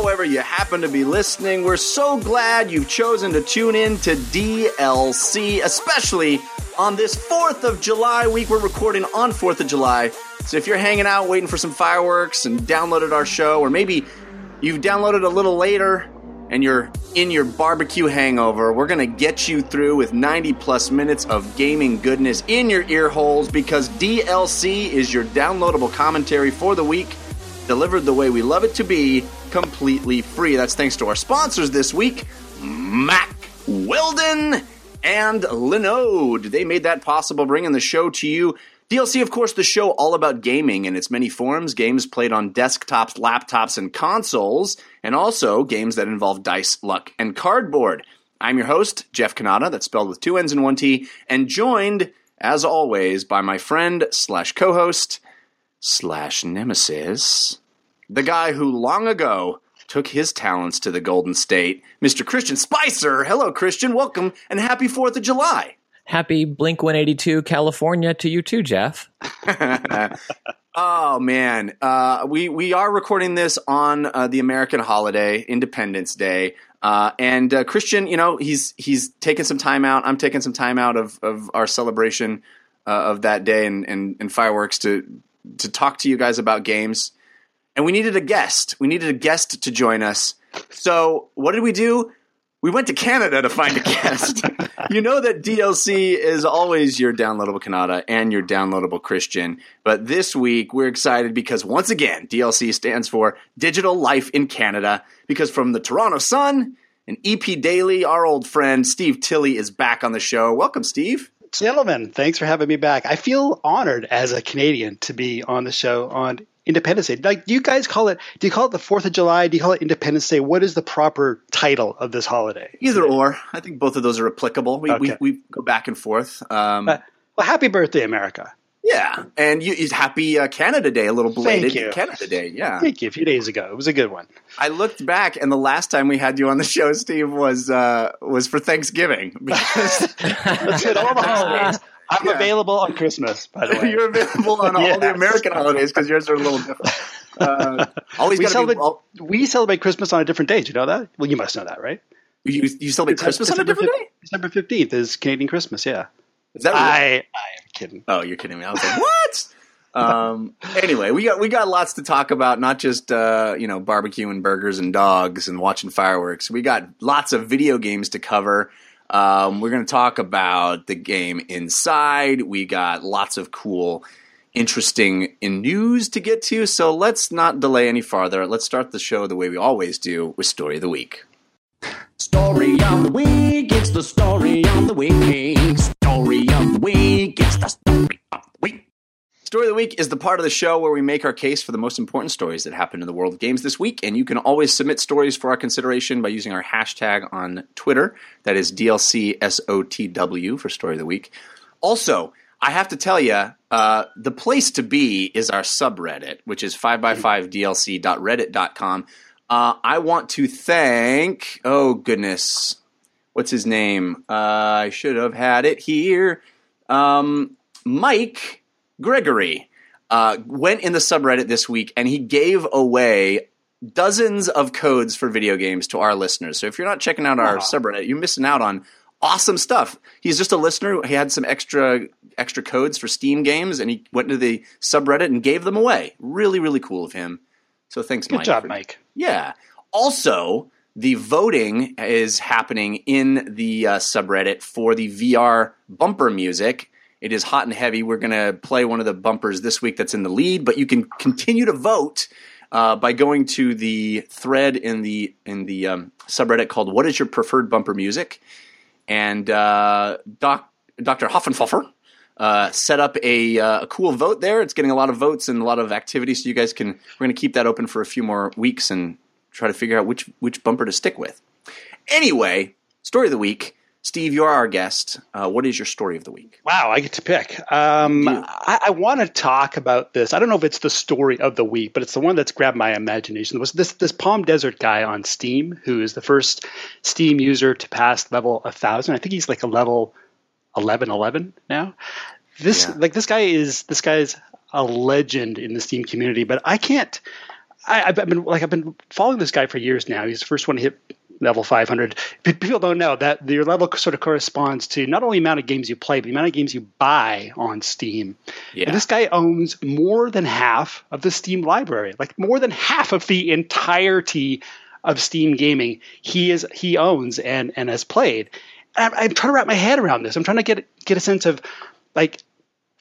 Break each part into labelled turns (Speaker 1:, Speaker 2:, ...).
Speaker 1: however you happen to be listening. We're so glad you've chosen to tune in to DLC, especially on this 4th of July week. We're recording on 4th of July. So if you're hanging out waiting for some fireworks and downloaded our show, or maybe you've downloaded a little later and you're in your barbecue hangover, we're going to get you through with 90 plus minutes of gaming goodness in your ear holes because DLC is your downloadable commentary for the week, delivered the way we love it to be, completely free. That's thanks to our sponsors this week, Mack Weldon and Linode. They made that possible, bringing the show to you DLC, of course, the show all about gaming in its many forms games played on desktops, laptops, and consoles, and also games that involve dice, luck, and cardboard. I'm your host, Jeff Cannata, that's spelled with two N's and one T, and joined, as always, by my friend slash co host slash nemesis, the guy who long ago took his talents to the Golden State, Mr. Christian Spicer. Hello, Christian. Welcome and happy 4th of July.
Speaker 2: Happy Blink 182 California to you too, Jeff.
Speaker 1: oh man, uh, we we are recording this on uh, the American holiday, Independence Day, uh, and uh, Christian, you know, he's he's taking some time out. I'm taking some time out of of our celebration uh, of that day and, and and fireworks to to talk to you guys about games. And we needed a guest. We needed a guest to join us. So what did we do? we went to Canada to find a guest. you know that DLC is always your downloadable Cannata and your downloadable Christian. But this week we're excited because once again, DLC stands for Digital Life in Canada. Because from the Toronto Sun and EP Daily, our old friend Steve Tilley is back on the show. Welcome, Steve.
Speaker 3: Gentlemen, thanks for having me back. I feel honored as a Canadian to be on the show on Independence Day. Like, do you guys call it? Do you call it the Fourth of July? Do you call it Independence Day? What is the proper title of this holiday?
Speaker 1: Either or. I think both of those are applicable. We okay. we, we, go back and forth. Um,
Speaker 3: uh, well, happy birthday, America!
Speaker 1: Yeah, and you, happy uh, Canada Day, a little belated Canada Day. Yeah,
Speaker 3: thank you. A few days ago, it was a good one.
Speaker 1: I looked back, and the last time we had you on the show, Steve, was uh, was for Thanksgiving
Speaker 3: because that's it. All the holidays. I'm yeah. available on Christmas, by the way.
Speaker 1: You're available on all the American holidays because yours are a little different. Uh,
Speaker 3: always we, celebrate, be, all, we celebrate Christmas on a different day. Do you know that? Well, you must know that, right?
Speaker 1: You, you celebrate Christmas on a different day?
Speaker 3: December 15th is Canadian Christmas, yeah.
Speaker 1: Is that
Speaker 3: I, I am kidding.
Speaker 1: Oh, you're kidding me. I was like, what? um, anyway, we got we got lots to talk about. Not just uh, you know barbecuing burgers and dogs and watching fireworks. We got lots of video games to cover. Um, we're going to talk about the game inside. We got lots of cool, interesting news to get to. So let's not delay any farther. Let's start the show the way we always do with Story of the Week. Story of the Week. It's the story of the week. Story of the week. It's the story. Story of the Week is the part of the show where we make our case for the most important stories that happened in the world of games this week. And you can always submit stories for our consideration by using our hashtag on Twitter. That is DLCSOTW for Story of the Week. Also, I have to tell you, uh, the place to be is our subreddit, which is 5x5dlc.reddit.com. Uh, I want to thank, oh goodness, what's his name? Uh, I should have had it here. Um, Mike Gregory uh, went in the subreddit this week and he gave away dozens of codes for video games to our listeners. So if you're not checking out our wow. subreddit, you're missing out on awesome stuff. He's just a listener. He had some extra extra codes for Steam games, and he went into the subreddit and gave them away. Really, really cool of him. So thanks,
Speaker 3: Good
Speaker 1: Mike.
Speaker 3: Good job, Mike.
Speaker 1: Yeah. Also, the voting is happening in the uh, subreddit for the VR bumper music. It is hot and heavy. We're going to play one of the bumpers this week that's in the lead, but you can continue to vote uh, by going to the thread in the in the um, subreddit called "What is your preferred bumper music?" And uh, Doc, Dr. Hoffenpfeffer uh, set up a, uh, a, cool vote there. It's getting a lot of votes and a lot of activity, so you guys can. We're going to keep that open for a few more weeks and try to figure out which which bumper to stick with. Anyway, story of the week. Steve, you're our guest. Uh, what is your story of the week?
Speaker 3: Wow, I get to pick. Um, I, I want to talk about this. I don't know if it's the story of the week, but it's the one that's grabbed my imagination. It was this this Palm Desert guy on Steam who is the first Steam user to pass level thousand. I think he's like a level eleven eleven now. This yeah. like this guy is this guy is a legend in the Steam community, but I can't I, have been like I've been following this guy for years now. He's the first one to hit level 500. People don't know that your level sort of corresponds to not only the amount of games you play, but the amount of games you buy on Steam. Yeah. And this guy owns more than half of the Steam library, like more than half of the entirety of Steam gaming. He is he owns and and has played. And I'm, I'm trying to wrap my head around this. I'm trying to get get a sense of like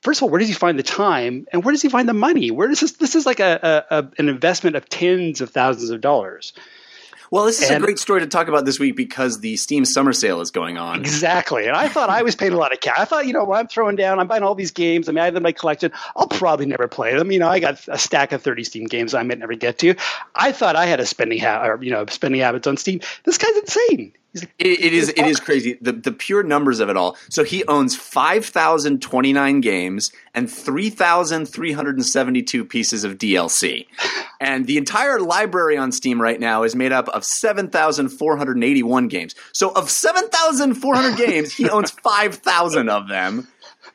Speaker 3: first of all, where does he find the time, and where does he find the money? Where does this? This is like a, a, a an investment of tens of thousands of dollars.
Speaker 1: Well, this is and, a great story to talk about this week because the Steam summer sale is going on.
Speaker 3: Exactly. And I thought I was paying a lot of cash. I thought, you know, when I'm throwing down, I'm buying all these games. I mean, I have them to my collection. I'll probably never play them. You know, I got a stack of 30 Steam games I might never get to. I thought I had a spending habit, or, you know, spending habits on Steam. This guy's insane
Speaker 1: it, it is it is crazy the the pure numbers of it all. So he owns five thousand twenty nine games and three thousand three hundred and seventy two pieces of DLC, and the entire library on Steam right now is made up of seven thousand four hundred eighty one games. So of seven thousand four hundred games, he owns five thousand of them.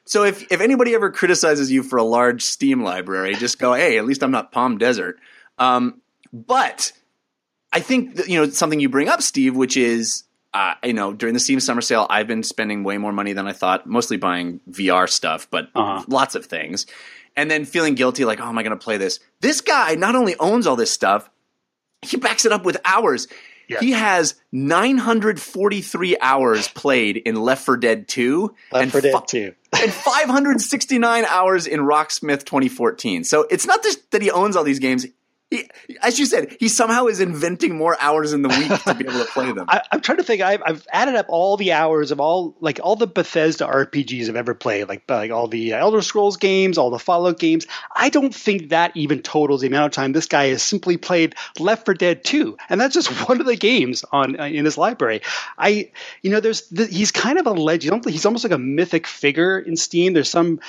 Speaker 1: So if if anybody ever criticizes you for a large Steam library, just go, hey, at least I'm not Palm Desert. Um, but I think that, you know something you bring up, Steve, which is uh, you know during the Steam Summer Sale, I've been spending way more money than I thought, mostly buying VR stuff, but uh-huh. lots of things, and then feeling guilty, like, oh, am I going to play this? This guy not only owns all this stuff, he backs it up with hours. Yes. He has 943 hours played in Left 4 Dead 2
Speaker 3: Left and 4 Dead 2
Speaker 1: and 569 hours in Rocksmith 2014. So it's not just that he owns all these games; he, as you said, he somehow is inventing more hours in the week to be able to play them.
Speaker 3: I, am trying to think. I've, I've, added up all the hours of all like all the Bethesda RPGs I've ever played, like like all the Elder Scrolls games, all the Fallout games. I don't think that even totals the amount of time this guy has simply played Left 4 Dead 2, and that's just one of the games on uh, in his library. I, you know, there's the, he's kind of a legend. He's almost like a mythic figure in Steam. There's some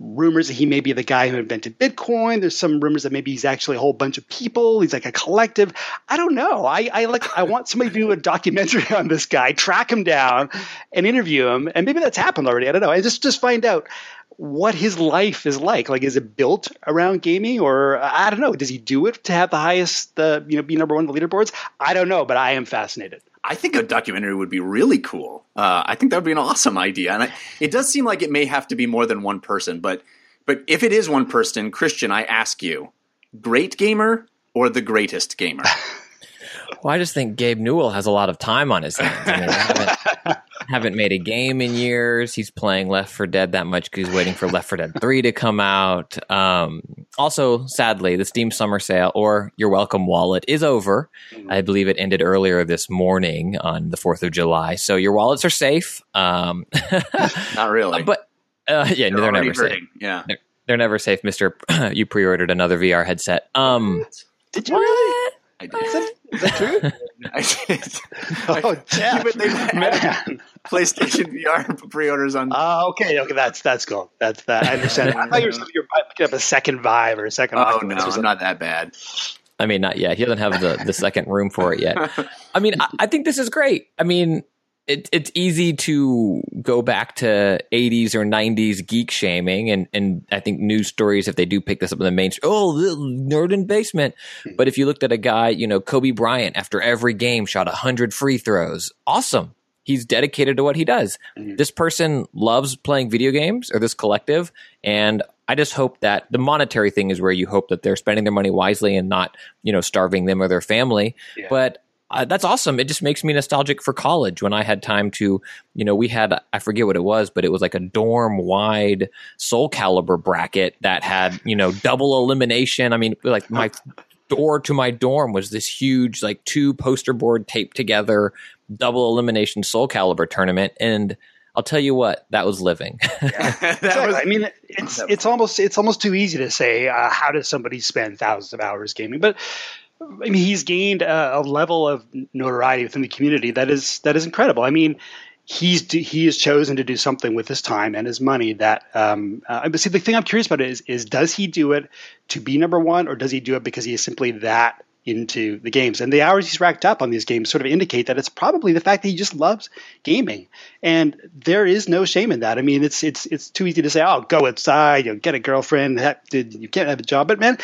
Speaker 3: rumors that he may be the guy who invented Bitcoin. There's some rumors that maybe he's actually a whole bunch of people. He's like a collective. I don't know. I, I like I want somebody to do a documentary on this guy, track him down, and interview him. And maybe that's happened already. I don't know. I just just find out what his life is like. Like, is it built around gaming, or I don't know? Does he do it to have the highest, the uh, you know, be number one on the leaderboards? I don't know, but I am fascinated.
Speaker 1: I think a documentary would be really cool. Uh, I think that would be an awesome idea, and I, it does seem like it may have to be more than one person. But but if it is one person, Christian, I ask you, great gamer or the greatest gamer?
Speaker 2: well, I just think Gabe Newell has a lot of time on his hands. I mean, haven't made a game in years. He's playing Left 4 Dead that much because he's waiting for Left 4 Dead 3 to come out. Um, also, sadly, the Steam Summer Sale or Your Welcome Wallet is over. I believe it ended earlier this morning on the 4th of July. So your wallets are safe. Um,
Speaker 1: Not really.
Speaker 2: But uh, yeah, they're, they're never hurting.
Speaker 1: safe. Yeah.
Speaker 2: They're, they're, never safe, Mister. you pre-ordered another VR headset. Um,
Speaker 3: Did you what? really?
Speaker 1: I did. Is that true? I did. Oh, Jeff, man. PlayStation VR pre-orders on.
Speaker 3: Oh, okay, okay, that's that's cool. That's that. I understand. I thought you were, you were picking up a second Vive or a second.
Speaker 1: Oh no, it's not that bad.
Speaker 2: I mean, not yet. He doesn't have the the second room for it yet. I mean, I, I think this is great. I mean, it, it's easy to go back to 80s or 90s geek shaming and, and I think news stories if they do pick this up in the mainstream oh the nerd in basement but if you looked at a guy you know Kobe Bryant after every game shot 100 free throws awesome he's dedicated to what he does mm-hmm. this person loves playing video games or this collective and I just hope that the monetary thing is where you hope that they're spending their money wisely and not, you know, starving them or their family. Yeah. But uh, that's awesome. It just makes me nostalgic for college when I had time to, you know, we had, I forget what it was, but it was like a dorm wide Soulcalibur bracket that had, you know, double elimination. I mean, like my door to my dorm was this huge, like two poster board taped together double elimination Soulcalibur tournament. And, I'll tell you what, that was living.
Speaker 3: yeah, exactly. was, I mean, it's it's almost it's almost too easy to say uh, how does somebody spend thousands of hours gaming, but I mean, he's gained a, a, level of notoriety within the community that is that is incredible. I mean, he's he has chosen to do something with his time and his money that. Um, uh, but see, the thing I'm curious about is is does he do it to be number one, or does he do it because he is simply that into the games? And the hours he's racked up on these games sort of indicate that it's probably the fact that he just loves gaming, and there is no shame in that. I mean, it's it's it's too easy to say, "Oh, go outside, you know, get a girlfriend, you can't have a job," but man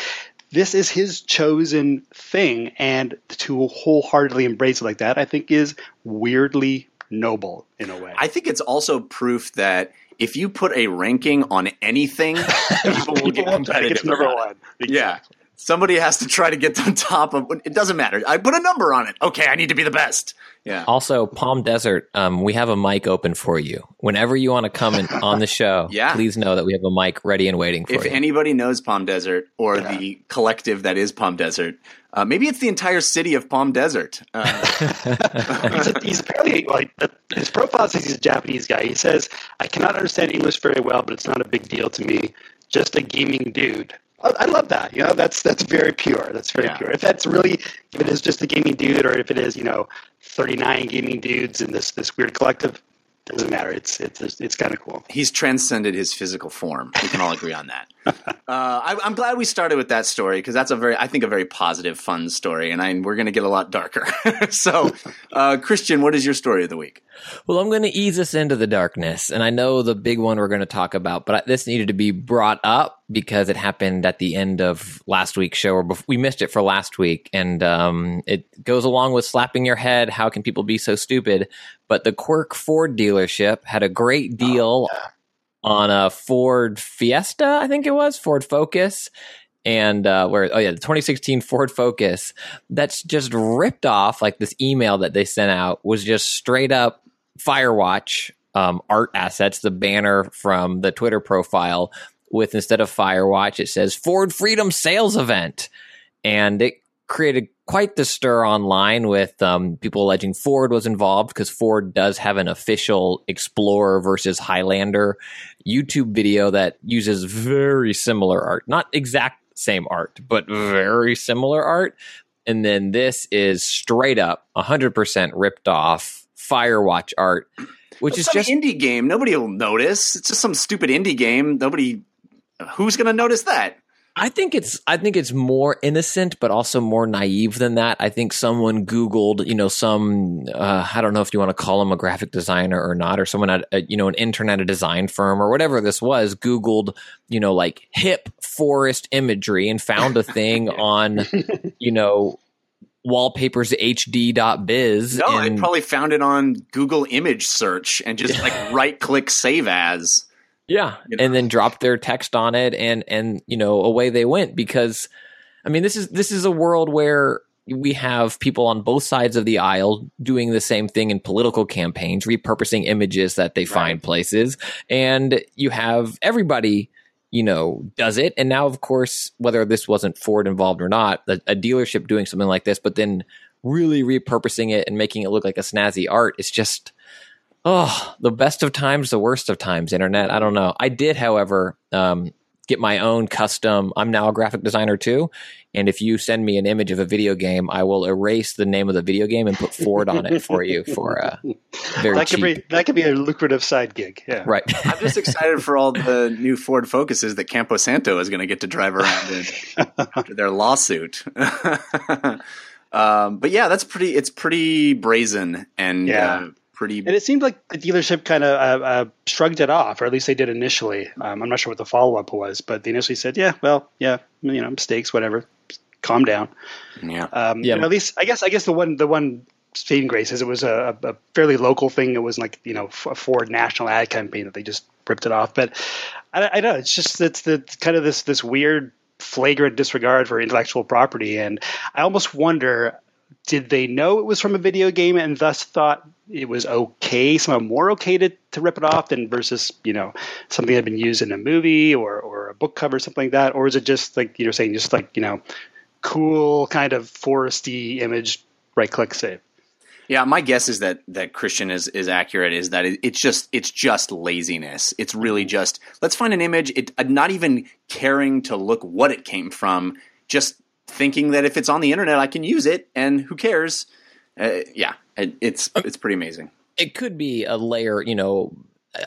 Speaker 3: this is his chosen thing, and to wholeheartedly embrace it like that, I think is weirdly noble in a way.
Speaker 1: I think it's also proof that if you put a ranking on anything, people will get competitive.
Speaker 3: number one.
Speaker 1: Exactly. Yeah. Somebody has to try to get on top of it. Doesn't matter. I put a number on it. Okay, I need to be the best. Yeah.
Speaker 2: Also, Palm Desert, um, we have a mic open for you. Whenever you want to come in, on the show,
Speaker 1: yeah.
Speaker 2: please know that we have a mic ready and waiting for
Speaker 1: if
Speaker 2: you.
Speaker 1: If anybody knows Palm Desert or yeah. the collective that is Palm Desert, uh, maybe it's the entire city of Palm Desert. Uh,
Speaker 3: he's, a, he's, apparently like his profile says he's a Japanese guy. He says, "I cannot understand English very well, but it's not a big deal to me. Just a gaming dude." I love that. You know, that's that's very pure. That's very yeah. pure. If that's really, if it is just a gaming dude, or if it is, you know, thirty nine gaming dudes in this this weird collective, doesn't matter. It's it's it's kind of cool.
Speaker 1: He's transcended his physical form. We can all agree on that. Uh, I, am glad we started with that story because that's a very, I think, a very positive, fun story, and I, we're going to get a lot darker. so, uh, Christian, what is your story of the week?
Speaker 2: Well, I'm going to ease us into the darkness, and I know the big one we're going to talk about, but this needed to be brought up because it happened at the end of last week's show, or we missed it for last week, and um, it goes along with slapping your head. How can people be so stupid? But the Quirk Ford dealership had a great deal. Oh, yeah on a Ford Fiesta, I think it was Ford Focus, and uh, where oh yeah, the 2016 Ford Focus that's just ripped off. Like this email that they sent out was just straight up Firewatch um, art assets. The banner from the Twitter profile with instead of Firewatch, it says Ford Freedom Sales Event, and it created quite the stir online with um, people alleging Ford was involved because Ford does have an official Explorer versus Highlander YouTube video that uses very similar art, not exact same art, but very similar art. And then this is straight up 100% ripped off Firewatch art, which
Speaker 1: is
Speaker 2: just
Speaker 1: indie game. Nobody will notice. It's just some stupid indie game. Nobody, who's going to notice that?
Speaker 2: I think it's I think it's more innocent, but also more naive than that. I think someone Googled, you know, some uh, I don't know if you want to call him a graphic designer or not, or someone at a, you know an internet a design firm or whatever this was, Googled, you know, like hip forest imagery and found a thing on, you know, wallpapershd.biz.
Speaker 1: No, and, I probably found it on Google image search and just like right click save as.
Speaker 2: Yeah, you know? and then dropped their text on it, and and you know away they went because, I mean this is this is a world where we have people on both sides of the aisle doing the same thing in political campaigns, repurposing images that they right. find places, and you have everybody you know, does it. And now, of course, whether this wasn't Ford involved or not, a, a, dealership doing something like this, but then really repurposing it and making it look like a snazzy art, is just oh, the best of times, the worst of times, internet. I don't know. I did, however, um, get my own custom. I'm now a graphic designer too. And if you send me an image of a video game, I will erase the name of the video game and put Ford on it for you for uh, very
Speaker 3: that
Speaker 2: cheap.
Speaker 3: Could be, that could be a lucrative side gig. Yeah.
Speaker 2: Right.
Speaker 1: I'm just excited for all the new Ford Focuses that Campo Santo is going to get to drive around in after their lawsuit. um, but yeah, that's pretty. It's pretty brazen and yeah. Uh, pretty.
Speaker 3: And it seemed like the dealership kind of uh, uh, shrugged it off, or at least they did initially. Um, I'm not sure what the follow up was, but they initially said, "Yeah, well, yeah, you know, mistakes, whatever. Calm down."
Speaker 1: Yeah,
Speaker 3: um, yeah. You at least I guess I guess the one the one saving grace is it was a, a, fairly local thing. It was like you know a Ford national ad campaign that they just ripped it off. But I, I know it's just it's the kind of this this weird flagrant disregard for intellectual property, and I almost wonder did they know it was from a video game and thus thought it was okay, somehow more okay to, to rip it off than versus, you know, something that had been used in a movie or, or a book cover, something like that? Or is it just like you're saying, just like, you know, cool kind of foresty image, right click save?
Speaker 1: Yeah, my guess is that that Christian is is accurate. Is that it, it's just it's just laziness. It's really mm-hmm. just let's find an image. It not even caring to look what it came from. Just thinking that if it's on the internet, I can use it, and who cares? Uh, yeah, it, it's it's pretty amazing.
Speaker 2: It could be a layer, you know,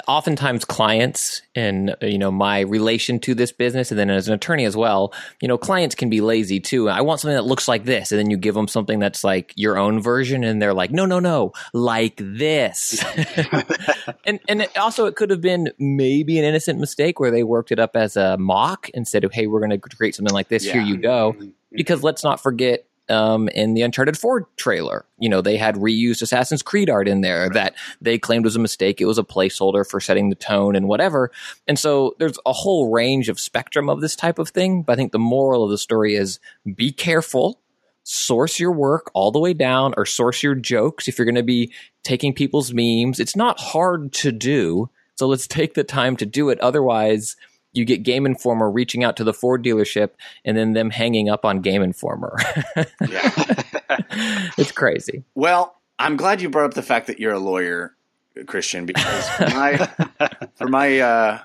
Speaker 2: oftentimes clients and uh, you know my relation to this business and then as an attorney as well you know clients can be lazy too. I want something that looks like this. And then you give them something that's like your own version and they're like no no no like this. And and it also it could have been maybe an innocent mistake where they worked it up as a mock instead of hey we're going to create something like this. Yeah. here you go. Mm-hmm. Because let's not forget um, in the Uncharted 4 trailer. You know, they had reused Assassin's Creed art in there that they claimed was a mistake. It was a placeholder for setting the tone and whatever. And so there's a whole range of spectrum of this type of thing. But I think the moral of the story is be careful. Source your work all the way down or source your jokes if you're going to be taking people's memes. It's not hard to do. So let's take the time to do it. Otherwise, you get Game Informer reaching out to the Ford dealership and then them hanging up on Game Informer. it's crazy.
Speaker 1: Well, I'm glad you brought up the fact that you're a lawyer, Christian, because my, for my uh,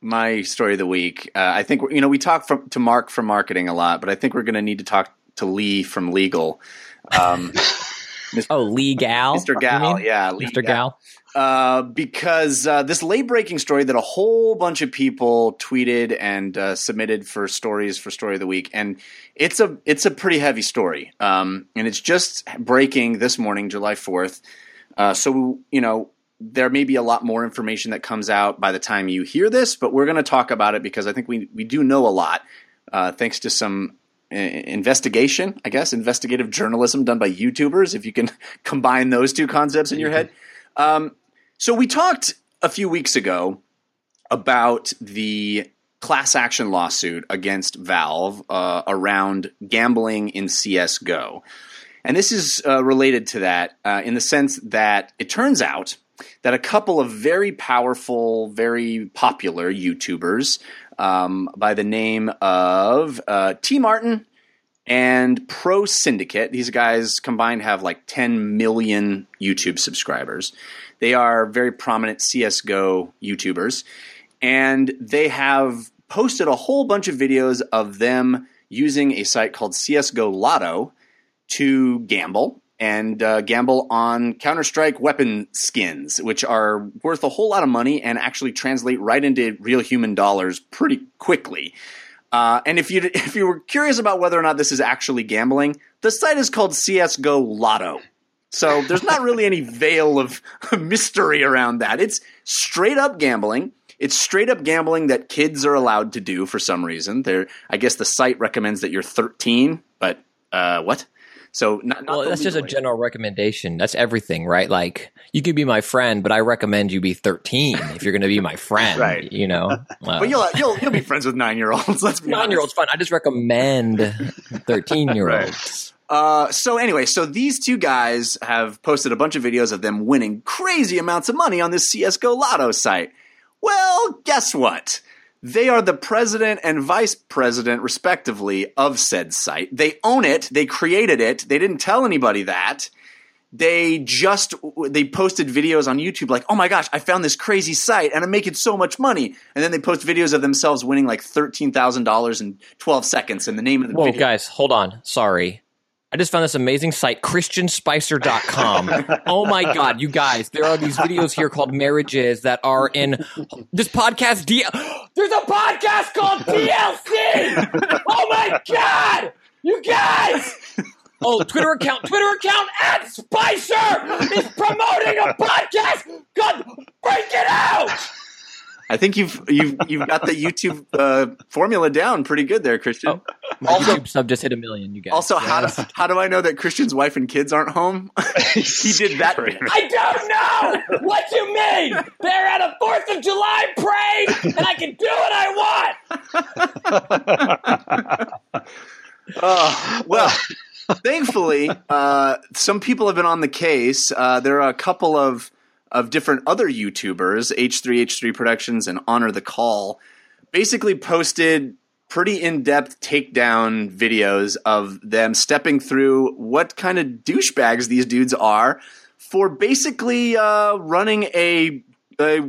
Speaker 1: my story of the week, uh, I think you know we talk from, to Mark from marketing a lot, but I think we're going to need to talk to Lee from legal. Um,
Speaker 2: Mr. oh, Lee Gal,
Speaker 1: Mr. Gal, yeah,
Speaker 2: Lee Mr. Gal. Gal.
Speaker 1: Uh, because uh, this late breaking story that a whole bunch of people tweeted and uh, submitted for stories for story of the week, and it's a it's a pretty heavy story, um, and it's just breaking this morning, July fourth. Uh, so you know there may be a lot more information that comes out by the time you hear this, but we're going to talk about it because I think we we do know a lot uh, thanks to some investigation, I guess, investigative journalism done by YouTubers. If you can combine those two concepts in your head. Um, so we talked a few weeks ago about the class action lawsuit against Valve uh, around gambling in CS:GO, and this is uh, related to that uh, in the sense that it turns out that a couple of very powerful, very popular YouTubers um, by the name of uh, TmarTn and ProSyndicate. These guys combined have like 10 million YouTube subscribers. They are very prominent CSGO YouTubers, and they have posted a whole bunch of videos of them using a site called CSGO Lotto to gamble and uh, gamble on Counter Strike weapon skins, which are worth a whole lot of money and actually translate right into real human dollars pretty quickly. Uh, and if you if you were curious about whether or not this is actually gambling, the site is called CS:GO Lotto. So there's not really any veil of mystery around that. It's straight up gambling. It's straight up gambling that kids are allowed to do for some reason. There, I guess the site recommends that you're 13, but uh, what? So not, not
Speaker 2: well, that's just a general recommendation. That's everything, right? Like you could be my friend, but I recommend you be 13 if you're going to be my friend.
Speaker 1: right.
Speaker 2: You know. Uh,
Speaker 1: but you'll you'll you'll be friends with nine year olds. Let's be
Speaker 2: nine year olds fine. I just recommend 13 year olds.
Speaker 1: Uh, so anyway, so these two guys have posted a bunch of videos of them winning crazy amounts of money on this CS:GO Lotto site. Well, guess what? They are the president and vice president, respectively, of said site. They own it. They created it. They didn't tell anybody that. They just they posted videos on YouTube like, "Oh my gosh, I found this crazy site and I'm making so much money." And then they post videos of themselves winning like thirteen thousand dollars in twelve seconds. in the name of the
Speaker 2: Whoa,
Speaker 1: video.
Speaker 2: guys, hold on. Sorry. I just found this amazing site, christianspicer.com. oh my God, you guys, there are these videos here called marriages that are in this podcast. D- There's a podcast called DLC. oh my God, you guys. Oh, Twitter account, Twitter account at Spicer is promoting a podcast. God, break it out.
Speaker 1: I think you've you've you've got the YouTube uh, formula down pretty good there, Christian. Oh,
Speaker 2: my also, YouTube sub just hit a million. You guys.
Speaker 1: Also, how do, how do I know that Christian's wife and kids aren't home? he did that.
Speaker 2: I don't know. What you mean? They're at a Fourth of July parade, and I can do what
Speaker 1: I want. uh, well. Thankfully, uh, some people have been on the case. Uh, there are a couple of of different other YouTubers, H3H3 Productions and Honor the Call, basically posted pretty in-depth takedown videos of them stepping through what kind of douchebags these dudes are for basically uh, running a, a,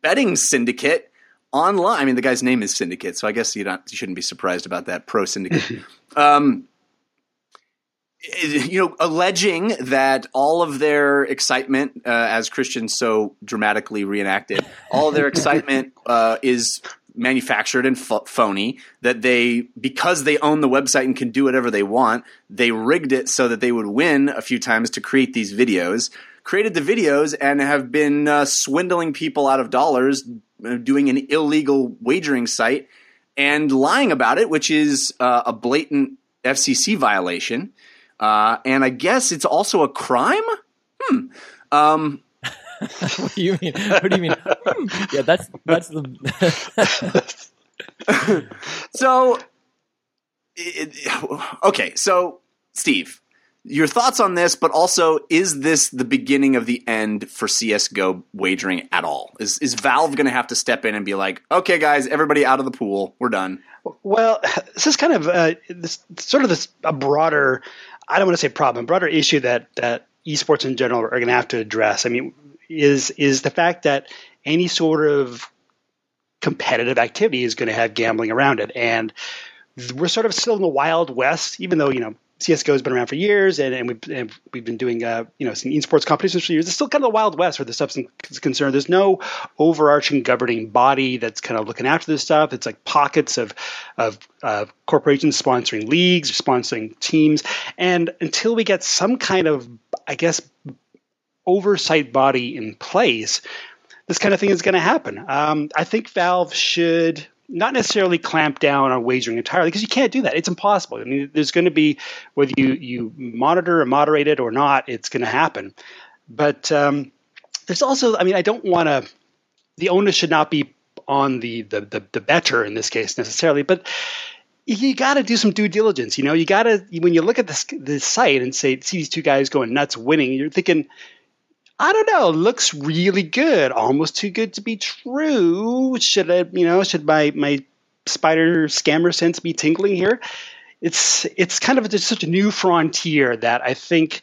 Speaker 1: betting syndicate online. I mean, the guy's name is Syndicate, so I guess you don't you shouldn't be surprised about that. ProSyndicate. um, you know, alleging that all of their excitement, uh, as Christian so dramatically reenacted, all their excitement uh, is manufactured and ph- phony. That they, because they own the website and can do whatever they want, they rigged it so that they would win a few times to create these videos. Created the videos and have been uh, swindling people out of dollars, uh, doing an illegal wagering site and lying about it, which is uh, a blatant FCC violation. Uh, and I guess it's also a crime. Hmm. Um,
Speaker 2: what do you mean? What do you mean? Hmm. Yeah, that's that's the.
Speaker 1: so, it, okay. So, Steve, your thoughts on this, but also, is this the beginning of the end for CS:GO wagering at all? Is is Valve going to have to step in and be like, okay, guys, everybody out of the pool, we're done?
Speaker 3: Well, this is kind of uh, this sort of this a broader I don't want to say problem, broader issue that that esports in general are going to have to address. I mean, is is the fact that any sort of competitive activity is going to have gambling around it, and we're sort of still in the wild west, even though you know CS:GO has been around for years, and, and, we've, and we've been doing uh, you know some esports competitions for years. It's still kind of the wild west where stuff is concerned. There's no overarching governing body that's kind of looking after this stuff. It's like pockets of of uh, corporations sponsoring leagues, or sponsoring teams, and until we get some kind of, I guess, oversight body in place, this kind of thing is going to happen. Um, I think Valve should not necessarily clamp down on wagering entirely because you can't do that. It's impossible. I mean, there's going to be whether you you monitor or moderate it or not, it's going to happen. But um, there's also, I mean, I don't want to. The onus should not be on the the the, the better in this case necessarily, but you got to do some due diligence. You know, you got to when you look at this this site and say see these two guys going nuts winning, you're thinking I don't know, looks really good, almost too good to be true. Should I, you know, should my my spider scammer sense be tingling here? It's it's kind of such a new frontier that I think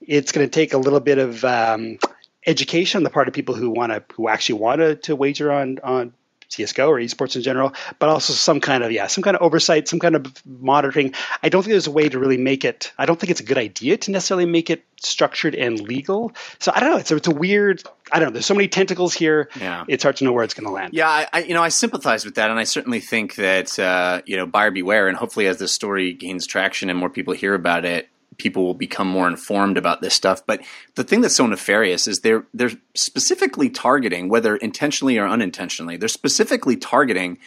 Speaker 3: it's going to take a little bit of um, education on the part of people who want to who actually want to, to wager on on CS:GO or esports in general, but also some kind of yeah, some kind of oversight, some kind of monitoring. I don't think there's a way to really make it. I don't think it's a good idea to necessarily make it structured and legal. So I don't know. It's a, it's a weird. I don't know. There's so many tentacles here.
Speaker 1: Yeah.
Speaker 3: it's hard to know where it's going to land.
Speaker 1: Yeah, I, I, you know I sympathize with that, and I certainly think that uh, you know buyer beware. And hopefully, as this story gains traction and more people hear about it, people will become more informed about this stuff. But the thing that's so nefarious is they're they're specifically targeting, whether intentionally or unintentionally, they're specifically targeting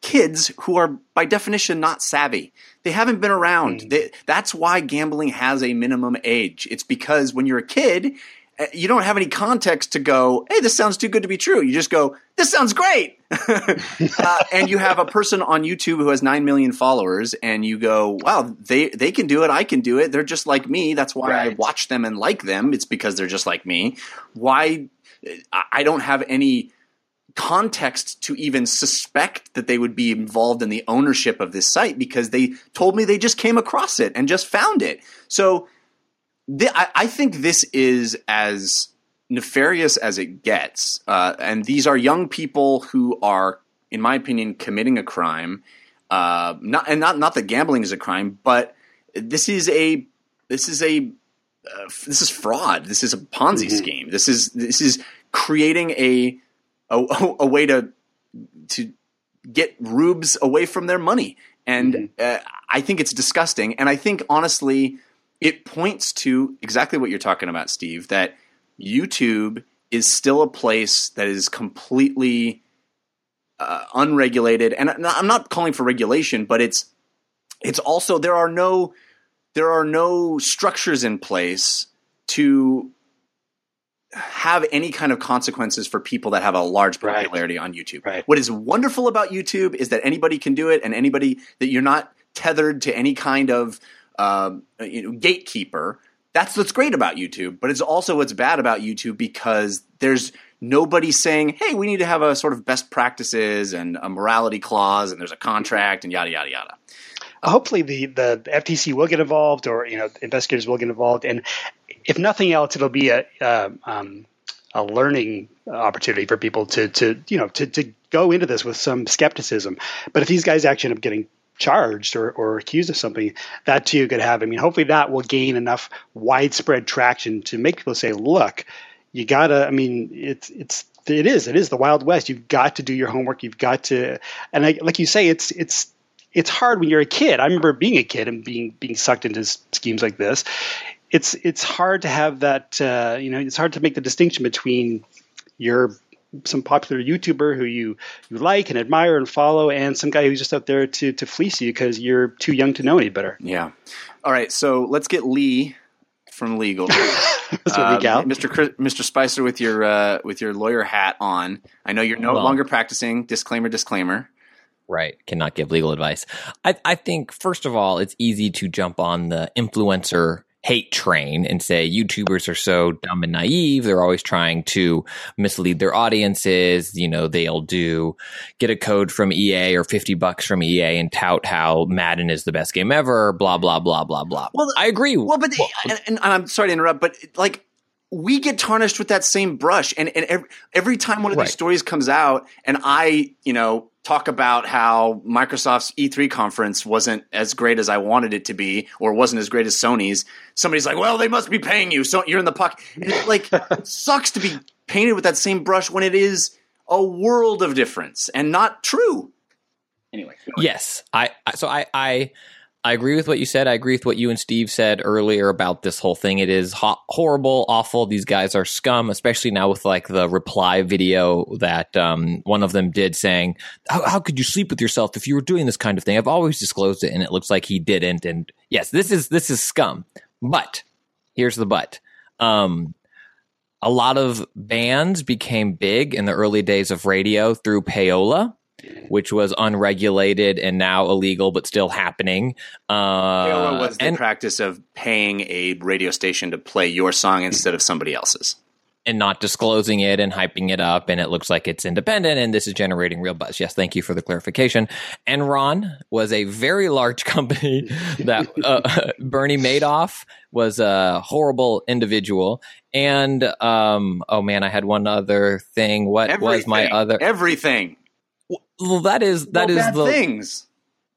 Speaker 1: kids who are by definition not savvy. They haven't been around. Mm. They, that's why gambling has a minimum age. It's because when you're a kid you don't have any context to go, hey, this sounds too good to be true. You just go, this sounds great. uh, and you have a person on YouTube who has 9 million followers, and you go, wow, they, they can do it. I can do it. They're just like me. That's why right. I watch them and like them. It's because they're just like me. Why? I don't have any context to even suspect that they would be involved in the ownership of this site because they told me they just came across it and just found it. So, th- I, I, think this is as nefarious as it gets. Uh, and these are young people who are, in my opinion, committing a crime. Uh, not and not not that gambling is a crime, but this is a this is a uh, this is fraud. This is a Ponzi mm-hmm. scheme. This is this is creating a a, a way to to get rubes away from their money. And mm-hmm. uh, I think it's disgusting. And I think honestly, it points to exactly what you're talking about, Steve, that YouTube is still a place that is completely uh, unregulated. And I'm not calling for regulation, but it's it's also there are no there are no structures in place to have any kind of consequences for people that have a large popularity
Speaker 3: right.
Speaker 1: on YouTube.
Speaker 3: Right.
Speaker 1: What is wonderful about YouTube is that anybody can do it and anybody that you're not tethered to any kind of uh, you know, gatekeeper. That's what's great about YouTube, but it's also what's bad about YouTube because there's nobody saying, "Hey, we need to have a sort of best practices and a morality clause, and there's a contract, and yada yada yada."
Speaker 3: Hopefully, the the FTC will get involved, or you know, investigators will get involved, and if nothing else, it'll be a uh, um, a learning opportunity for people to to you know to to go into this with some skepticism. But if these guys actually end up getting charged or, or accused of something, that too could have. I mean, hopefully that will gain enough widespread traction to make people say, look, you gotta. I mean, it's it's it is it is the Wild West. You've got to do your homework. You've got to, and I, like you say, it's it's it's hard when you're a kid. I remember being a kid and being being sucked into schemes like this. It's it's hard to have that. Uh, you know, it's hard to make the distinction between your some popular YouTuber who you you like and admire and follow, and some guy who's just out there to to fleece you because you're too young to know any better.
Speaker 1: Yeah. All right. So let's get Lee from legal.
Speaker 3: Mr. Legal.
Speaker 1: Mr. Chris, Mr. Spicer with your uh, with your lawyer hat on. I know you're no
Speaker 2: Well-
Speaker 1: longer practicing. Disclaimer. Disclaimer.
Speaker 2: Right. Cannot give legal advice. I, I think, first of all, it's easy to jump on the influencer hate train and say YouTubers are so dumb and naive. They're always trying to mislead their audiences. You know, they'll do get a code from EA or 50 bucks from EA and tout how Madden is the best game ever, blah, blah, blah, blah, blah.
Speaker 1: Well,
Speaker 2: I agree.
Speaker 1: Well, but and, and I'm sorry to interrupt, but like we get tarnished with that same brush, and and every, every time one of
Speaker 2: Right.
Speaker 1: these stories comes out, and I you know talk about how Microsoft's E3 conference wasn't as great as I wanted it to be, or wasn't as great as Sony's. Somebody's like, "Well, they must be paying you, so you're in the puck." And it's like it sucks to be painted with that same brush when it is a world of difference and not true. Anyway,
Speaker 2: Yes, I I- so I I I agree with what you said. I agree with what you and Steve said earlier about this whole thing. It is ho- horrible, awful. These guys are scum, especially now with like the reply video that um, one of them did saying, how, "How could you sleep with yourself if you were doing this kind of thing?" I've always disclosed it, and it looks like he didn't. And yes, this is this is scum. But here's the but. Um, a lot of bands became big in the early days of radio through payola which was unregulated and now illegal but still happening. Uh,
Speaker 1: was the
Speaker 2: and,
Speaker 1: practice of paying a radio station to play your song instead of somebody else's.
Speaker 2: and not disclosing it and hyping it up and it looks like it's independent and this is generating real buzz. Yes thank you for the clarification. Enron was a very large company that uh, bernie madoff was a horrible individual. And um, oh man i had one other thing. What was my other
Speaker 1: everything?
Speaker 2: Well that is that is
Speaker 1: bad
Speaker 2: the
Speaker 1: things.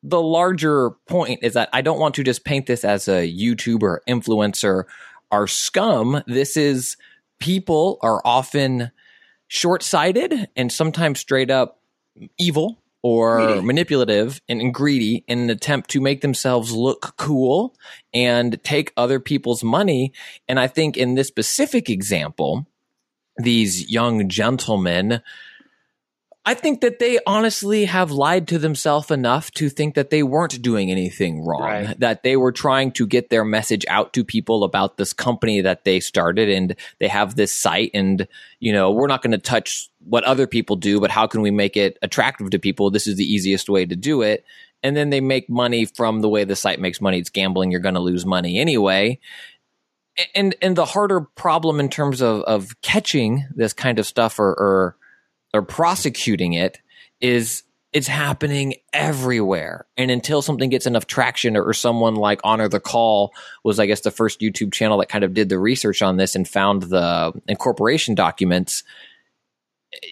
Speaker 2: the larger point is that I don't want to just paint this as a YouTuber influencer are scum. This is people are often short sighted and sometimes straight up evil or
Speaker 1: Greedy.
Speaker 2: manipulative and greedy in an attempt to make themselves look cool and take other people's money. And I think in this specific example, these young gentlemen I think that they honestly have lied to themselves enough to think that they weren't doing anything wrong,
Speaker 3: Right.
Speaker 2: that they were trying to get their message out to people about this company that they started and they have this site and you know, we're not going to touch what other people do, but how can we make it attractive to people? This is the easiest way to do it. And then they make money from the way the site makes money. It's gambling, you're going to lose money anyway and and the harder problem in terms of of catching this kind of stuff or or, or prosecuting it is it's happening everywhere. And until something gets enough traction or, or someone like honor the call was i guess the first youtube channel that kind of did the research on this and found the incorporation documents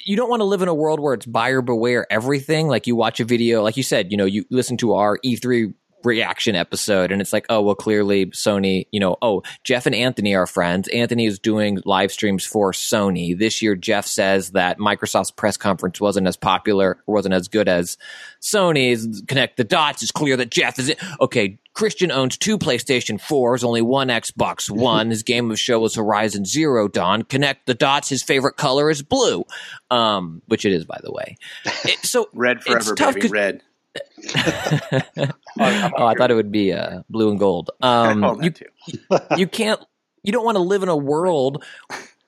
Speaker 2: you don't want to live in a world where it's buyer beware everything. Like you watch a video like you said you know you listen to our e3 reaction episode and it's like oh well clearly sony you know oh jeff and anthony are friends. Anthony is doing live streams for sony. This year jeff says that microsoft's press conference wasn't as popular or wasn't as good as sony's. Connect the dots. It's clear that jeff is it okay christian owns two playstation 4s only one xbox one. His game of show was horizon zero dawn. Connect the dots. His favorite color is blue. Um which it is by the way. It- so
Speaker 1: Red
Speaker 2: It's
Speaker 1: forever,
Speaker 2: tough
Speaker 1: baby. Red.
Speaker 2: Oh, I thought it would be uh, blue and gold. Um,
Speaker 1: oh,
Speaker 2: you,
Speaker 1: too.
Speaker 2: you can't. You don't want to live in a world.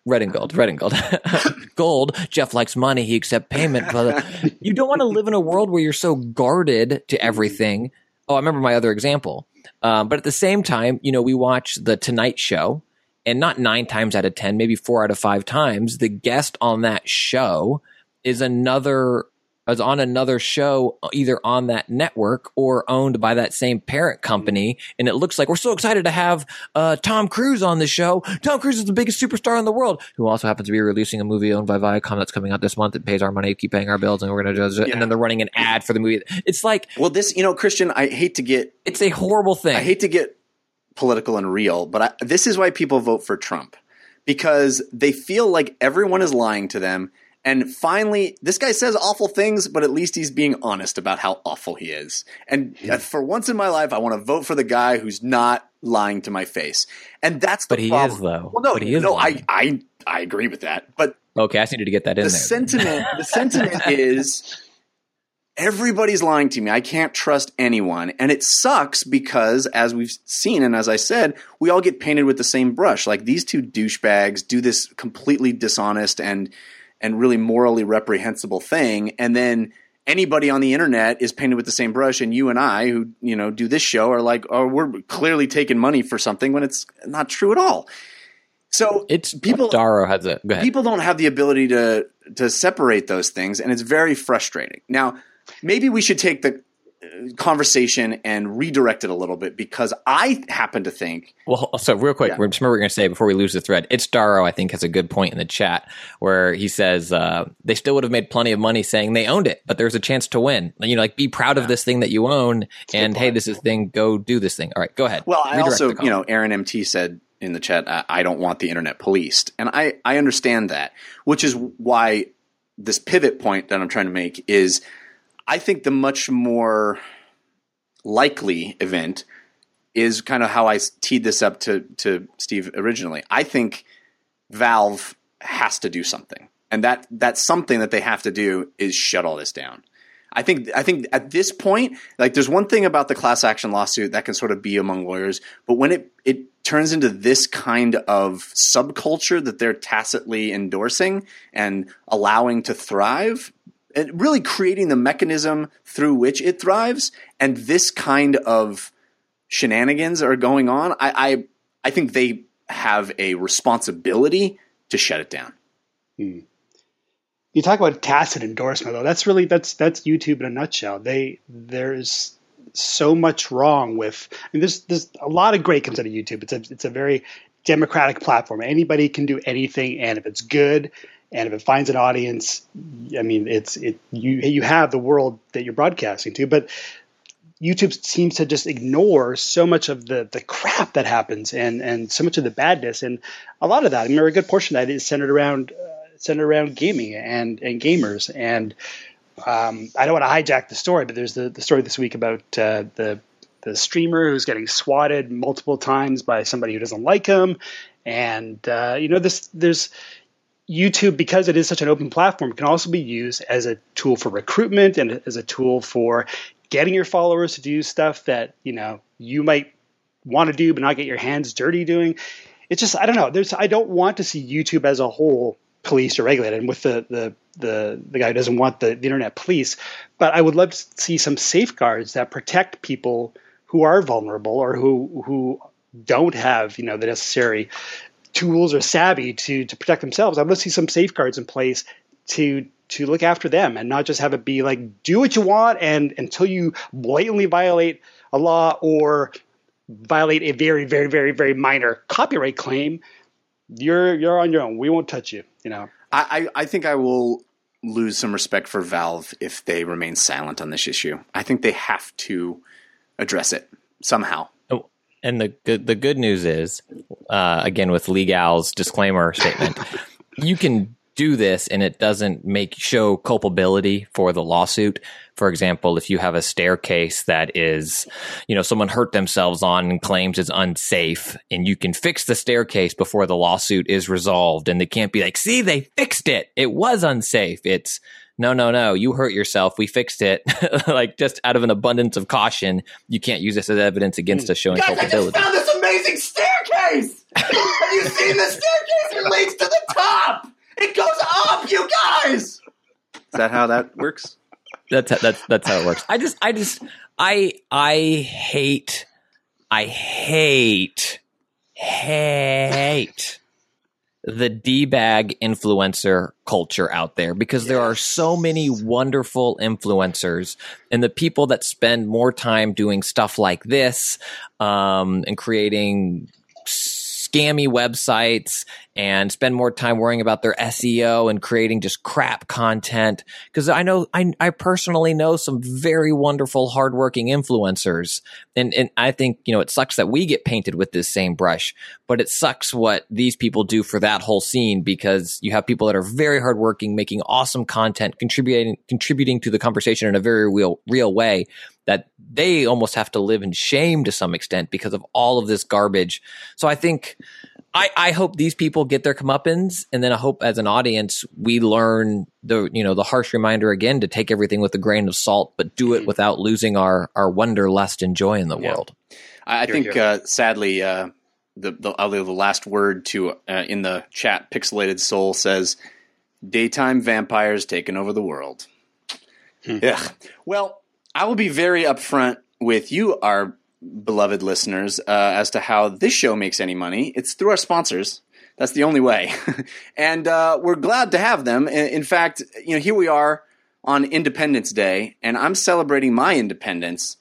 Speaker 2: Red and gold, red and gold, gold. Jeff likes money; he accepts payment. But you don't want to live in a world where you're so guarded to everything. Oh, I remember my other example. Um, but at the same time, you know, we watch the Tonight Show, and not nine times out of ten, maybe four out of five times, the guest on that show is another is on another show, either on that network or owned by that same parent company. And it looks like we're so excited to have uh, Tom Cruise on the show. Tom Cruise is the biggest superstar in the world, who also happens to be releasing a movie owned by Viacom that's coming out this month. It pays our money, keep paying our bills, and we're going to do it. And then they're running an ad for the movie. It's like,
Speaker 1: well, this, you know, Christian, I hate to get,
Speaker 2: it's a horrible thing.
Speaker 1: I hate to get political and real, but I, this is why people vote for Trump because they feel like everyone is lying to them. And finally, this guy says awful things, but at least he's being honest about how awful he is. And hmm. uh, for once in my life, I want to vote for the guy who's not lying to my face. And that's the
Speaker 2: but he
Speaker 1: problem.
Speaker 2: is though.
Speaker 1: Well, no,
Speaker 2: but he is
Speaker 1: no,
Speaker 2: lying.
Speaker 1: I, I, I agree with that. But
Speaker 2: okay, I just needed to get that in
Speaker 1: the
Speaker 2: there.
Speaker 1: sentiment, the sentiment is everybody's lying to me. I can't trust anyone. And it sucks because, as we've seen, and as I said, we all get painted with the same brush. Like these two douchebags do this completely dishonest and and really morally reprehensible thing, and then anybody on the internet is painted with the same brush. And you and I, who you know do this show, are like, oh, we're clearly taking money for something when it's not true at all. So
Speaker 2: it's
Speaker 1: people.
Speaker 2: Darrow has ahead.
Speaker 1: People don't have the ability to to separate those things, and it's very frustrating. Now, maybe we should take the conversation and redirect it a little bit because I happen to think.
Speaker 2: Well, so real quick,
Speaker 1: Yeah.
Speaker 2: remember what we're going to say before we lose the thread. It's Darrow, I think, has a good point in the chat where he says uh, they still would have made plenty of money saying they owned it, but there's a chance to win. You know, like be proud of this thing that you own, and hey, this is thing. Go do this thing. All right, go ahead.
Speaker 1: Well, I
Speaker 2: Redirect
Speaker 1: also, you know, Aaron MT said in the chat, I, I don't want the internet policed, and I I understand that, which is why this pivot point that I'm trying to make is, I think the much more likely event is kind of how I teed this up to to Steve originally. I think Valve has to do something, and that that something that they have to do is shut all this down. I think I think at this point, like there's one thing about the class action lawsuit that can sort of be among lawyers, but when it it turns into this kind of subculture that they're tacitly endorsing and allowing to thrive, and really creating the mechanism through which it thrives, and this kind of shenanigans are going on, I I, I think they have a responsibility to shut it down. Hmm.
Speaker 3: You talk about tacit endorsement though. That's really that's that's YouTube in a nutshell. They there's so much wrong with. Mean, there's there's a lot of great comes out of YouTube. It's a it's a very democratic platform. Anybody can do anything, and if it's good, and if it finds an audience, I mean, it's it you you have the world that you're broadcasting to. But YouTube seems to just ignore so much of the the crap that happens and and so much of the badness and a lot of that. I mean, a good portion of that is centered around uh, centered around gaming and and gamers. And um, I don't want to hijack the story, but there's the, the story this week about uh, the the streamer who's getting swatted multiple times by somebody who doesn't like him. And uh, you know, this there's YouTube because it is such an open platform can also be used as a tool for recruitment and as a tool for getting your followers to do stuff that you know you might want to do but not get your hands dirty doing. It's just I don't know. There's I don't want to see YouTube as a whole policed or regulated. And with the the the, the guy who doesn't want the, the internet police, but I would love to see some safeguards that protect people who are vulnerable or who who don't have you know the necessary tools or savvy to to protect themselves. I'd love to see some safeguards in place to to look after them and not just have it be like do what you want and until you blatantly violate a law or violate a very very very very minor copyright claim you're you're on your own we won't touch you you know
Speaker 1: I, I I think I will lose some respect for Valve if they remain silent on this issue. I think they have to address it somehow.
Speaker 2: And the good the good news is, uh, again with Legal's disclaimer statement, you can do this and it doesn't make show culpability for the lawsuit. For example, if you have a staircase that is, you know, someone hurt themselves on and claims it's unsafe, and you can fix the staircase before the lawsuit is resolved, and they can't be like, "See, they fixed it. It was unsafe." It's no, no, no. You hurt yourself. We fixed it. like just out of an abundance of caution, you can't use this as evidence against us showing culpability.
Speaker 1: I just found this amazing staircase. Have you seen the staircase? It leads to the top. It goes up, you guys. Is that how that works?
Speaker 2: That's how, that's that's how it works. I just I just I I hate I hate hate the D bag influencer culture out there because yes. there are so many wonderful influencers and the people that spend more time doing stuff like this um, and creating scammy websites and spend more time worrying about their SEO and creating just crap content. Cause I know, I, I personally know some very wonderful, hardworking influencers. And, and I think, you know, it sucks that we get painted with this same brush, but it sucks what these people do for that whole scene because you have people that are very hardworking, making awesome content, contributing, contributing to the conversation in a very real, real way that they almost have to live in shame to some extent because of all of this garbage. So I think I, I hope these people get their comeuppance, and then I hope as an audience we learn the you know the harsh reminder again to take everything with a grain of salt, but do it mm-hmm. without losing our our wanderlust and joy in the yeah. world.
Speaker 1: I, I think uh, sadly. Uh, the, the I'll leave the last word to uh, in the chat. Pixelated Soul says, "Daytime vampires taking over the world." Hmm. Yeah. Well, I will be very upfront with you, our beloved listeners, uh, as to how this show makes any money. It's through our sponsors. That's the only way, and uh, we're glad to have them. In fact, you know, here we are on Independence Day, and I'm celebrating my independence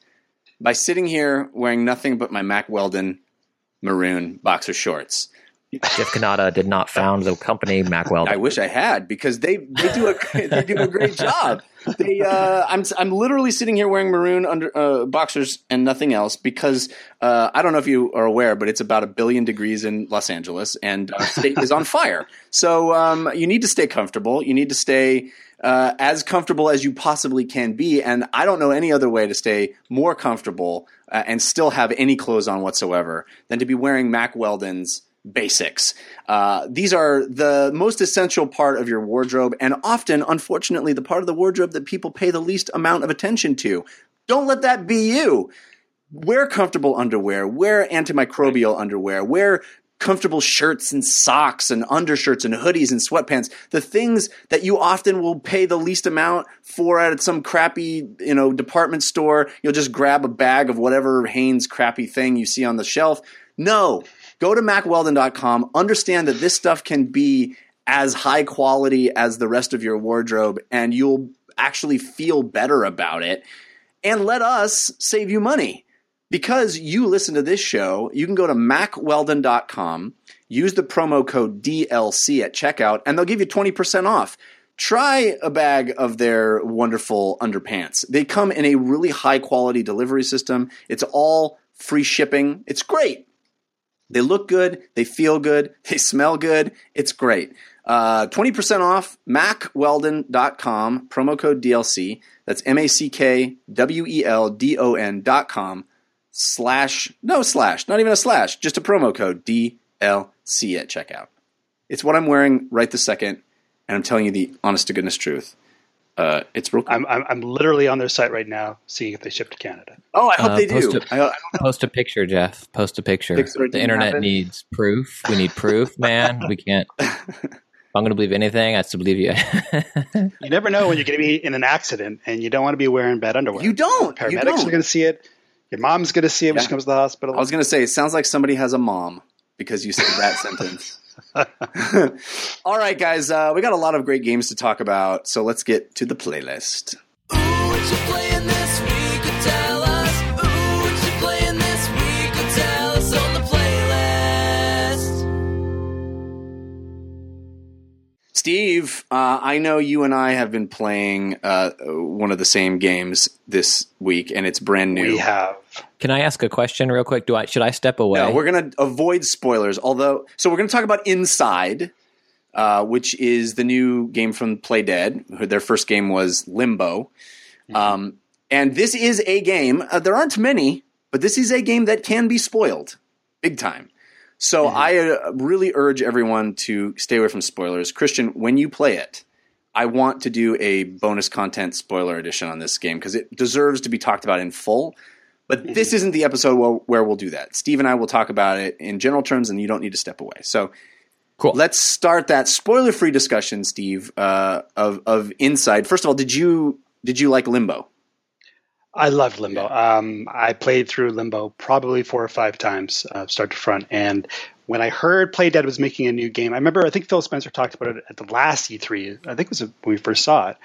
Speaker 1: by sitting here wearing nothing but my Mack Weldon maroon boxer shorts.
Speaker 2: Jeff Cannata did not found the company Mack Weldon.
Speaker 1: I wish I had because they, they do a they do a great job. They uh, I'm I'm literally sitting here wearing maroon under uh, boxers and nothing else because uh, I don't know if you are aware, but it's about a billion degrees in Los Angeles and our state is on fire. So um, you need to stay comfortable. You need to stay uh, as comfortable as you possibly can be. And I don't know any other way to stay more comfortable uh, and still have any clothes on whatsoever than to be wearing Mack Weldon's basics. Uh, these are the most essential part of your wardrobe, and often, unfortunately, the part of the wardrobe that people pay the least amount of attention to. Don't let that be you. Wear comfortable underwear, wear antimicrobial underwear, wear comfortable shirts and socks and undershirts and hoodies and sweatpants the things that you often will pay the least amount for at some crappy you know department store you'll just grab a bag of whatever hanes crappy thing you see on the shelf no go to mackweldon.com. Understand that this stuff can be as high quality as the rest of your wardrobe, and you'll actually feel better about it. And let us save you money. Because you listen to this show, you can go to mackweldon.com, use the promo code DLC at checkout, and they'll give you 20% off. Try a bag of their wonderful underpants. They come in a really high quality delivery system. It's all free shipping. It's great. They look good, they feel good, they smell good. It's great. Uh, 20% off mackweldon.com, promo code DLC. That's M A C K W E L D O N.com slash, no slash, not even a slash, just a promo code DLC at checkout. It's what I'm wearing right this second, and I'm telling you the honest to goodness truth. Uh, it's real.
Speaker 3: Cool. I'm, I'm, I'm literally on their site right now, seeing if they ship to Canada.
Speaker 1: Oh, I hope uh, they do.
Speaker 2: A, I, I post a picture, Jeff. Post a picture. picture the internet happen. needs proof. We need proof, man. we can't. If I'm going to believe anything, I have to believe you.
Speaker 3: you never know when you're going to be in an accident, and you don't want to be wearing bad underwear.
Speaker 1: You don't.
Speaker 3: Paramedics
Speaker 1: you don't.
Speaker 3: are going to see it. Your mom's going to see it yeah. when she comes to the hospital.
Speaker 1: I was going to say, it sounds like somebody has a mom because you said that sentence. All right, guys, uh, we got a lot of great games to talk about, so let's get to the playlist. Ooh, Steve, uh, I know you and I have been playing uh, one of the same games this week, and it's brand new.
Speaker 3: We have.
Speaker 2: Can I ask a question real quick? Do I should I step away?
Speaker 1: No, we're going to avoid spoilers. Although, so we're going to talk about Inside, uh, which is the new game from Playdead. Their first game was Limbo, mm-hmm. um, and this is a game. Uh, there aren't many, but this is a game that can be spoiled big time. So mm-hmm. I uh, really urge everyone to stay away from spoilers. Christian, when you play it, I want to do a bonus content spoiler edition on this game because it deserves to be talked about in full. But mm-hmm. this isn't the episode where, where, we'll do that. Steve and I will talk about it in general terms, and you don't need to step away. So, cool. Let's start that spoiler-free discussion, Steve, uh, of of Inside. First of all, did you did you like Limbo?
Speaker 3: I loved Limbo. Um, I played through Limbo probably four or five times, uh, start to front, and when I heard Playdead was making a new game, I remember I think Phil Spencer talked about it at the last E3. I think it was when we first saw it,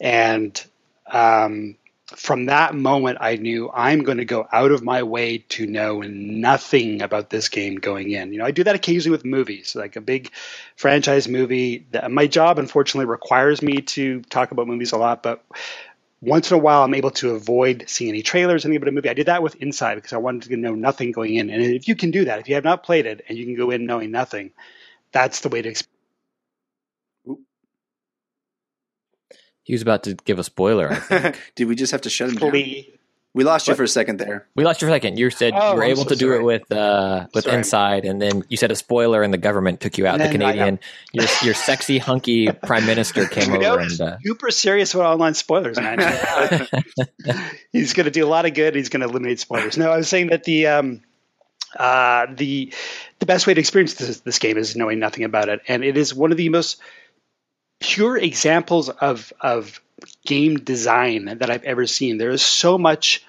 Speaker 3: and um, from that moment, I knew I'm going to go out of my way to know nothing about this game going in. You know, I do that occasionally with movies, like a big franchise movie. My job, unfortunately, requires me to talk about movies a lot, but once in a while, I'm able to avoid seeing any trailers, any about a movie. I did that with Inside because I wanted to know nothing going in. And if you can do that, if you have not played it and you can go in knowing nothing, that's the way to experience
Speaker 2: He was about to give a spoiler.
Speaker 1: Did we just have to shut him down? We lost you for a second there.
Speaker 2: We lost you for a second. You said oh, you were I'm able so to do it with uh, with sorry. Inside, and then you said a spoiler, and the government took you out. The Canadian, your your sexy hunky prime minister came you over and uh,
Speaker 3: super serious with online spoilers, man. he's going to do a lot of good. He's going to eliminate spoilers. No, I was saying that the um, uh, the the best way to experience this, this game is knowing nothing about it, and it is one of the most pure examples of of game design that I've ever seen. There is so much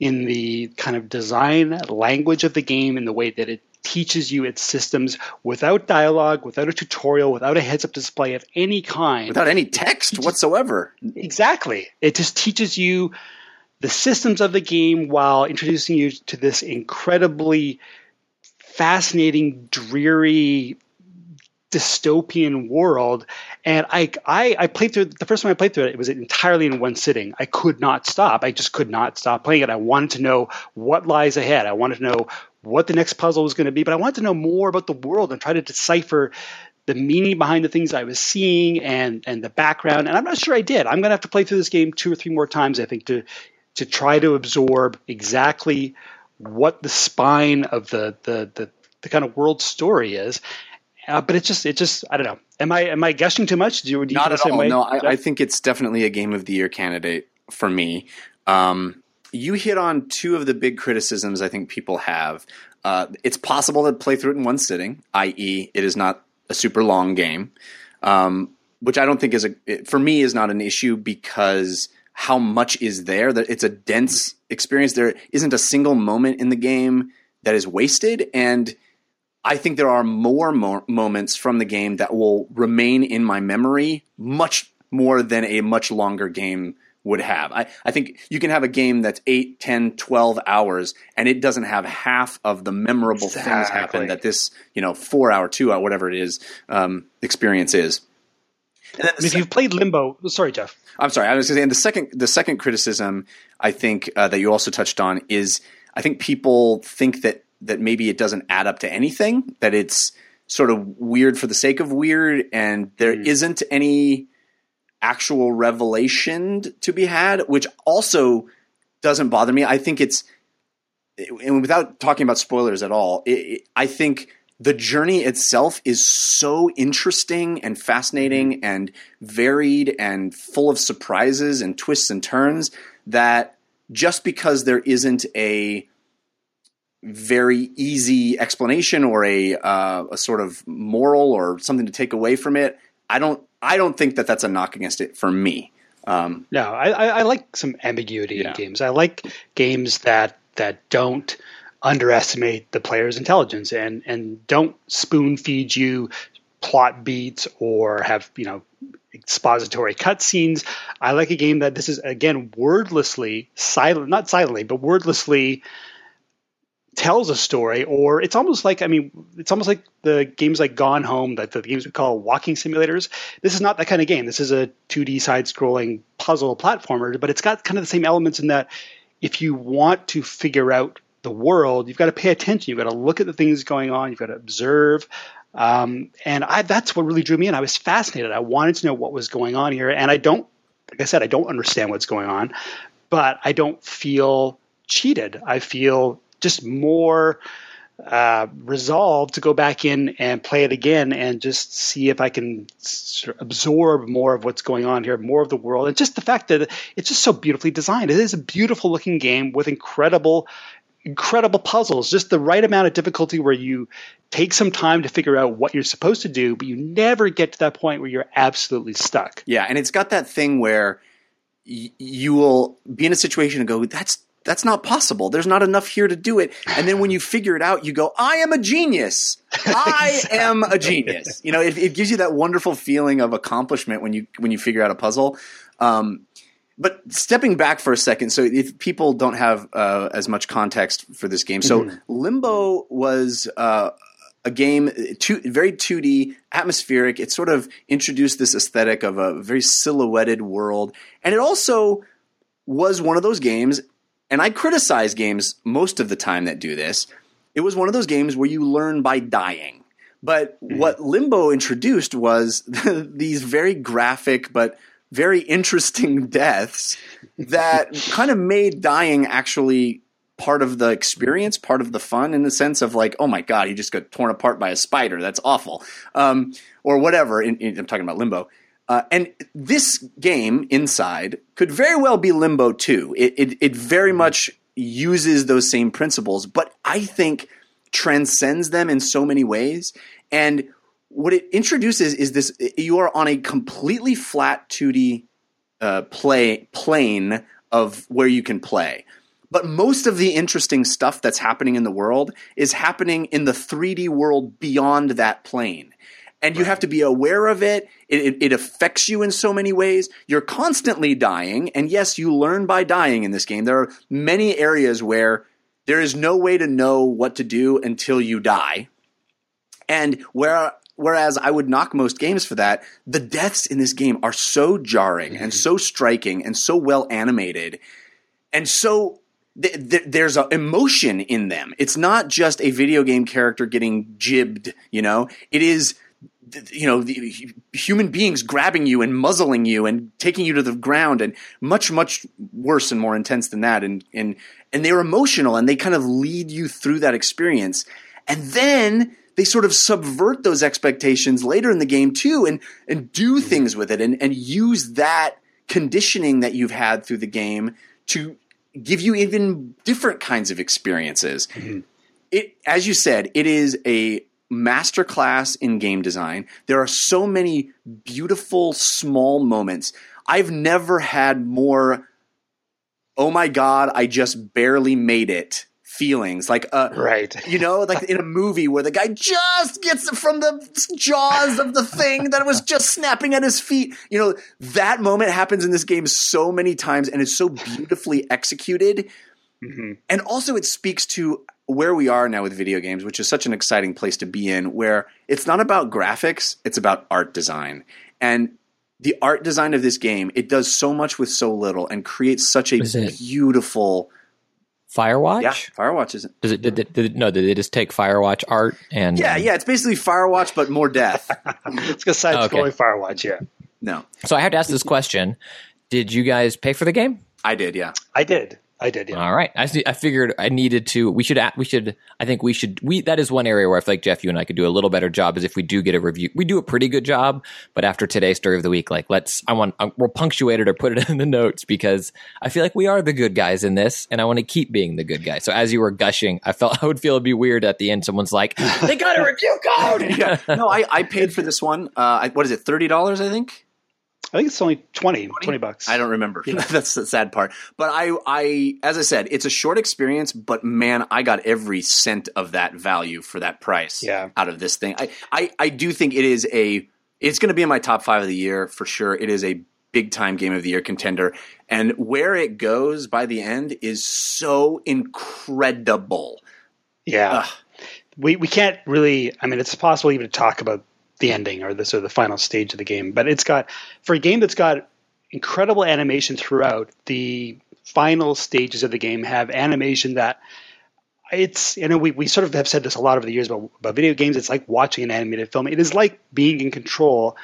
Speaker 3: in the kind of design language of the game in the way that it teaches you its systems without dialogue, without a tutorial, without a heads up display of any kind.
Speaker 1: Without any text whatsoever.
Speaker 3: Exactly. It just teaches you the systems of the game while introducing you to this incredibly fascinating, dreary, dystopian world. And I, I, I played through the first time I played through it, it was entirely in one sitting. I could not stop. I just could not stop playing it. I wanted to know what lies ahead. I wanted to know what the next puzzle was going to be, but I wanted to know more about the world and try to decipher the meaning behind the things I was seeing and and the background. And I'm not sure I did. I'm going to have to play through this game two or three more times, I think, to to try to absorb exactly what the spine of the the the, the kind of world story is uh, but it's just, it just, I don't know. Am I, am I guessing too much?
Speaker 1: Do you, do you Not at all. Way? No, I, I, think it's definitely a game of the year candidate for me. Um, you hit on two of the big criticisms I think people have. Uh, it's possible to play through it in one sitting, i.e., it is not a super long game, um, which I don't think is a for me is not an issue because how much is there. That it's a dense experience. There isn't a single moment in the game that is wasted, and I think there are more mo- moments from the game that will remain in my memory much more than a much longer game would have. I, I think you can have a game that's 8, 10, 12 hours and it doesn't have half of the memorable exactly. things happen that this, you know, 4 hour, 2 hour, whatever it is, um, experience is.
Speaker 3: if you've played Limbo, sorry, Jeff.
Speaker 1: I'm sorry. I was going to say, and the second, the second criticism I think uh, that you also touched on is I think people think that that maybe it doesn't add up to anything, that it's sort of weird for the sake of weird, and there mm. not any actual revelation to be had, which also doesn't bother me. I think it's, and without talking about spoilers at all, it, it, I think the journey itself is so interesting and fascinating mm-hmm. and varied and full of surprises and twists and turns that just because there isn't a very easy explanation or a uh, a sort of moral or something to take away from it. I don't I don't think that that's a knock against it for me.
Speaker 3: Um, no, I, I, like some ambiguity yeah. in games. I like games that that don't underestimate the player's intelligence and and don't spoon feed you plot beats or have you know expository cutscenes. I like a game that this is again wordlessly silent, not silently, but wordlessly tells a story, or it's almost like I mean, it's almost like the games like Gone Home, that the games we call walking simulators. This is not that kind of game. This is a 2D side-scrolling puzzle platformer, but it's got kind of the same elements in that if you want to figure out the world, you've got to pay attention. You've got to look at the things going on. You've got to observe. Um, and I, that's what really drew me in. I was fascinated. I wanted to know what was going on here, and I don't, like I said, I don't understand what's going on, but I don't feel cheated. I feel just more uh, resolved to go back in and play it again and just see if I can sort of absorb more of what's going on here, more of the world, and just the fact that it's just so beautifully designed. It is a beautiful looking game with incredible incredible puzzles, just the right amount of difficulty where you take some time to figure out what you're supposed to do, but you never get to that point where you're absolutely stuck.
Speaker 1: Yeah, and it's got that thing where y- you will be in a situation and go, "That's that's not possible. There's not enough here to do it. And then when you figure it out, you go, I am a genius. I exactly. am a genius. You know, it, it, gives you that wonderful feeling of accomplishment when you when you figure out a puzzle. Um, but stepping back for a second, so if people don't have uh, as much context for this game, so mm-hmm. Limbo was uh, a game, two, very 2D, atmospheric. It sort of introduced this aesthetic of a very silhouetted world, and it also was one of those games. And I criticize games most of the time that do this. It was one of those games where you learn by dying. But mm-hmm. what Limbo introduced was these very graphic but very interesting deaths that kind of made dying actually part of the experience, part of the fun in the sense of like, oh my god, he just got torn apart by a spider. That's awful, um, or whatever. In, in, I'm talking about Limbo. Uh, and this game inside could very well be Limbo 2. It, it, it very mm-hmm. much uses those same principles, but I think transcends them in so many ways. And what it introduces is this you are on a completely flat 2D uh, play plane of where you can play. But most of the interesting stuff that's happening in the world is happening in the 3D world beyond that plane. And you have to be aware of it. It, it. it, affects you in so many ways. You're constantly dying. And yes, you learn by dying in this game. There are many areas where there is no way to know what to do until you die. And where whereas I would knock most games for that, the deaths in this game are so jarring and mm-hmm. so striking and so well animated and so th- th- there's an emotion in them. It's not just a video game character getting gibbed, you know. It is you know the human beings grabbing you and muzzling you and taking you to the ground and much much worse and more intense than that and and and they're emotional and they kind of lead you through that experience and then they sort of subvert those expectations later in the game too and and do things with it and and use that conditioning that you've had through the game to give you even different kinds of experiences. Mm-hmm. It as you said, it is a masterclass in game design. There are so many beautiful small moments. I've never had more oh my god, I just barely made it feelings like uh
Speaker 3: right
Speaker 1: you know like in a movie where the guy just gets it from the jaws of the thing that was just snapping at his feet you know that moment happens in this game so many times and it's so beautifully executed mm-hmm. and also it speaks to where we are now with video games which is such an exciting place to be in where it's not about graphics it's about art design and the art design of this game it does so much with so little and creates such a beautiful
Speaker 2: Firewatch?
Speaker 1: Yeah, Firewatch isn't.
Speaker 2: Does it? Did, did, did, no, did they just take Firewatch art and?
Speaker 1: Yeah, um, yeah. It's basically Firewatch, but more death.
Speaker 3: it's a side scrolling okay. Firewatch. Yeah.
Speaker 1: No.
Speaker 2: So I have to ask this question: Did you guys pay for the game?
Speaker 1: I did. Yeah.
Speaker 3: I did. I did. Yeah.
Speaker 2: All right. I I figured I needed to. We should. We should. I think we should. We that is one area where I feel like Jeff, you and I could do a little better job. Is if we do get a review, we do a pretty good job. But after today's story of the week, like let's. I want. Uh, we'll punctuate it or put it in the notes because I feel like we are the good guys in this, and I want to keep being the good guy. So as you were gushing, I felt I would feel it'd be weird at the end. Someone's like, "They got a review code."
Speaker 1: yeah. No, I I paid for this one. Uh, what is it? Thirty dollars, I think.
Speaker 3: I think it's only 20, 20, 20 bucks.
Speaker 1: I don't remember. Yeah. That's the sad part. But I, I, as I said, it's a short experience, but man, I got every cent of that value for that price
Speaker 3: yeah.
Speaker 1: out of this thing. I, I, I do think it is a, it's going to be in my top five of the year for sure. It is a big time game of the year contender. And where it goes by the end is so incredible.
Speaker 3: Yeah. Ugh. We, we can't really, I mean, it's possible even to talk about the ending or the sort of the final stage of the game. But it's got for a game that's got incredible animation throughout. The final stages of the game have animation that it's you know we, we sort of have said this a lot over the years about, about video games. It's like watching an animated film. It is like being in control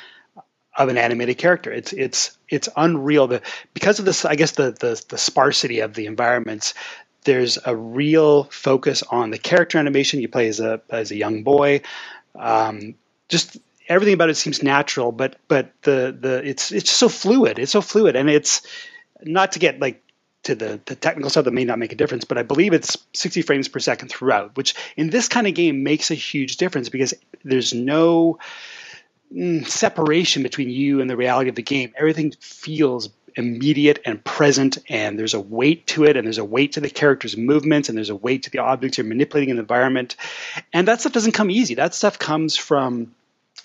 Speaker 3: of an animated character. It's it's it's unreal. The because of this, I guess the the, the sparsity of the environments. There's a real focus on the character animation. You play as a as a young boy. Um, just everything about it seems natural, but but the the it's it's so fluid. It's so fluid, and it's not to get like to the, the technical stuff that may not make a difference, but I believe it's 60 frames per second throughout, which in this kind of game makes a huge difference because there's no mm, separation between you and the reality of the game. Everything feels immediate and present, and there's a weight to it, and there's a weight to the character's movements, and there's a weight to the objects you're manipulating in the environment. And that stuff doesn't come easy. That stuff comes from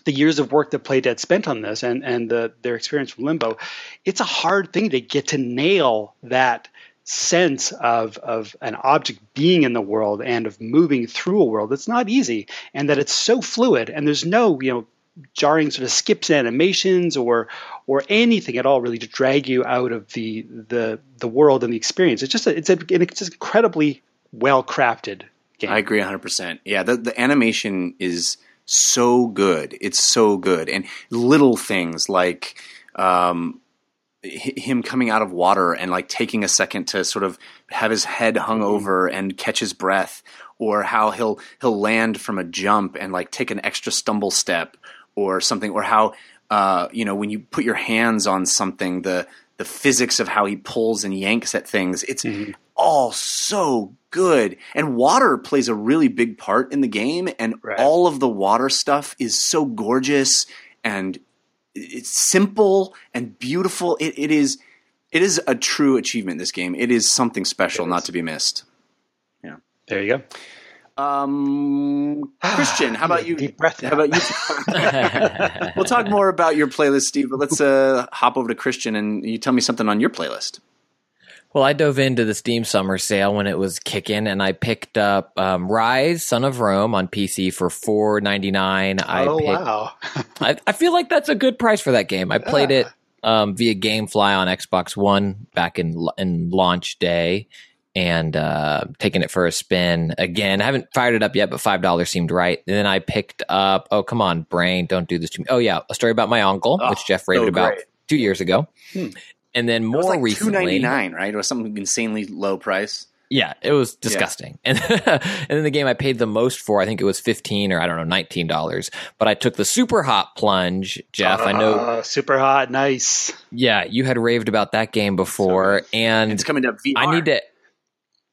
Speaker 3: the years of work that Playdead spent on this and, and the, their experience from Limbo. It's a hard thing to get to nail that sense of of an object being in the world and of moving through a world. It's not easy and that it's so fluid and there's no you know jarring sort of skips animations or or anything at all really to drag you out of the the the world and the experience. It's just a, it's a, it's incredibly well crafted game.
Speaker 1: I agree 100% yeah the, the animation is so good it's so good and little things like um, him coming out of water and like taking a second to sort of have his head hung mm-hmm. over and catch his breath or how he'll he'll land from a jump and like take an extra stumble step or something or how uh, you know when you put your hands on something the the physics of how he pulls and yanks at things it's mm-hmm. All so good and water plays a really big part in the game and right. all of the water stuff is so gorgeous and it's simple and beautiful. It, it is it is a true achievement. This game. It is something special, not to be missed.
Speaker 3: Yeah. There you
Speaker 1: go. Um, Christian, how about you?
Speaker 3: Deep breath.
Speaker 1: How about you? we'll talk more about your playlist, Steve. But let's uh, hop over to Christian and you tell me something on your playlist.
Speaker 2: Well, I dove into the Steam Summer Sale when it was kicking, and I picked up um, Ryse: Son of Rome on PC for four ninety nine.
Speaker 3: Oh picked, wow!
Speaker 2: I, I, feel like that's a good price for that game. I played yeah. it um, via GameFly on Xbox One back in in launch day, and uh, taking it for a spin again. I haven't fired it up yet, but five dollars seemed right. And then I picked up. Oh come on, brain! Don't do this to me. Oh yeah, a story about my uncle, oh, which Jeff raved so about two years ago. Hmm. And then more
Speaker 1: like
Speaker 2: recently,
Speaker 1: two ninety nine, right? It was something insanely low price.
Speaker 2: Yeah, it was disgusting. Yeah. And and then the game I paid the most for, I think it was fifteen or I don't know, nineteen dollars. But I took the SuperHOT plunge, Jeff. Uh, I know
Speaker 3: ah, SuperHOT, nice.
Speaker 2: Yeah, you had raved about that game before, so, and
Speaker 1: it's coming to VR.
Speaker 2: I need to.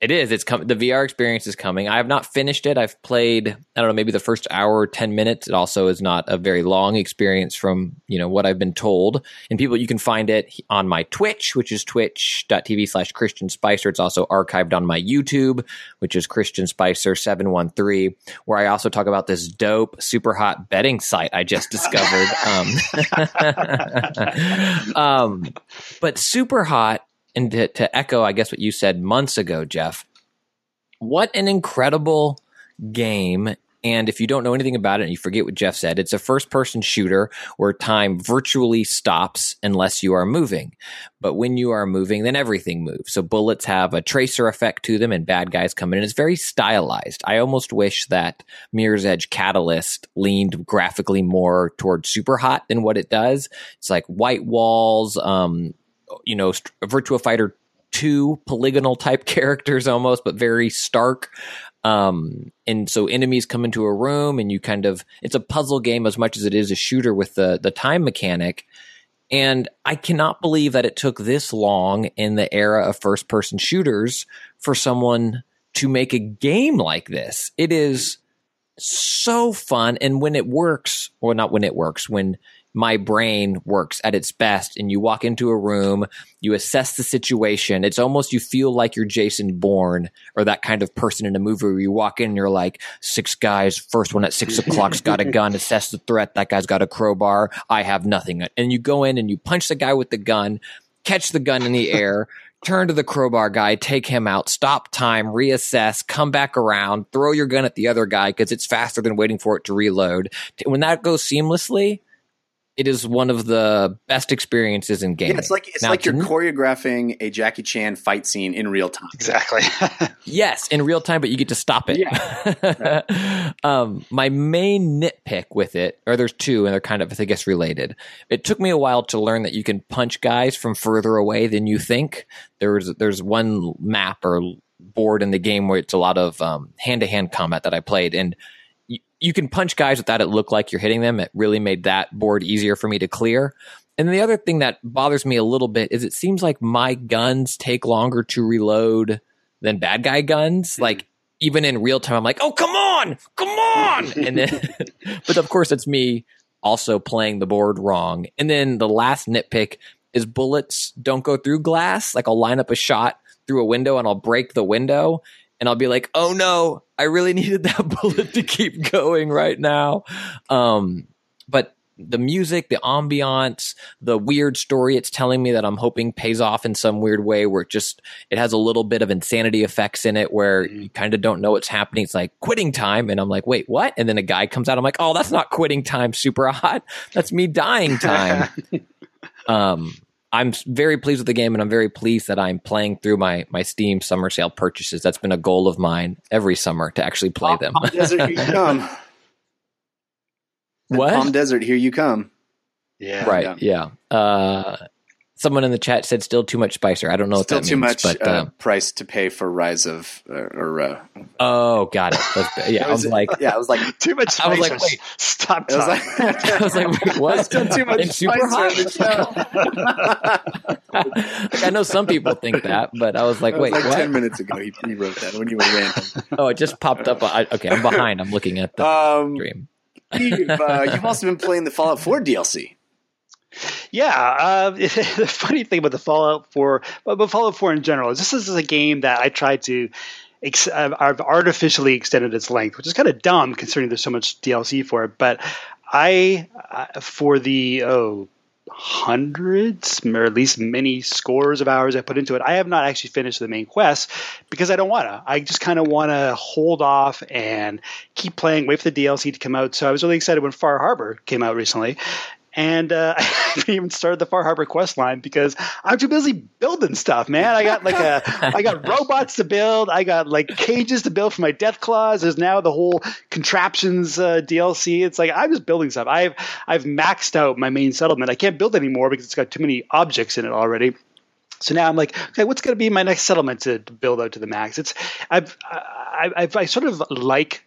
Speaker 2: It is. It's coming. The VR experience is coming. I have not finished it. I've played. I don't know, maybe the first hour or ten minutes. It also is not a very long experience from you know what I've been told. And people, you can find it on my Twitch, which is twitch.tv slash Christian Spicer. It's also archived on my YouTube, which is Christian Spicer seven one three, where I also talk about this dope, SuperHOT betting site I just discovered. um, um, but SuperHOT and to, to echo, I guess, what you said months ago, Jeff, what an incredible game. And if you don't know anything about it and you forget what Jeff said, it's a first person shooter where time virtually stops unless you are moving. But when you are moving, then everything moves. So bullets have a tracer effect to them and bad guys come in. And It's very stylized. I almost wish that Mirror's Edge Catalyst leaned graphically more towards SuperHOT than what it does. It's like white walls, um, you know, Virtua Fighter 2 polygonal type characters almost, but very stark. Um, and so enemies come into a room and you kind of, it's a puzzle game as much as it is a shooter with the, the time mechanic. And I cannot believe that it took this long in the era of first person shooters for someone to make a game like this. It is so fun. And when it works, or not when it works, when my brain works at its best and you walk into a room you assess the situation it's almost you feel like you're jason bourne or that kind of person in a movie where you walk in and you're like six guys first one at six o'clock's got a gun assess the threat that guy's got a crowbar i have nothing and you go in and you punch the guy with the gun catch the gun in the air turn to the crowbar guy, take him out, stop time, reassess, come back around, throw your gun at the other guy because it's faster than waiting for it to reload. When that goes seamlessly, it is one of the best experiences in gaming.
Speaker 1: Yeah, it's like it's now, like you're choreographing a Jackie Chan fight scene in real time.
Speaker 3: Exactly.
Speaker 2: yes, in real time, but you get to stop it. Yeah. um, my main nitpick with it, or there's two, and they're kind of I guess related. It took me a while to learn that you can punch guys from further away than you think. There's there's one map or board in the game where it's a lot of hand to hand combat that I played, and you can punch guys without it look like you're hitting them. It really made that board easier for me to clear. And the other thing that bothers me a little bit is it seems like my guns take longer to reload than bad guy guns. Mm-hmm. Like even in real time, I'm like, oh come on, come on, and then, but of course it's me also playing the board wrong. And then the last nitpick is bullets don't go through glass. Like I'll line up a shot through a window and I'll break the window and I'll be like, "Oh no, I really needed that bullet to keep going right now." Um, but the music, the ambiance, the weird story it's telling me that I'm hoping pays off in some weird way where it just it has a little bit of insanity effects in it where mm-hmm. you kind of don't know what's happening. It's like quitting time and I'm like, "Wait, what?" And then a guy comes out I'm like, "Oh, that's not quitting time SuperHOT. That's me dying time." um I'm very pleased with the game, and I'm very pleased that I'm playing through my my Steam summer sale purchases. That's been a goal of mine every summer to actually play them.
Speaker 1: Desert, here you come.
Speaker 2: what?
Speaker 1: Palm Desert, here you come.
Speaker 2: Yeah. Right. Yeah. yeah. Uh, someone in the chat said still too much Spicer. I don't know
Speaker 1: still
Speaker 2: what
Speaker 1: that
Speaker 2: too
Speaker 1: means,
Speaker 2: much
Speaker 1: but, uh, uh, price to pay for Ryse of uh, or. Uh,
Speaker 2: oh, got it. That's, yeah, I was like,
Speaker 1: yeah, I was like,
Speaker 3: too much. Spicer. I was like, wait, stop. I was
Speaker 2: like, I was like, wait, what?
Speaker 1: Still too much super hot.
Speaker 2: like, I know some people think that, but I was like, wait,
Speaker 1: was like
Speaker 2: what?
Speaker 1: Ten minutes ago, he, he, wrote that when you were random.
Speaker 2: oh, it just popped up. I, okay, I'm behind. I'm looking at the um, stream.
Speaker 1: you've, uh, you've also been playing the Fallout 4 DLC.
Speaker 3: Yeah, uh, the funny thing about the Fallout 4, but Fallout 4 in general is this is a game that I tried to. I've artificially extended its length, which is kind of dumb considering there's so much DLC for it. But I, uh, for the oh hundreds or at least many scores of hours I put into it. I have not actually finished the main quest because I don't want to. I just kind of want to hold off and keep playing, wait for the DLC to come out. So I was really excited when Far Harbor came out recently and uh, I haven't even started the Far Harbor quest line because I'm too busy building stuff, man. I got like a, I got robots to build. I got like cages to build for my Deathclaws. There's now the whole contraptions uh, DLC. It's like I'm just building stuff. I've I've maxed out my main settlement. I can't build anymore because it's got too many objects in it already. So now I'm like, okay, what's going to be my next settlement to, to, build out to the max? It's I've I, I've I sort of like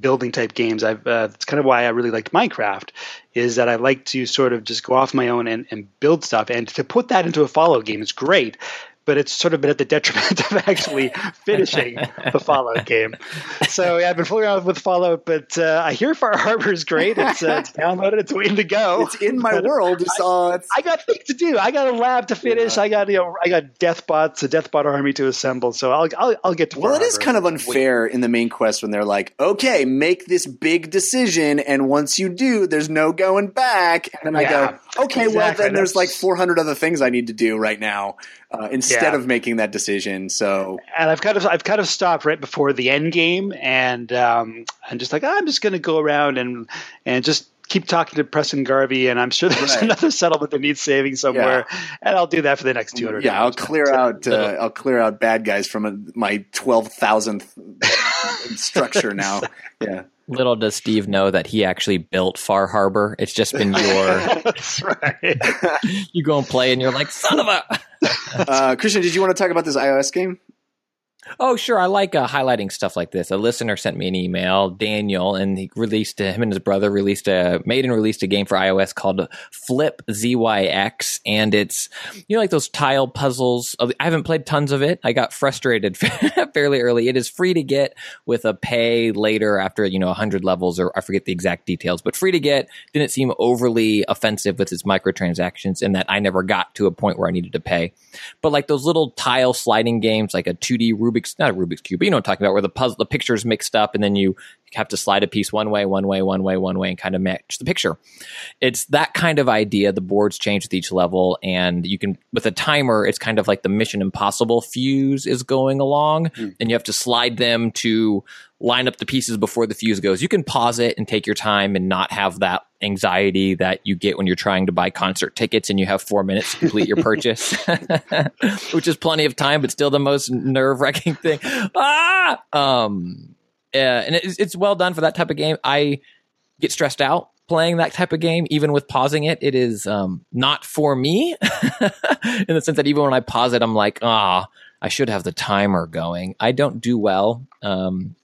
Speaker 3: building type games. I've uh, that's kind of why I really liked Minecraft is that I like to sort of just go off my own and, and build stuff. And to put that into a Fallout game is great but it's sort of been at the detriment of actually finishing the Fallout game. So yeah, I've been fooling around with Fallout, but uh, I hear Far Harbor is great. It's, uh, it's downloaded. It's waiting to go.
Speaker 1: It's in my world. It's, uh,
Speaker 3: it's, I, got things to do. I got a lab to finish. Yeah. I got you know I got Deathbots, a Deathbot army to assemble. So I'll I'll, I'll get to.
Speaker 1: Well,
Speaker 3: Far
Speaker 1: it is kind of unfair in the main quest when they're like, okay, make this big decision, and once you do, there's no going back. And then yeah, I go, okay, exactly. well then there's like 400 other things I need to do right now uh, instead yeah. of making that decision. So,
Speaker 3: and I've kind of I've kind of stopped right before the end game, and um, I'm just like I'm just going to go around and and just keep talking to Preston Garvey, and I'm sure there's right. another settlement that needs saving somewhere, yeah. and I'll do that for the next 200.
Speaker 1: Yeah, I'll clear out uh, I'll clear out bad guys from a, my twelve thousandth structure now. Yeah.
Speaker 2: Little does Steve know that he actually built Far Harbor. It's just been your.
Speaker 3: That's right.
Speaker 2: you go and play, and you're like, son of a.
Speaker 1: uh, Christian, did you want to talk about this iOS game?
Speaker 2: Oh, sure. I like uh, highlighting stuff like this. A listener sent me an email, Daniel, and he released uh, him and his brother released a made and released a game for iOS called Flipzyx, and it's you know like those tile puzzles. I haven't played tons of it. I got frustrated fairly early. It is free to get with a pay later after you know hundred levels, or I forget the exact details, but free to get. Didn't seem overly offensive with its microtransactions, in that I never got to a point where I needed to pay. But like those little tile sliding games, like a 2D Rubik's, not a Rubik's cube, but you know what I'm talking about, where the puzzle, the picture's mixed up, and then you have to slide a piece one way, one way, one way, one way, and kind of match the picture. It's that kind of idea. The boards change with each level, and you can with a timer. It's kind of like the Mission Impossible fuse is going along, mm. and you have to slide them to line up the pieces before the fuse goes. You can pause it and take your time and not have that anxiety that you get when you're trying to buy concert tickets and you have four minutes to complete your purchase, which is plenty of time, but still the most nerve wracking thing. Ah! Um, yeah, and it's, it's well done for that type of game. I get stressed out playing that type of game, even with pausing it. It is um, not for me in the sense that even when I pause it, I'm like, ah, I should have the timer going. I don't do well um,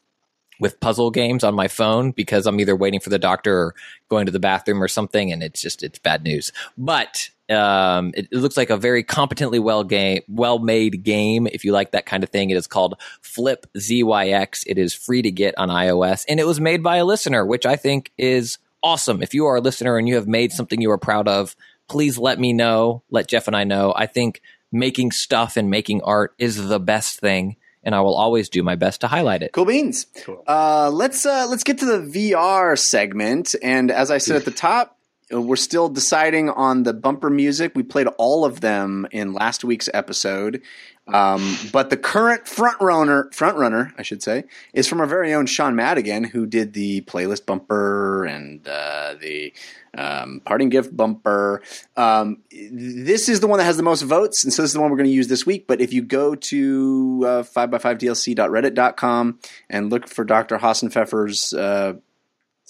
Speaker 2: with puzzle games on my phone because I'm either waiting for the doctor or going to the bathroom or something, and it's just it's bad news. But um, it, it, looks like a very competently well game, well made game. If you like that kind of thing, it is called Flip ZYX. It is free to get on iOS, and it was made by a listener, which I think is awesome. If you are a listener and you have made something you are proud of, please let me know. Let Jeff and I know. I think making stuff and making art is the best thing and I will always do my best to highlight it.
Speaker 1: Cool beans. Cool. Uh, let's uh, let's get to the VR segment. And as I said at the top, uh, we're still deciding on the bumper music. We played all of them in last week's episode. Um, but the current front runner, front runner, I should say, is from our very own Sean Madigan, who did the playlist bumper and uh, the um, parting gift bumper. Um, this is the one that has the most votes, and so this is the one we're going to use this week. But if you go to uh, 5x5dlc.reddit.com and look for Dr. Hasenpfeffer's uh,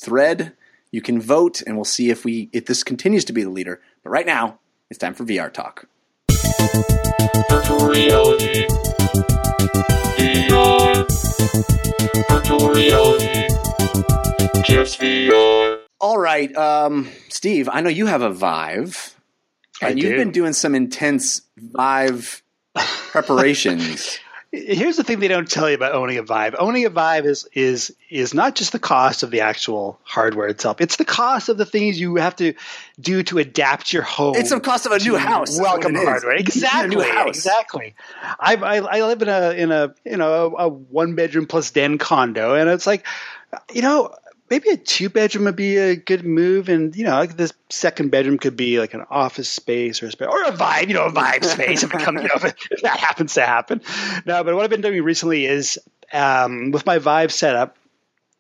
Speaker 1: thread, you can vote, and we'll see if we if this continues to be the leader. But right now, it's time for VR talk. Virtual reality. VR. Virtual reality. Just VR. All right, um, Steve. I know you have a Vive, and I you've do. been doing some intense Vive preparations.
Speaker 3: Here's the thing they don't tell you about owning a Vive. Owning a Vive is is is not just the cost of the actual hardware itself. It's the cost of the things you have to do to adapt your home.
Speaker 1: It's the cost of a new house.
Speaker 3: Welcome to hardware. Exactly. Exactly. I, I, I live in a in a you know a one bedroom plus den condo, and it's like you know maybe a two bedroom would be a good move, and you know, like this second bedroom could be like an office space or a space, or a Vive, you know, a Vive space if it comes, you know, if, if, that happens to happen. No, but what I've been doing recently is um, with my Vive setup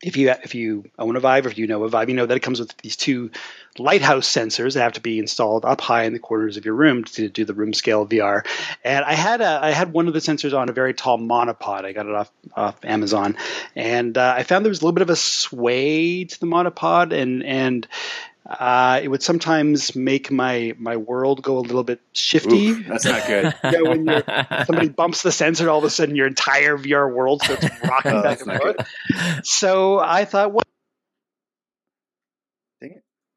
Speaker 3: if you if you own a Vive or if you know a Vive, you know that it comes with these two lighthouse sensors that have to be installed up high in the corners of your room to do the room scale VR. And I had a, I had one of the sensors on a very tall monopod. I got it off off Amazon, and uh, I found there was a little bit of a sway to the monopod, and and uh, it would sometimes make my my world go a little bit shifty.
Speaker 1: Oof, that's not good.
Speaker 3: when somebody bumps the sensor, all of a sudden your entire VR world starts rocking oh, back and forth. So I thought, what?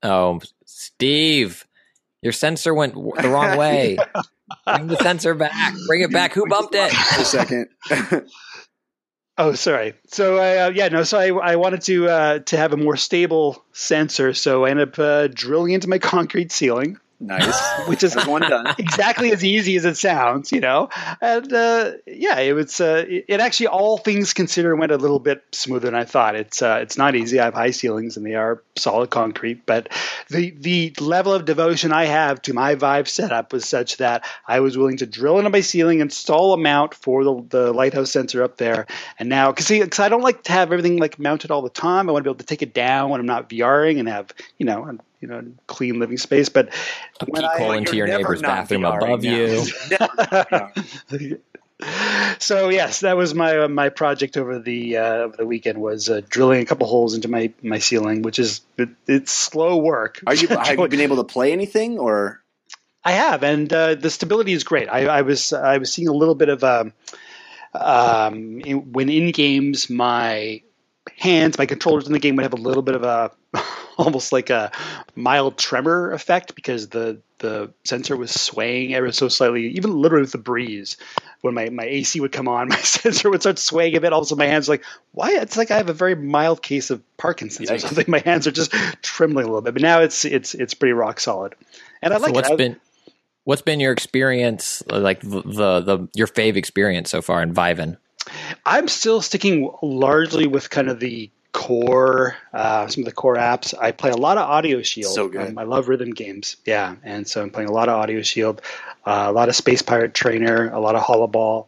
Speaker 2: Oh, Steve, your sensor went the wrong way. Bring the sensor back. Bring it back. Who bumped it?
Speaker 1: a second.
Speaker 3: Oh, sorry. So I uh, yeah no. So I, I wanted to uh, to have a more stable sensor. So I ended up uh, drilling into my concrete ceiling,
Speaker 1: Nice.
Speaker 3: Which is
Speaker 1: one done.
Speaker 3: exactly as easy as it sounds, you know. And uh, yeah, it was. Uh, it, actually, all things considered, went a little bit smoother than I thought. It's uh, it's not easy. I have high ceilings and they are solid concrete, but the the level of devotion I have to my Vive setup was such that I was willing to drill into my ceiling, install a mount for the, the lighthouse sensor up there, and now because see, because I don't like to have everything like mounted all the time. I want to be able to take it down when I'm not VRing and have you know you know clean living space. But
Speaker 2: a when I, into your neighbor's bathroom above you.
Speaker 3: so yes, that was my uh, my project over the uh, over the weekend was uh, drilling a couple holes into my my ceiling, which is it, it's slow work.
Speaker 1: Are you have you been able to play anything or?
Speaker 3: I have, and uh, the stability is great. I, I, was I was seeing a little bit of um, um, in, when in games my hands, my controllers in the game would have a little bit of a almost like a mild tremor effect because the the sensor was swaying ever so slightly, even literally with the breeze. When my, my AC would come on, my sensor would start swaying a bit. Also, my hands like, why? It's like I have a very mild case of Parkinson's or something. My hands are just trembling a little bit. But now it's it's it's pretty rock solid, and I like
Speaker 2: so what's
Speaker 3: it.
Speaker 2: been what's been your experience, like the, the, the your fave experience so far in Viven?
Speaker 3: I'm still sticking largely with kind of the core, uh, some of the core apps. I play a lot of Audioshield.
Speaker 1: So good.
Speaker 3: Um, I love rhythm games. Yeah, and so I'm playing a lot of Audioshield, uh, a lot of Space Pirate Trainer, a lot of Holoball.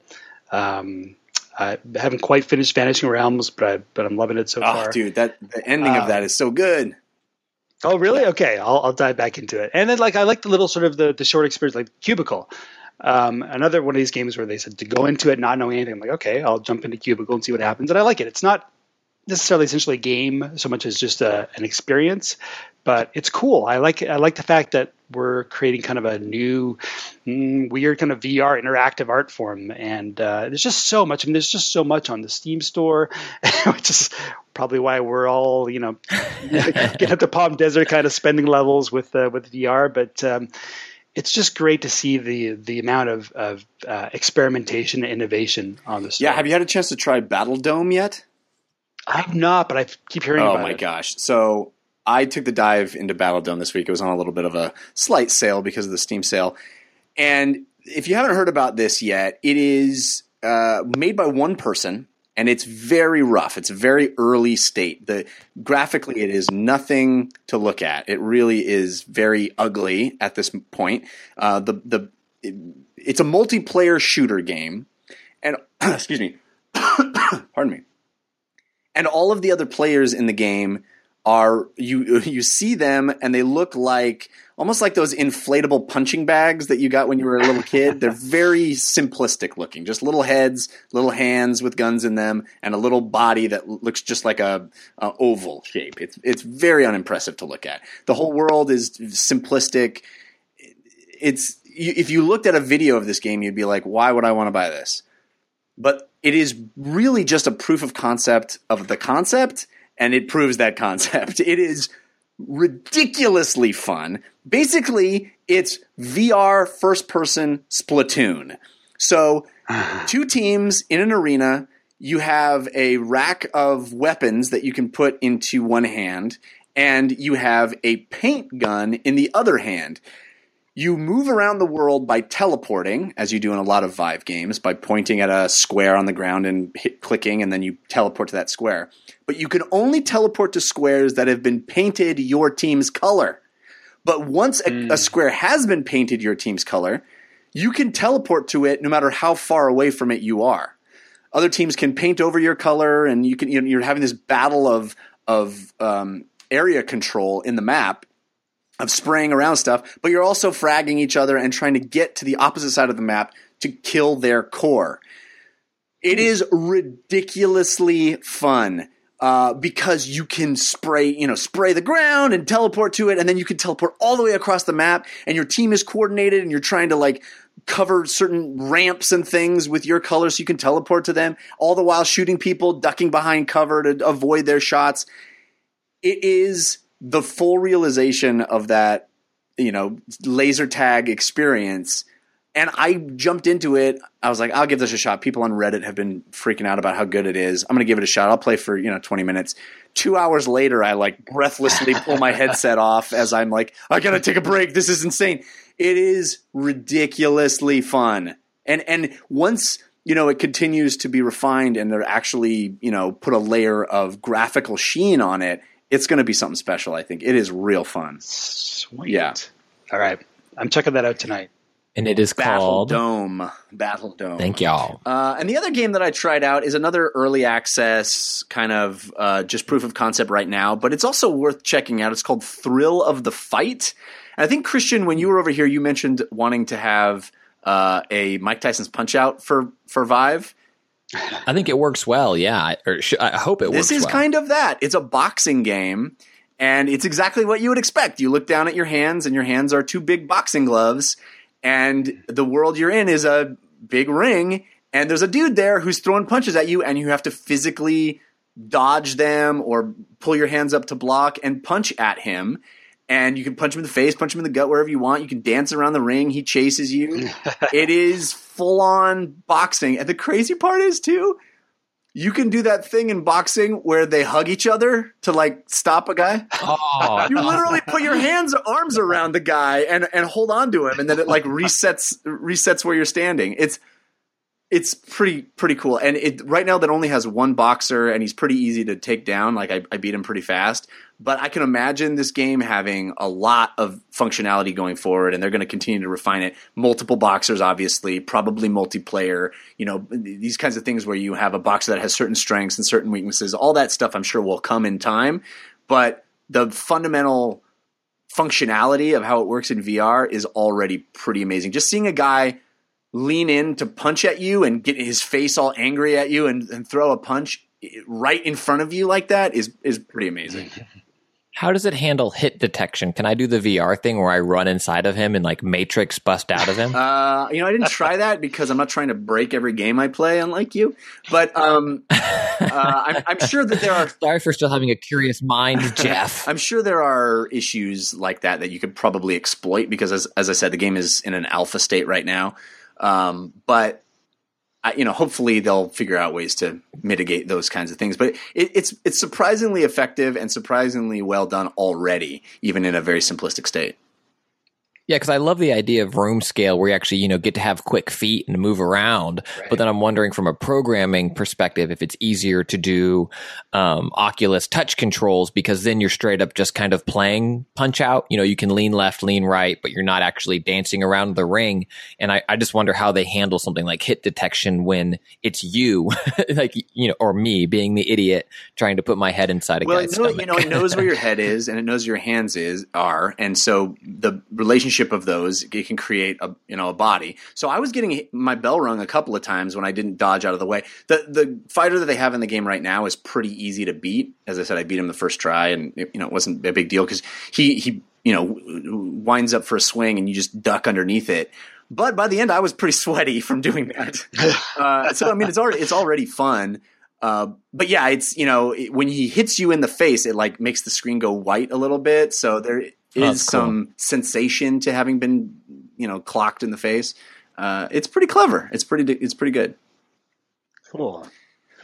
Speaker 3: Um, I haven't quite finished Vanishing Realms, but I, but I'm loving it so oh, far.
Speaker 1: Dude, that the ending of that um, so good.
Speaker 3: Oh, really? Okay, I'll, I'll dive back into it. And then, like, I like the little sort of the, the short experience, like Cubicle. Um, another one of these games where they said to go into it not knowing anything. I'm like, okay, I'll jump into Cubicle and see what happens. And I like it. It's not necessarily essentially a game so much as just a, an experience, but it's cool. I like I like the fact that we're creating kind of a new mm, weird kind of VR interactive art form, and uh, there's just so much. I mean, there's just so much on the Steam store, which is probably why we're all you know getting up to Palm Desert kind of spending levels with uh, with VR, but. Um, it's just great to see the the amount of, of uh, experimentation and innovation on the store.
Speaker 1: Yeah, have you had a chance to try Battledome yet?
Speaker 3: I've not, but I keep hearing.
Speaker 1: Oh
Speaker 3: my
Speaker 1: it. gosh! So I took the dive into Battledome this week. It was on a little bit of a slight sale because of the Steam sale. And if you haven't heard about this yet, it is uh, made by one person and it's very rough. It's a very early state. The graphically, it is nothing to look at. It really is very ugly at this point. Uh, the the it, it's a multiplayer shooter game, and excuse me, pardon me, and all of the other players in the game are you you see them and they look like almost like those inflatable punching bags that you got when you were a little kid. They're very simplistic looking, just little heads, little hands with guns in them, and a little body that looks just like a, a oval shape. It's it's very unimpressive to look at. The whole world is simplistic. It's if you looked at a video of this game, you'd be like, "Why would I want to buy this?" But it is really just a proof of concept of the concept and it proves that concept. It is ridiculously fun. Basically, it's VR first person Splatoon. So, two teams in an arena, you have a rack of weapons that you can put into one hand, and you have a paint gun in the other hand. You move around the world by teleporting, as you do in a lot of Vive games, by pointing at a square on the ground and hit, clicking, and then you teleport to that square but you can only teleport to squares that have been painted your team's color. But once a, mm. a, square has been painted your team's color, you can teleport to it no matter how far away from it you are. Other teams can paint over your color, and you can you know, you're having this battle of of um, area control in the map of spraying around stuff, but you're also fragging each other and trying to get to the opposite side of the map to kill their core. It is ridiculously fun uh, because you can spray, you know, spray the ground and teleport to it, and then you can teleport all the way across the map, and your team is coordinated, and you're trying to like cover certain ramps and things with your color so you can teleport to them, all the while shooting people, ducking behind cover to avoid their shots. It is the full realization of that, you know, laser tag experience and I jumped into it. I was like, I'll give this a shot. People on Reddit have been freaking out about how good it is. I'm going to give it a shot. I'll play for, you know, 20 minutes. Two hours later, I like breathlessly pull my headset off as I'm like, I got to take a break. This is insane. It is ridiculously fun. And, and once, you know, it continues to be refined and they're actually, you know, put a layer of graphical sheen on it, it's going to be something special, I think. It is real fun.
Speaker 3: Sweet. Yeah. All right. I'm checking that out tonight
Speaker 2: and it is called
Speaker 1: Battle
Speaker 2: called
Speaker 1: Dome. Battledome.
Speaker 2: Thank y'all.
Speaker 1: Uh, and the other game that I tried out is another early access kind of uh, just proof of concept right now, but it's also worth checking out. It's called Thrill of the Fight. And I think Christian, when you were over here, you mentioned wanting to have uh, a Mike Tyson's Punch Out for for Vive.
Speaker 2: I think it works well. Yeah, or sh- I hope it
Speaker 1: this
Speaker 2: works.
Speaker 1: This is
Speaker 2: well.
Speaker 1: kind of that. It's a boxing game. And it's exactly what you would expect. You look down at your hands, and your hands are two big boxing gloves, and the world you're in is a big ring and there's a dude there who's throwing punches at you and you have to physically dodge them or pull your hands up to block and punch at him. And you can punch him in the face punch him in the gut wherever you want. You can dance around the ring. He chases you. It is full on boxing. And the crazy part is too you can do that thing in boxing where they hug each other to like stop a guy. Oh, you literally put your hands, or arms around the guy and and hold on to him, and then it like resets resets where you're standing. It's it's pretty pretty cool. And it right now that only has one boxer, and he's pretty easy to take down. Like I, I beat him pretty fast. But I can imagine this game having a lot of functionality going forward, and they're going to continue to refine it. Multiple boxers, obviously, probably multiplayer. You know, these kinds of things where you have a boxer that has certain strengths and certain weaknesses. All that stuff, I'm sure, will come in time. But the fundamental functionality of how it works in VR is already pretty amazing. Just seeing a guy lean in to punch at you and get his face all angry at you and, and throw a punch right in front of you like that is is pretty amazing.
Speaker 2: How does it handle hit detection? Can I do the VR thing where I run inside of him and like Matrix bust out of him?
Speaker 1: Uh, you know, I didn't try that because I'm not trying to break every game I play, unlike you. But um, uh, I'm, I'm, sure that there are.
Speaker 2: Sorry for still having a curious mind, Jeff.
Speaker 1: I'm sure there are issues like that that you could probably exploit because, as as I said, the game is in an alpha state right now. Um, but I, you know, hopefully they'll figure out ways to mitigate those kinds of things. But it, it's it's surprisingly effective and surprisingly well done already, even in a very simplistic state.
Speaker 2: Yeah, because I love the idea of room scale where you actually, you know, get to have quick feet and move around. Right. But then I'm wondering from a programming perspective if it's easier to do um, Oculus touch controls because then you're straight up just kind of playing punch out. You know, you can lean left, lean right, but you're not actually dancing around the ring. And I, I just wonder how they handle something like hit detection when it's you, like, you know, or me being the idiot trying to put my head inside a
Speaker 1: well,
Speaker 2: guy's
Speaker 1: well,
Speaker 2: stomach.
Speaker 1: you know, it knows where your head is and it knows your hands is are. And so the relationship relationship of those, it can create a you know a body. So I was getting my bell rung a couple of times when I didn't dodge out of the way. The the fighter that they have in the game right now is pretty easy to beat. As I said, I beat him the first try, and it, you know it wasn't a big deal because he he you know winds up for a swing and you just duck underneath it. But by the end, I was pretty sweaty from doing that. uh, so I mean, it's already it's already fun. Uh, but yeah, it's you know it, when he hits you in the face, it like makes the screen go white a little bit. So there is oh, some sensation to having been you know clocked in the face. Uh, it's pretty clever. It's pretty. It's pretty good.
Speaker 3: Cool.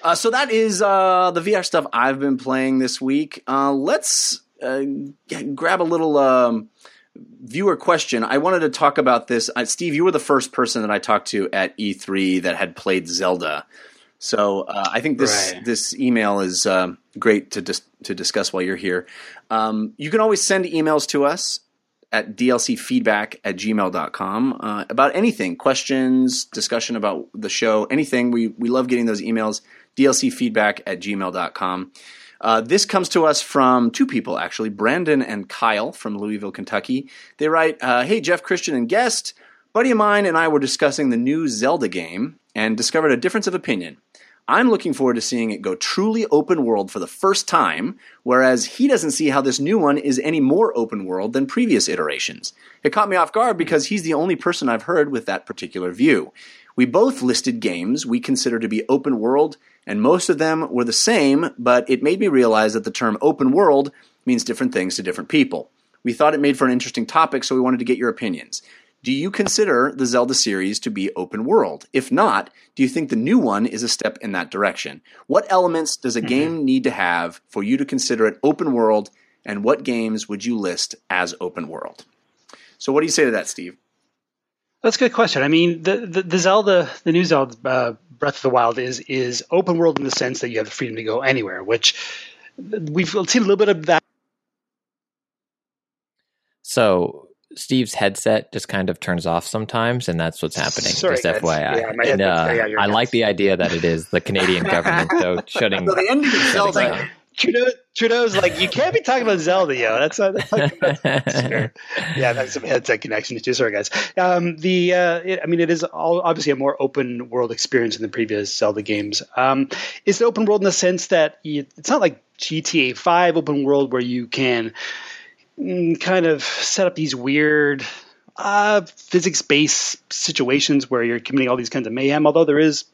Speaker 1: Uh, so that is uh, the VR stuff I've been playing this week. Uh, let's uh, grab a little um, viewer question. I wanted to talk about this. Uh, Steve, you were the first person that I talked to at E3 that had played Zelda. So uh, I think this right. this email is uh, great to dis- to discuss while you're here. Um, you can always send emails to us at dlcfeedback at gmail.com uh, about anything, questions, discussion about the show, anything. We, we love getting those emails, dlcfeedback at gmail.com. Uh, this comes to us from two people, actually, Brandon and Kyle from Louisville, Kentucky. They write, uh, Hey, Jeff, Christian, and guest. Buddy of mine and I were discussing the new Zelda game and discovered a difference of opinion. I'm looking forward to seeing it go truly open world for the first time, whereas he doesn't see how this new one is any more open world than previous iterations. It caught me off guard because he's the only person I've heard with that particular view. We both listed games we consider to be open world, and most of them were the same, but it made me realize that the term open world means different things to different people. We thought it made for an interesting topic, so we wanted to get your opinions. Do you consider the Zelda series to be open world? If not, do you think the new one is a step in that direction? What elements does a mm-hmm. game need to have for you to consider it open world, and what games would you list as open world? So, what do you say to that, Steve?
Speaker 3: That's a good question. I mean, the, the, the Zelda, the new Zelda uh, Breath of the Wild is is open world in the sense that you have the freedom to go anywhere, which we've seen a little bit of that.
Speaker 2: So Steve's headset just kind of turns off sometimes, and that's what's happening. Sorry, just guys. FYI. Yeah, and, uh, yeah, I like the idea that it is the Canadian government so shutting.
Speaker 1: So the ending Zelda.
Speaker 3: Trudeau, Trudeau's like, you can't be talking about Zelda, yo. That's, uh, that's like, that's, yeah, that's some headset connection too. Sorry, guys. Um, the, uh, it, I mean, it is all, obviously a more open world experience than the previous Zelda games. Um, it's open world in the sense that you, it's not like GTA Five open world where you can kind of set up these weird uh, physics-based situations where you're committing all these kinds of mayhem. Although there is,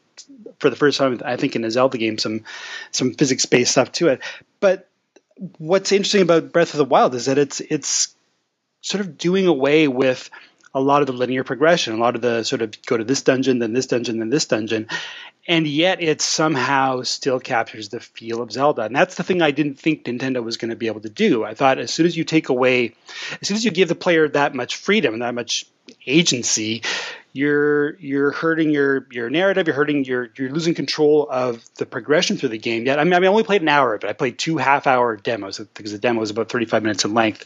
Speaker 3: for the first time, I think in a Zelda game, some some physics-based stuff to it. But what's interesting about Breath of the Wild is that it's it's sort of doing away with a lot of the linear progression, a lot of the sort of go to this dungeon, then this dungeon, then this dungeon, and yet it somehow still captures the feel of Zelda. And that's the thing I didn't think Nintendo was going to be able to do. I thought as soon as you take away, as soon as you give the player that much freedom and that much agency, you're you're hurting your your narrative. You're hurting your you're losing control of the progression through the game. Yet I mean, I, only played an hour of it. I played two half hour demos because the demo was about 35 minutes in length.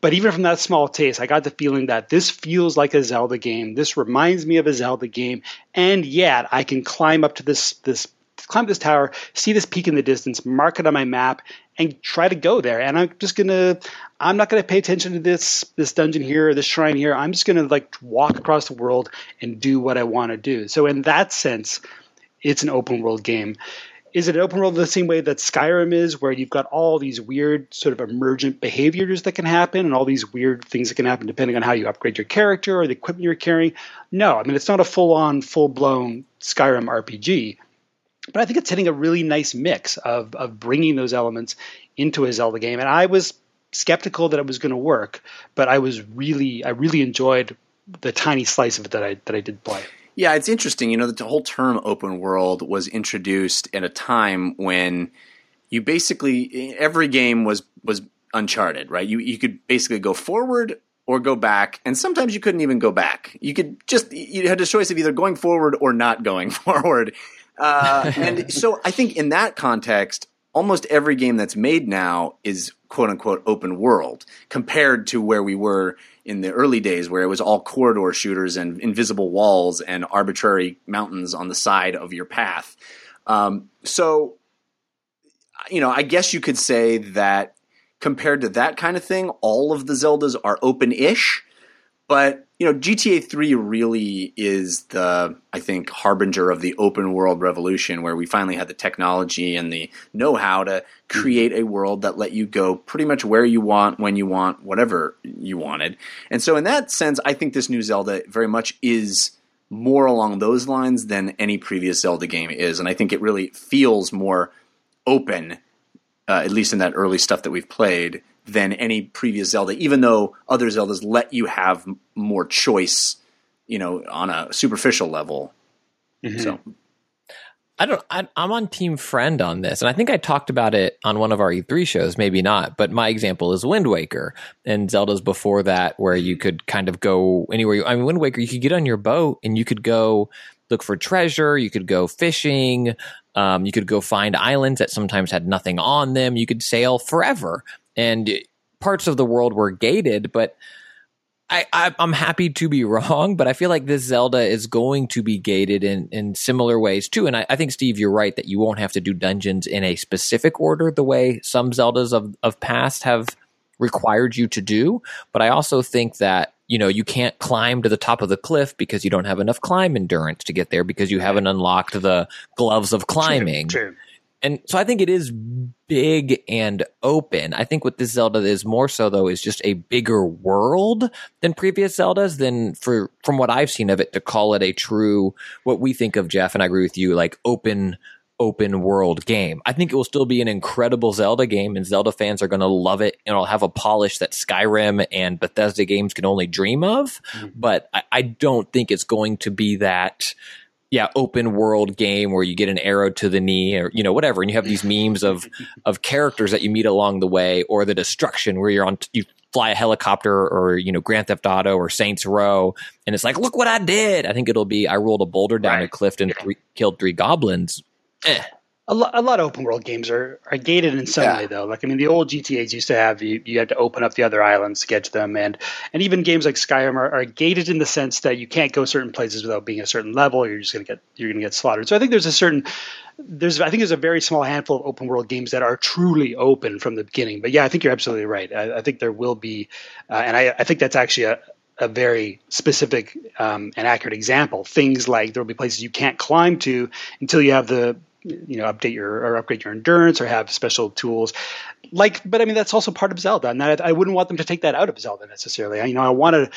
Speaker 3: But even from that small taste, I got the feeling that this feels like a Zelda game. This reminds me of a Zelda game, and yet I can climb up to this this climb this tower, see this peak in the distance, mark it on my map, and try to go there. And I'm just gonna, I'm not gonna pay attention to this this dungeon here or this shrine here. I'm just gonna like walk across the world and do what I want to do. So in that sense, it's an open world game. Is it an open world the same way that Skyrim is, where you've got all these weird sort of emergent behaviors that can happen and all these weird things that can happen depending on how you upgrade your character or the equipment you're carrying? No, I mean, it's not a full on, full blown Skyrim RPG but I think it's hitting a really nice mix of of bringing those elements into a Zelda game. And I was skeptical that it was going to work, but I was really I really enjoyed the tiny slice of it that I that I did play.
Speaker 1: Yeah, it's interesting. You know, the whole term open world was introduced at a time when you basically every game was was uncharted, right? You you could basically go forward or go back, and sometimes you couldn't even go back. You could just you had a choice of either going forward or not going forward. Uh, and so I think in that context, almost every game that's made now is quote unquote open world compared to where we were in the early days where it was all corridor shooters and invisible walls and arbitrary mountains on the side of your path. Um, so, you know, I guess you could say that compared to that kind of thing, all of the Zeldas are open ish. But you know, GTA 3 really is the, I think, harbinger of the open world revolution where we finally had the technology and the know how to create a world that let you go pretty much where you want, when you want, whatever you wanted. And so, in that sense, I think this new Zelda very much is more along those lines than any previous Zelda game is. And I think it really feels more open, uh, at least in that early stuff that we've played, than any previous Zelda, even though other Zeldas let you have more choice, you know, on a superficial level. Mm-hmm. So.
Speaker 2: I don't. I, am on Team Friend on this, and I think I talked about it on one of our E3 shows, maybe not. But my example is Wind Waker and Zelda's before that, where you could kind of go anywhere. You, I mean, Wind Waker, you could get on your boat and you could go look for treasure. You could go fishing. Um, you could go find islands that sometimes had nothing on them. You could sail forever and parts of the world were gated, but I, I am happy to be wrong, but I feel like this Zelda is going to be gated in in similar ways too. And I, I think Steve, you're right that you won't have to do dungeons in a specific order the way some Zeldas of of past have required you to do. But I also think that you know you can't climb to the top of the cliff because you don't have enough climb endurance to get there because you haven't unlocked the gloves of climbing. True, true. And so I think it is big and open. I think what this Zelda is more so though is just a bigger world than previous Zeldas than for from what I've seen of it to call it a true what we think of Jeff and I agree with you like open open world game. I think it will still be an incredible Zelda game and Zelda fans are going to love it and it'll have a polish that Skyrim and Bethesda games can only dream of, mm-hmm. but I, I don't think it's going to be that yeah open world game where you get an arrow to the knee or you know whatever and you have these memes of of characters that you meet along the way or the destruction where you're on you fly a helicopter or you know grand theft auto or saints row and it's like look what i did. I think it'll be i rolled a boulder down right. a cliff and three, killed three goblins. Eh
Speaker 3: a lot, a lot of open world games are, are gated in some yeah. way though. Like I mean, the old GTA's used to have you you had to open up the other islands to get to them, and and even games like Skyrim are, are gated in the sense that you can't go certain places without being a certain level. You're just gonna get you're gonna get slaughtered. So I think there's a certain there's I think there's a very small handful of open world games that are truly open from the beginning. But yeah, I think you're absolutely right. I, I think there will be, uh, and I, I think that's actually a a very specific um, and accurate example. Things like there will be places you can't climb to until you have the you know update your or upgrade your endurance or have special tools. Like but i mean that's also part of zelda and that, i wouldn't want them to take that out of zelda necessarily. I, you know i want to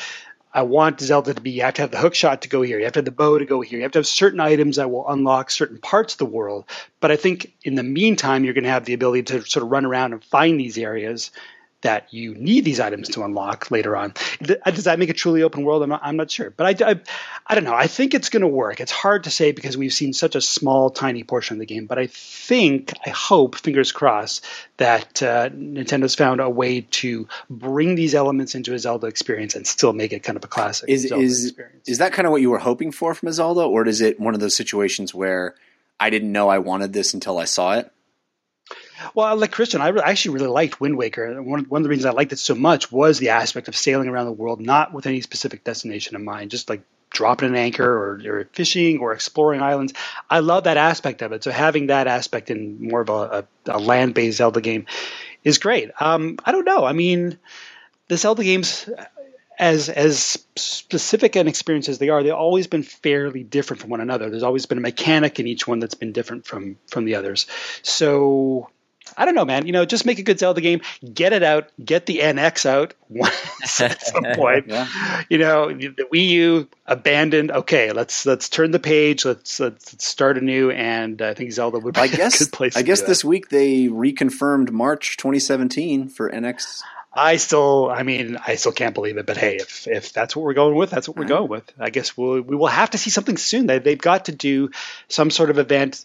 Speaker 3: i want zelda to be you have to have the hook shot to go here you have to have the bow to go here you have to have certain items that will unlock certain parts of the world. But i think in the meantime you're going to have the ability to sort of run around and find these areas that you need these items to unlock later on. Does that make it truly open world? I'm not, I'm not sure, but I, I, I don't know. I think it's going to work. It's hard to say because we've seen such a small, tiny portion of the game, but I think, I hope, fingers crossed, that uh, Nintendo's found a way to bring these elements into a Zelda experience and still make it kind of a classic.
Speaker 1: Is
Speaker 3: Zelda
Speaker 1: is
Speaker 3: experience.
Speaker 1: is that kind of what you were hoping for from a Zelda, or is it one of those situations where I didn't know I wanted this until I saw it?
Speaker 3: Well, like Christian, I actually really liked Wind Waker. One, one of the reasons I liked it so much was the aspect of sailing around the world, not with any specific destination in mind, just like dropping an anchor or, or fishing or exploring islands. I love that aspect of it. So having that aspect in more of a, a, a land-based Zelda game is great. Um, I don't know. I mean, the Zelda games, as as specific an experience as they are, they've always been fairly different from one another. There's always been a mechanic in each one that's been different from from the others. So I don't know, man. You know, just make a good Zelda game, get it out, get the NX out at some point. yeah. You know, the Wii U abandoned. Okay, let's let's turn the page. Let's let's start anew. And I think Zelda would be I guess, a good place.
Speaker 1: I guess this week they reconfirmed March 2017 for NX
Speaker 3: I still, I mean, I still can't believe it. But hey, if if that's what we're going with, that's what we're going with. I guess we'll we will have to see something soon. They they've got to do some sort of event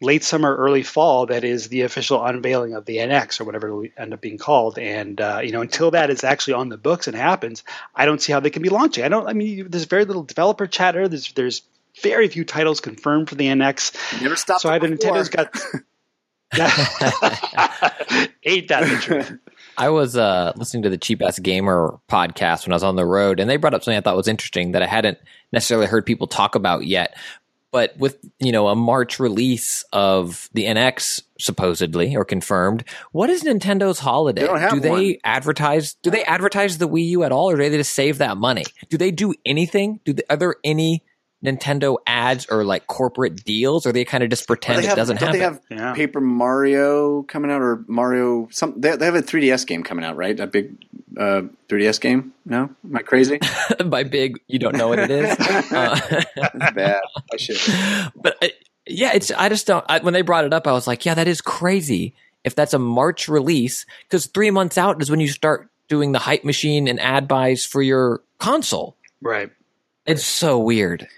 Speaker 3: late summer, early fall that is the official unveiling of the NX or whatever it will end up being called. And uh, you know, until that is actually on the books and happens, I don't see how they can be launching. I don't. I mean, there's very little developer chatter. There's there's very few titles confirmed for the NX.
Speaker 1: Never stopped.
Speaker 3: So either Nintendo's got. Ain't that the truth?
Speaker 2: I was uh, listening to the Cheap Ass Gamer podcast when I was on the road, and they brought up something I thought was interesting that I hadn't necessarily heard people talk about yet. But with you know a March release of the NX supposedly or confirmed, what is Nintendo's holiday?
Speaker 1: They
Speaker 2: do they
Speaker 1: one.
Speaker 2: advertise? Do they advertise the Wii U at all, or do they just save that money? Do they do anything? Do they, are there any Nintendo ads or like corporate deals, or they kind of just pretend
Speaker 1: have,
Speaker 2: it doesn't
Speaker 1: don't
Speaker 2: happen?
Speaker 1: They have
Speaker 3: Yeah.
Speaker 1: Paper Mario coming out, or Mario. Some they, they have a 3DS game coming out, right? A big uh, 3DS game. No, am I crazy?
Speaker 2: By big, you don't know what it is. Uh,
Speaker 1: That's bad. I should.
Speaker 2: but uh, yeah, it's I just don't. I, when they brought it up, I was like, yeah, that is crazy. If that's a March release, because three months out is when you start doing the hype machine and ad buys for your console.
Speaker 3: Right.
Speaker 2: It's so weird.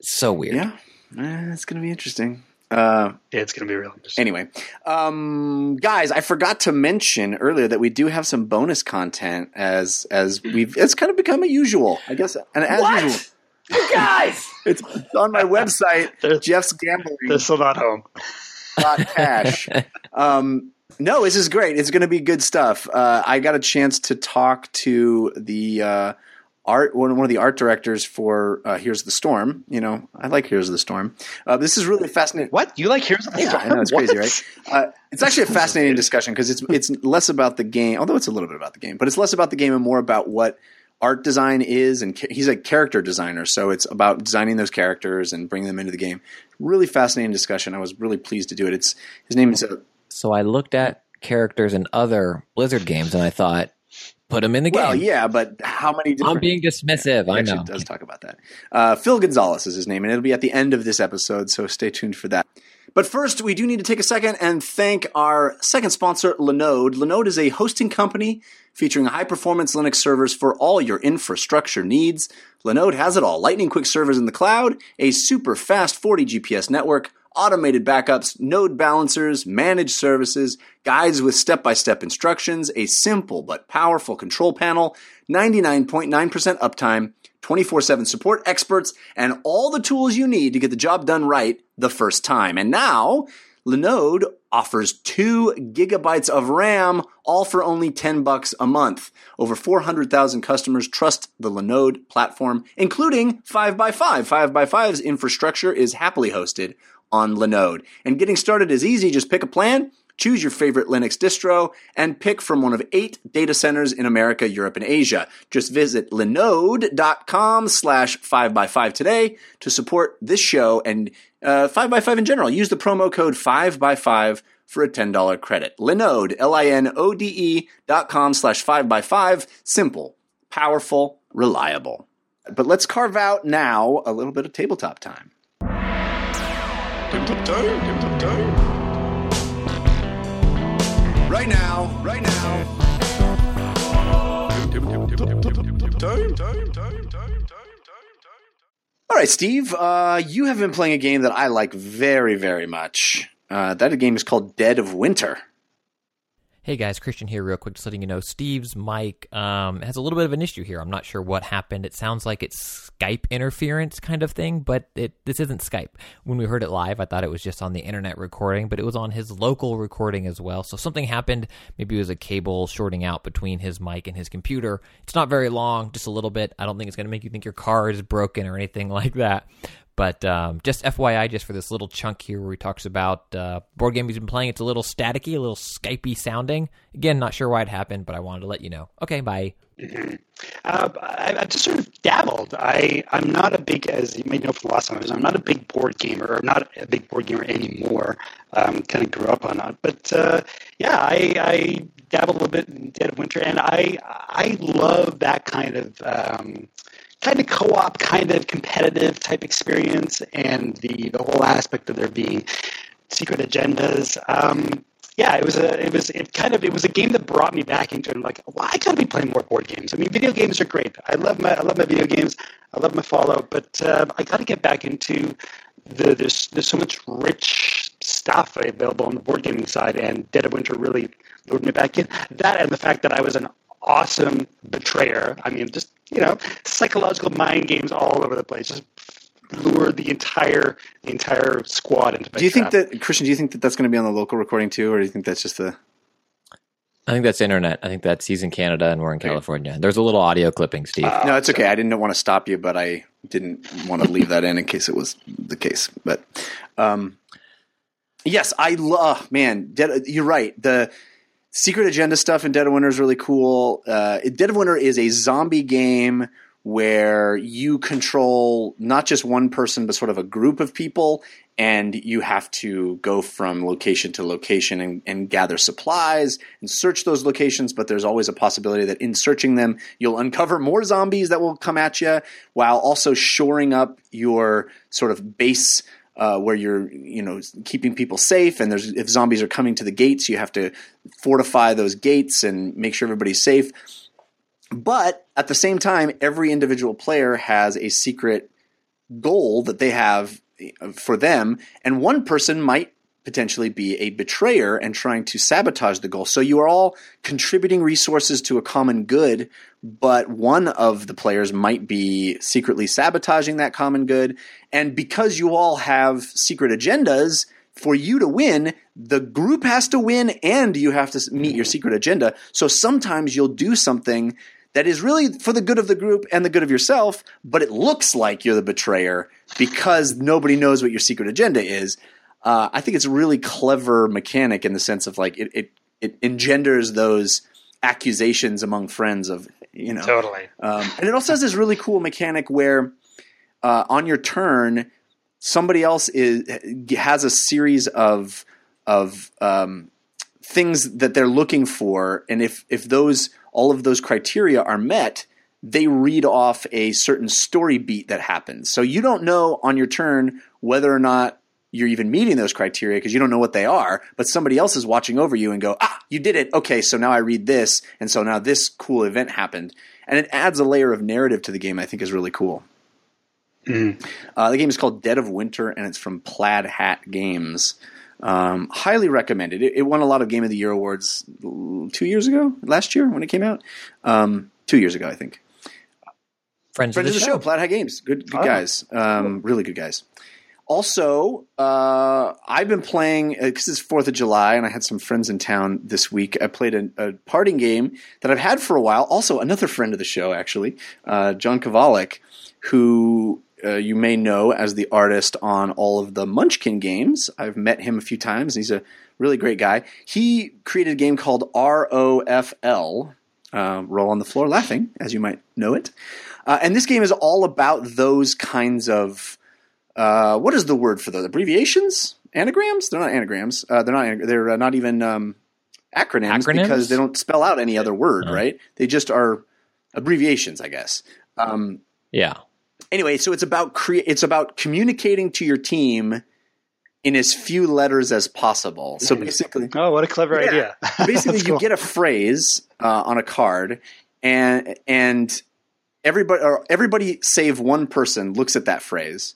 Speaker 2: It's so weird.
Speaker 1: Yeah, Eh, it's going to be interesting. Uh,
Speaker 3: Yeah, it's going to be real interesting.
Speaker 1: anyway, um, guys, I forgot to mention earlier that we do have some bonus content as as we've it's kind of become a usual, I guess. And as
Speaker 3: What?
Speaker 1: usual,
Speaker 3: You guys,
Speaker 1: it's on my website, Jeff's Gambling.
Speaker 3: they're still not home.
Speaker 1: dot cash. um, no, this is great. It's going to be good stuff. Uh, I got a chance to talk to the uh, art one, one of the art directors for uh, Heroes of the Storm. You know, I like Heroes of the Storm. Uh, this is really fascinating.
Speaker 3: What you like? Here's the
Speaker 1: Yeah, I know it's crazy, right? Uh, it's actually a fascinating discussion because it's it's less about the game, although it's a little bit about the game, but it's less about the game and more about what art design is. And ca- he's a character designer, so it's about designing those characters and bringing them into the game. Really fascinating discussion. I was really pleased to do it. It's his name is uh,
Speaker 2: So I looked at characters in other Blizzard games, and I thought, put them in the game.
Speaker 1: well, yeah, but how many different?
Speaker 2: I'm being dismissive.
Speaker 1: He
Speaker 2: I
Speaker 1: actually
Speaker 2: know.
Speaker 1: does talk about that. Uh, Phill Gonzales is his name, and it'll be at the end of this episode, so stay tuned for that. But first, we do need to take a second and thank our second sponsor, Linode. Linode is a hosting company featuring high performance Linux servers for all your infrastructure needs. Linode has it all lightning quick servers in the cloud, a super fast 40 GPS network, automated backups, node balancers, managed services, guides with step by step instructions, a simple but powerful control panel, 99.9% uptime, 24 7 support experts, and all the tools you need to get the job done right the first time. And now, Linode offers two gigabytes of RAM, all for only 10 bucks a month. Over 400,000 customers trust the Linode platform, including 5by5. 5by5's infrastructure is happily hosted on Linode. And getting started is easy. Just pick a plan, choose your favorite Linux distro, and pick from one of eight data centers in America, Europe, and Asia. Just visit linode.com slash 5by5 today to support this show and uh, 5by5 in general. Use the promo code 5by5 for a $10 credit. Linode, L-I-N-O-D-E dot com slash 5by5. Simple, powerful, reliable. But let's carve out now a little bit of tabletop time.
Speaker 4: Tabletop time, tabletop time. Right now, right now. Tabletop time, time, time, time, time, time.
Speaker 1: All right, Steve, uh, you have been playing a game that I like very, very much. Uh, that game is called Dead of Winter.
Speaker 2: Hey guys, Christian here, real quick, just letting you know Steve's mic um, has a little bit of an issue here. I'm not sure what happened. It sounds like it's Skype interference kind of thing, but it this isn't Skype. When we heard it live, I thought it was just on the internet recording, but it was on his local recording as well. So something happened. Maybe it was a cable shorting out between his mic and his computer. It's not very long, just a little bit. I don't think it's going to make you think your car is broken or anything like that. But um, just FYI, just for this little chunk here where he talks about uh, board game he's been playing, it's a little staticky, a little Skypey sounding. Again, not sure why it happened, but I wanted to let you know. Okay, bye.
Speaker 3: Uh, I, just sort of dabbled. I, I'm not a big, as you may know from the last time, I'm not a big board gamer, or not a big board gamer anymore. Um, kind of grew up on that. But uh, yeah, I, I dabbled a little bit in Dead of Winter, and I, I love that kind of. Um, kind of co-op, kind of competitive type experience, and the the whole aspect of there being secret agendas. Um, yeah, it was a it was it kind of it was a game that brought me back into it. I'm like, well, I gotta be playing more board games. I mean, video games are great. I love my I love my video games. I love my Fallout, but uh, I got to get back into the there's there's so much rich stuff available on the board gaming side, and Dead of Winter really lured me back in. That and the fact that I was an awesome betrayer. I mean, just you know, psychological mind games all over the place. Just lured the entire the entire squad into.
Speaker 1: Do you think
Speaker 3: trap.
Speaker 1: that Christian? Do you think that that's going to be on the local recording too, or do you think that's just the?
Speaker 2: I think that's internet. I think that's he's in Canada and we're in California. There's a little audio clipping, Steve.
Speaker 1: No, it's okay. I didn't want to stop you, but I didn't want to leave that in in case it was the case. But um, yes, I love man. You're right. The secret agenda stuff in Dead of Winter is really cool. Uh, Dead of Winter is a zombie game where you control not just one person, but sort of a group of people, and you have to go from location to location and, and gather supplies and search those locations. But there's always a possibility that in searching them, you'll uncover more zombies that will come at you, while also shoring up your sort of base uh, where you're you know keeping people safe. And there's if zombies are coming to the gates you have to fortify those gates and make sure everybody's safe. But at the same time every individual player has a secret goal that they have uh, for them. And one person might potentially be a betrayer and trying to sabotage the goal. So you are all contributing resources to a common good but one of the players might be secretly sabotaging that common good. And because you all have secret agendas for you to win the group has to win and you have to meet your secret agenda. So sometimes you'll do something that is really for the good of the group and the good of yourself, but it looks like you're the betrayer because nobody knows what your secret agenda is. Uh, I think it's a really clever mechanic in the sense of like it, it, it engenders those accusations among friends of you know
Speaker 3: Totally.
Speaker 1: um, and it also has this really cool mechanic where uh, on your turn, somebody else is has a series of of um, things that they're looking for, and if if those all of those criteria are met, they read off a certain story beat that happens. So you don't know on your turn whether or not you're even meeting those criteria because you don't know what they are, but somebody else is watching over you and go, ah, you did it. Okay, so now I read this, and so now this cool event happened, and it adds a layer of narrative to the game. I think is really cool. Uh, the game is called Dead of Winter, and it's from Plaid Hat Games. Um, highly recommended. It, it won a lot of Game of the Year awards two years ago, last year when it came out. Um, two years ago, I think.
Speaker 2: Friends,
Speaker 1: Friends
Speaker 2: of the, show.
Speaker 1: Plaid Hat Games. Good, good
Speaker 3: Oh.
Speaker 1: guys. Um, really good guys. Also, uh, I've been playing because it's Fourth of July, and I had some friends in town this week. I played a, a parting game that I've had for a while. Also, another friend of the show, actually, uh, John Kovalic, who uh, you may know as the artist on all of the Munchkin games. I've met him a few times. And he's a really great guy. He created a game called ROFL, uh, Roll on the Floor Laughing, as you might know it. Uh, and this game is all about those kinds of uh, what is the word for those abbreviations? Anagrams? They're not anagrams. Uh, they're not. They're uh, not even um, acronyms,
Speaker 2: Acronyms?
Speaker 1: because they don't spell out any other word,
Speaker 2: Oh.
Speaker 1: right? They just are abbreviations, I guess. Um,
Speaker 2: Yeah.
Speaker 1: anyway, so it's about crea- It's about communicating to your team in as few letters as possible. So basically,
Speaker 3: Oh, what a clever
Speaker 1: Yeah.
Speaker 3: idea!
Speaker 1: basically
Speaker 3: That's
Speaker 1: you get a phrase uh, on a card and and everybody or everybody save one person looks at that phrase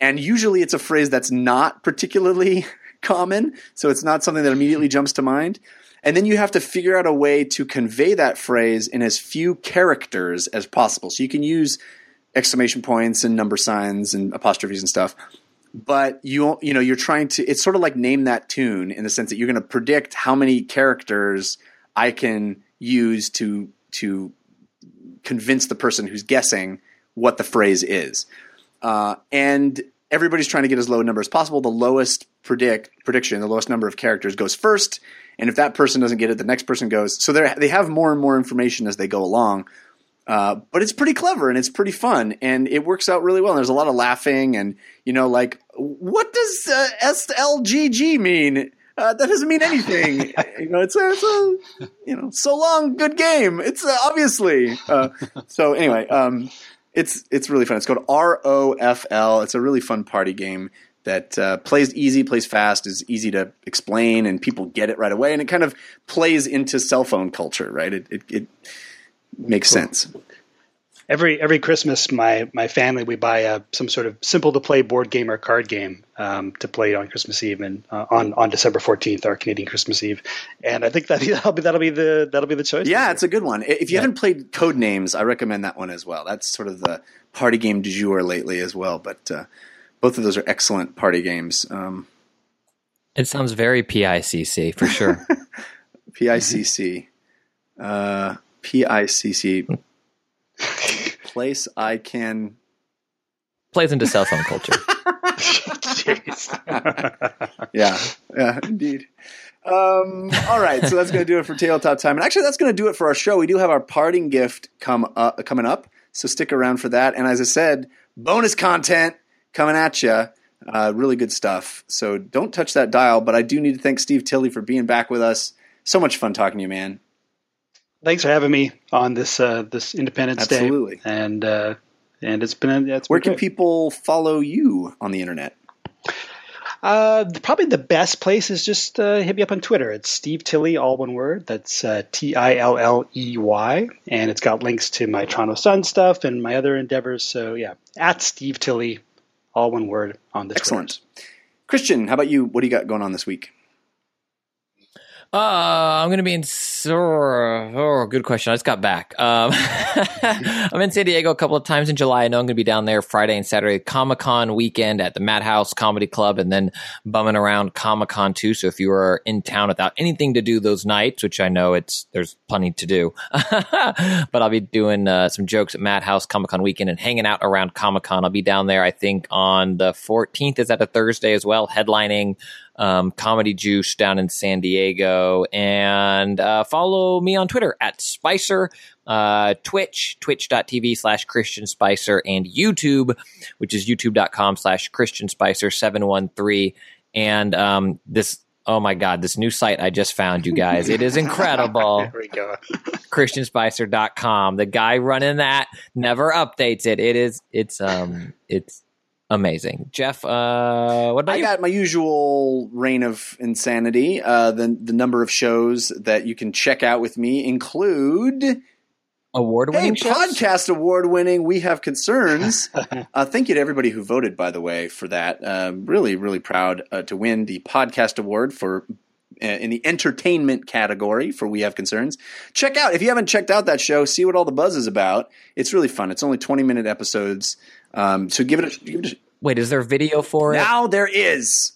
Speaker 1: and usually it's a phrase that's not particularly common so it's not something that immediately jumps to mind and then you have to figure out a way to convey that phrase in as few characters as possible so you can use exclamation points and number signs and apostrophes and stuff but you you know you're trying to it's sort of like name that tune in the sense that you're going to predict how many characters I can use to to convince the person who's guessing what the phrase is. Uh, and everybody's trying to get as low a number as possible. The lowest predict prediction, the lowest number of characters goes first, and if that person doesn't get it, the next person goes. So they they have more and more information as they go along. Uh, but it's pretty clever and it's pretty fun and it works out really well. And there's a lot of laughing and you know, like what does uh, SLGG mean? Uh, that doesn't mean anything. you know, it's a, it's a you know, so long, good game. It's uh, obviously. Uh, so anyway, um, it's it's really fun. It's called ROFL. It's a really fun party game that uh, plays easy, plays fast, is easy to explain, and people get it right away, and it kind of plays into cell phone culture, right? It it, it makes sense.
Speaker 3: Every every Christmas, my my family we buy a, some sort of simple to play board game or card game um, to play on Christmas Eve and uh, on on December fourteenth, our Canadian Christmas Eve, and I think that that'll be that'll be the that'll be the choice.
Speaker 1: Yeah, it's a good one. If you haven't played Codenames, I recommend that one as well. That's sort of the party game du jour lately as well. But uh, both of those are excellent party games. Um,
Speaker 2: It sounds very PICC for sure.
Speaker 1: PICC, uh, PICC, place I can.
Speaker 2: Plays into cell phone culture.
Speaker 1: Yeah, yeah, indeed. Um, all right, so that's going to do it for tabletop time, and actually, that's going to do it for our show. We do have our parting gift come uh, coming up, so stick around for that. And as I said, bonus content coming at you. Uh, really good stuff. So don't touch that dial. But I do need to thank Steve Tilley for being back with us. So much fun talking to you, man.
Speaker 3: Thanks for having me on this uh, this Independence
Speaker 1: Absolutely.
Speaker 3: Day, and uh, and it's been it's
Speaker 1: Where
Speaker 3: been
Speaker 1: can
Speaker 3: great.
Speaker 1: people follow you on the internet?
Speaker 3: Uh, probably the best place is just uh, hit me up on Twitter. It's Steve Tilley, all one word. That's uh, T I L L E Y, and it's got links to my Toronto Sun stuff and my other endeavors. So yeah, at Steve Tilley, all one word on the
Speaker 1: Excellent. Christian, how about you? What do you got going on this week?
Speaker 2: Uh, I'm going to be in. Oh, good question. I just got back. Um, I'm in San Diego a couple of times in July. I know I'm going to be down there Friday and Saturday, Comic Con weekend at the Madhouse Comedy Club, and then bumming around Comic Con too. So if you are in town without anything to do those nights, which I know it's there's plenty to do, but I'll be doing uh, some jokes at Madhouse Comic Con weekend and hanging out around Comic Con. I'll be down there. I think on the 14th is that a Thursday as well, headlining um, Comedy Juice down in San Diego. And uh, follow me on Twitter at Spicer, uh, Twitch, twitch.tv slash Christian Spicer, and YouTube, which is youtube.com slash Christian Spicer 713. And um, this, oh my God, this new site I just found, you guys. It is incredible.
Speaker 3: There we go.
Speaker 2: christianspicer.com. The guy running that never updates it. It is it's um it's amazing. Jeff, uh what about
Speaker 1: I
Speaker 2: you?
Speaker 1: got my usual reign of insanity. Uh, the the number of shows that you can check out with me include
Speaker 2: Award
Speaker 1: hey
Speaker 2: winning shows?
Speaker 1: podcast award winning. We have concerns. uh, thank you to everybody who voted, by the way, for that. Uh, really, really proud uh, to win the podcast award for. uh, In the entertainment category for We Have Concerns. Check out, if you haven't checked out that show, see what all the buzz is about. It's really fun. It's only 20 minute episodes. Um, so give it a, give it a
Speaker 2: Wait, is there video for it?
Speaker 1: now there is.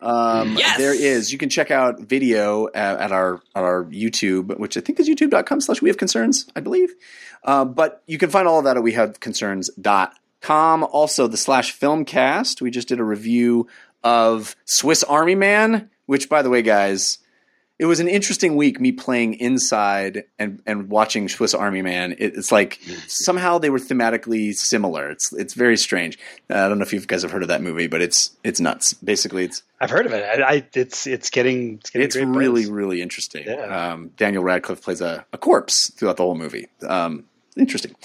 Speaker 1: Um,
Speaker 2: Yes!
Speaker 1: There is. You can check out video at, at our at our YouTube, which I think is youtube.com slash we have concerns, I believe. Uh, but you can find all of that at we have concerns.com. Also, the slash filmcast. We just did a review of Swiss Army Man, which, by the way, guys, it was an interesting week me playing inside and, and watching Swiss Army Man. It, it's like somehow they were thematically similar. It's it's very strange. Uh, I don't know if you guys have heard of that movie, but it's it's nuts. Basically, it's
Speaker 3: I've heard of it. I, I it's it's getting it's getting
Speaker 1: it's really really interesting.
Speaker 3: Yeah.
Speaker 1: Um, Daniel Radcliffe plays a, a corpse throughout the whole movie. Um, interesting.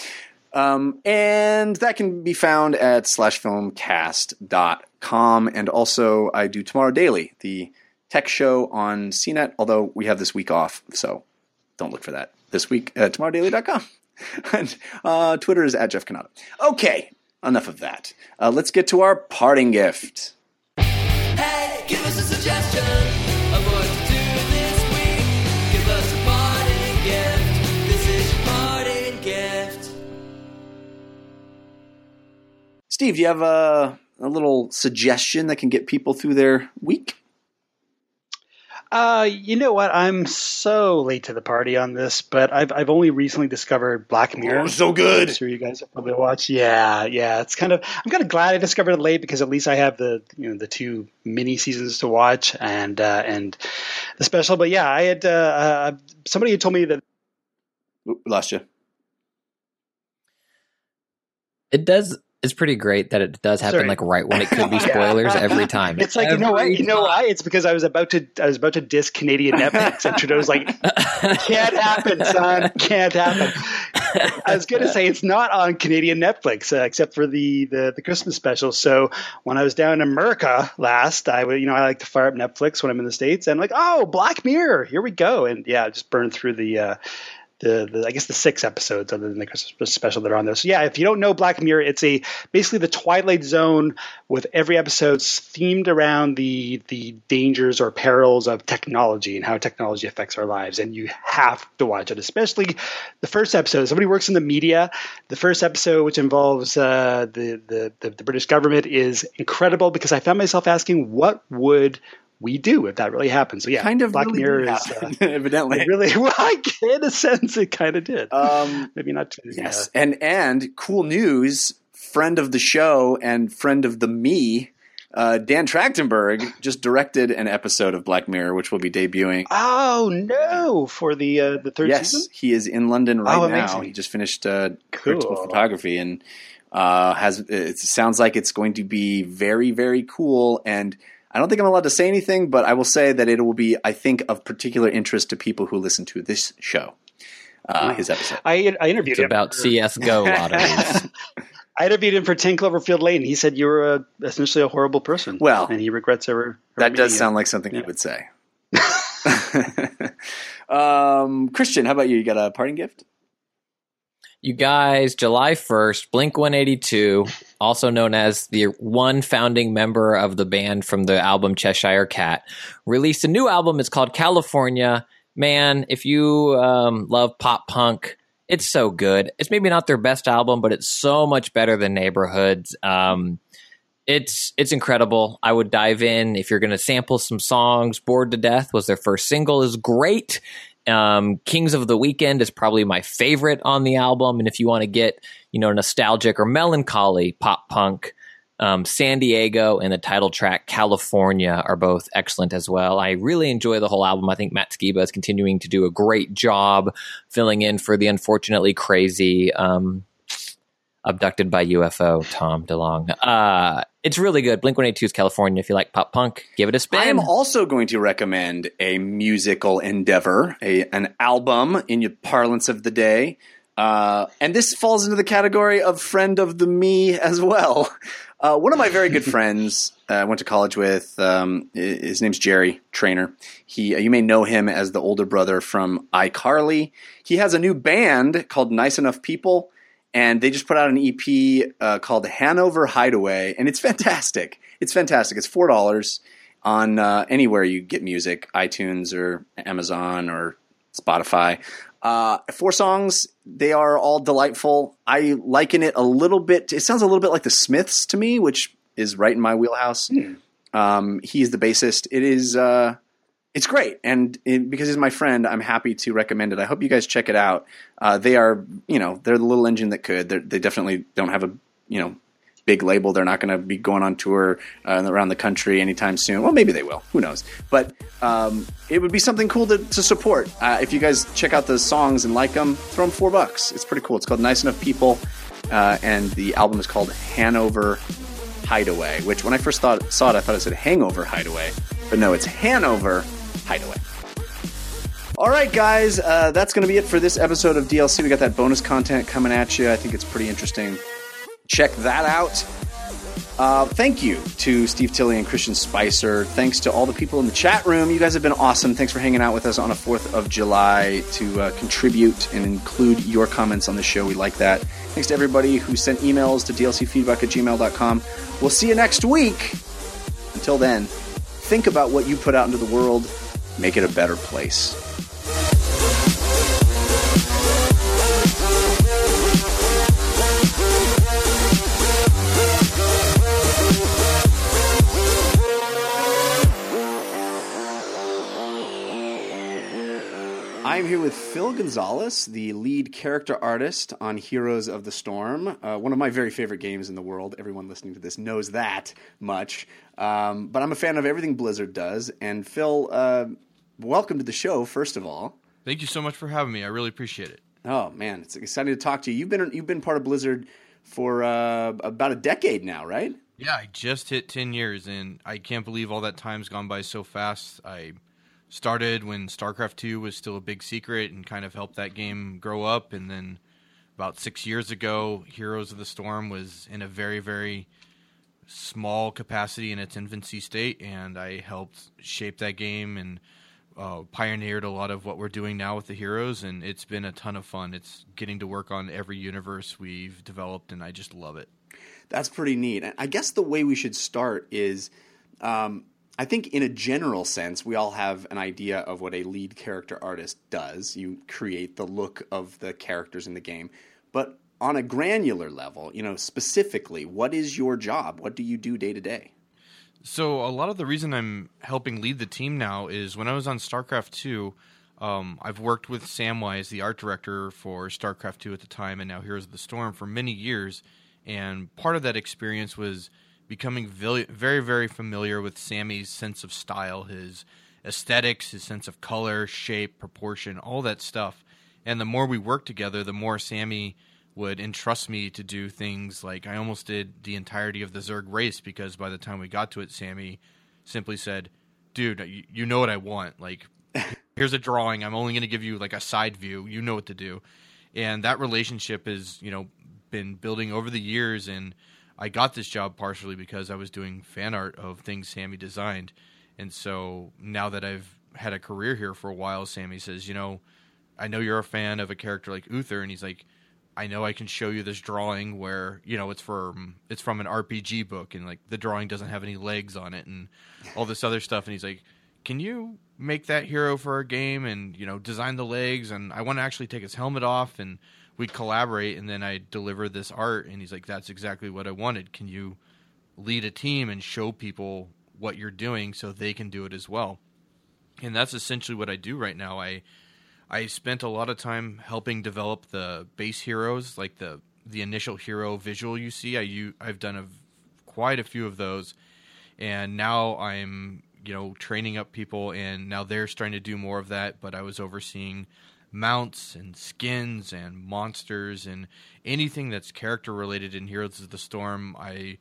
Speaker 1: Um, and that can be found at slashfilmcast.com. And also, I do Tomorrow Daily, the tech show on CNET, although we have this week off, so don't look for that this week at tomorrowdaily.com. and uh, Twitter is at Jeff Cannata. Okay, enough of that. Uh, let's get to our parting gift.
Speaker 5: Hey, give us a suggestion of what to do this week. Give us a parting gift. This is your parting gift.
Speaker 1: Steve, do you have a, a little suggestion that can get people through their week?
Speaker 3: Uh, you know what? I'm so late to the party on this, but I've I've only recently discovered Black Mirror.
Speaker 1: Oh, so good.
Speaker 3: I'm sure you guys have probably watched. Yeah, yeah. It's kind of I'm kind of glad I discovered it late because at least I have the you know the two mini seasons to watch and uh, and the special. But yeah, I had uh, uh, somebody had told me that
Speaker 1: Oop, lost you.
Speaker 2: It does it's pretty great that it does happen
Speaker 3: Sorry.
Speaker 2: like right when it could be spoilers every time.
Speaker 3: it's like you know what you know why it's because I was about to I was about to diss Canadian Netflix and Trudeau's like can't happen son can't happen I was going to say it's not on Canadian Netflix uh, except for the, the the Christmas special. So when I was down in America last, I would you know I like to fire up Netflix when I'm in the states and like oh Black Mirror here we go and yeah just burn through the. Uh, the, the I guess the six episodes other than the Christmas special that are on there. So yeah, if you don't know Black Mirror, it's a basically the Twilight Zone with every episode themed around the the dangers or perils of technology and how technology affects our lives. And you have to watch it, especially the first episode. Somebody works in the media. The first episode, which involves uh, the, the the the British government, is incredible because I found myself asking, what would we do if that really happens. So yeah,
Speaker 1: Kind of
Speaker 3: Black
Speaker 1: really
Speaker 3: Mirror is.
Speaker 1: happen,
Speaker 3: Uh,
Speaker 1: evidently.
Speaker 3: really, well, I, in a sense, it kind of did.
Speaker 1: Um,
Speaker 3: Maybe not. To,
Speaker 1: Yes, and and cool news. Friend of the show and friend of the me, uh, Dan Trachtenberg just directed an episode of Black Mirror, which will be debuting.
Speaker 3: Oh no! For the uh, the third
Speaker 1: yes,
Speaker 3: season.
Speaker 1: he is in London right
Speaker 3: Oh,
Speaker 1: now. He just finished uh,
Speaker 3: Cool.
Speaker 1: principal photography and uh, has. It sounds like it's going to be very very cool. And I don't think I'm allowed to say anything, but I will say that it will be, I think, of particular interest to people who listen to this show. Uh, his episode.
Speaker 3: I I interviewed
Speaker 2: It's
Speaker 3: him.
Speaker 2: about CS:GO lotteries.
Speaker 3: I interviewed him for Ten Cloverfield Lane. He said you were a, essentially a horrible person.
Speaker 1: Well,
Speaker 3: and he regrets ever. ever
Speaker 1: That does
Speaker 3: meeting you.
Speaker 1: sound like something he would say. um, Christian, how about you? You got a parting gift?
Speaker 2: You guys, July 1st, Blink 182, also known as the one founding member of the band from the album Cheshire Cat, released a new album. It's called California. Man, if you um, love pop punk, it's so good. It's maybe not their best album, but it's so much better than Neighborhoods. Um, it's it's incredible. I would dive in if you're going to sample some songs. Bored to Death was their first single is great. Um, Kings of the Weekend is probably my favorite on the album, and if you want to get you know nostalgic or melancholy pop punk, um, San Diego and the title track California are both excellent as well. I really enjoy the whole album. I think Matt Skiba is continuing to do a great job filling in for the unfortunately crazy. Um, abducted by UFO, Tom DeLonge. Uh, it's really good. Blink 182's California. If you like pop punk, give it a spin.
Speaker 1: I am also going to recommend a musical endeavor, a an album in your parlance of the day. Uh, and this falls into the category of friend of the me as well. Uh, one of my very good friends uh, I went to college with. Um, his name's Jerry Trainer. He, uh, you may know him as the older brother from iCarly. He has a new band called Nice Enough People, and they just put out an EP uh, called Hanover Hideaway, and it's fantastic. It's fantastic. It's four dollars on uh, anywhere you get music, iTunes or Amazon or Spotify. Uh, four songs. They are all delightful. I liken it a little bit. It sounds a little bit like the Smiths to me, which is right in my wheelhouse. Um, he's the bassist. It is. Uh, it's great, and it, because he's my friend, I'm happy to recommend it. I hope you guys check it out. Uh, they are, you know, they're the little engine that could. They're, they definitely don't have a, you know, big label. They're not going to be going on tour uh, around the country anytime soon. Well, maybe they will. Who knows? But um, it would be something cool to, to support. Uh, if you guys check out the songs and like them, throw them four bucks. It's pretty cool. It's called Nice Enough People, uh, and the album is called Hanover Hideaway. Which when I first thought saw it, I thought it said Hangover Hideaway, but no, it's Hanover Hideaway. All right, guys, uh, that's going to be it for this episode of DLC. We got that bonus content coming at you. I think it's pretty interesting. Check that out. Uh, thank you to Steve Tilley and Christian Spicer. Thanks to all the people in the chat room. You guys have been awesome. Thanks for hanging out with us on a 4th of July to uh, contribute and include your comments on the show. We like that. Thanks to everybody who sent emails to dlcfeedback at gmail.com. We'll see you next week. Until then, think about what you put out into the world, make it a better place. I'm here with Phill Gonzales, the lead character artist on Heroes of the Storm, uh, one of my very favorite games in the world. Everyone listening to this knows that much. Um, but I'm a fan of everything Blizzard does. And Phill, uh, welcome to the show, first of all.
Speaker 6: Thank you so much for having me. I really appreciate it.
Speaker 1: Oh man, it's exciting to talk to you. You've been you've been part of Blizzard for uh, about a decade now, right?
Speaker 6: Yeah, I just hit 10 years and I can't believe all that time's gone by so fast. I started when StarCraft 2 was still a big secret and kind of helped that game grow up and then about six years ago, Heroes of the Storm was in a very, very small capacity in its infancy state, and I helped shape that game and uh, pioneered a lot of what we're doing now with the heroes, and it's been a ton of fun. It's getting to work on every universe we've developed, and I just love it.
Speaker 1: That's pretty neat. I guess the way we should start is um, I think, in a general sense, we all have an idea of what a lead character artist does. You create the look of the characters in the game. But on a granular level, you know, specifically, what is your job? What do you do day to day?
Speaker 6: So a lot of the reason I'm helping lead the team now is when I was on StarCraft 2, um, I've worked with Samwise, the art director for StarCraft 2 at the time, and now Heroes of the Storm for many years. And part of that experience was becoming very, very familiar with Sammy's sense of style, his aesthetics, his sense of color, shape, proportion, all that stuff. And the more we worked together, the more Sammy would entrust me to do things like I almost did the entirety of the Zerg race because by the time we got to it, Sammy simply said, "Dude, you, you know what I want. Like, here's a drawing. I'm only going to give you like a side view. You know what to do." And that relationship has, you know, been building over the years. And I got this job partially because I was doing fan art of things Sammy designed. And so now that I've had a career here for a while, Sammy says, "You know, I know you're a fan of a character like Uther," and he's like I know I can show you this drawing where you know it's from mm, it's from an RPG book and like the drawing doesn't have any legs on it and all this other stuff and he's like, "Can you make that hero for our game and you know design the legs and I want to actually take his helmet off and we collaborate and then I deliver this art and he's like, "That's exactly what I wanted. Can you lead a team and show people what you're doing so they can do it as well?" And that's essentially what I do right now. I I spent a lot of time helping develop the base heroes, like the the initial hero visual you see. I I've done a, quite a few of those, and now I'm you know training up people, and now they're starting to do more of that. But I was overseeing mounts and skins and monsters and anything that's character related in Heroes of the Storm. I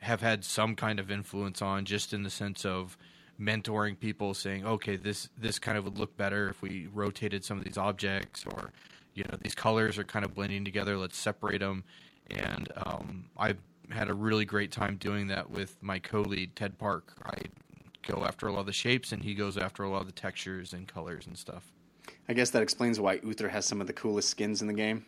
Speaker 6: have had some kind of influence on, just in the sense of mentoring people saying okay this this kind of would look better if we rotated some of these objects or you know these colors are kind of blending together let's separate them and um, i had a really great time doing that with my co-lead ted park i go after a lot of the shapes and he goes after a lot of the textures and colors and stuff
Speaker 1: I guess that explains why Uther has some of the coolest skins in the game.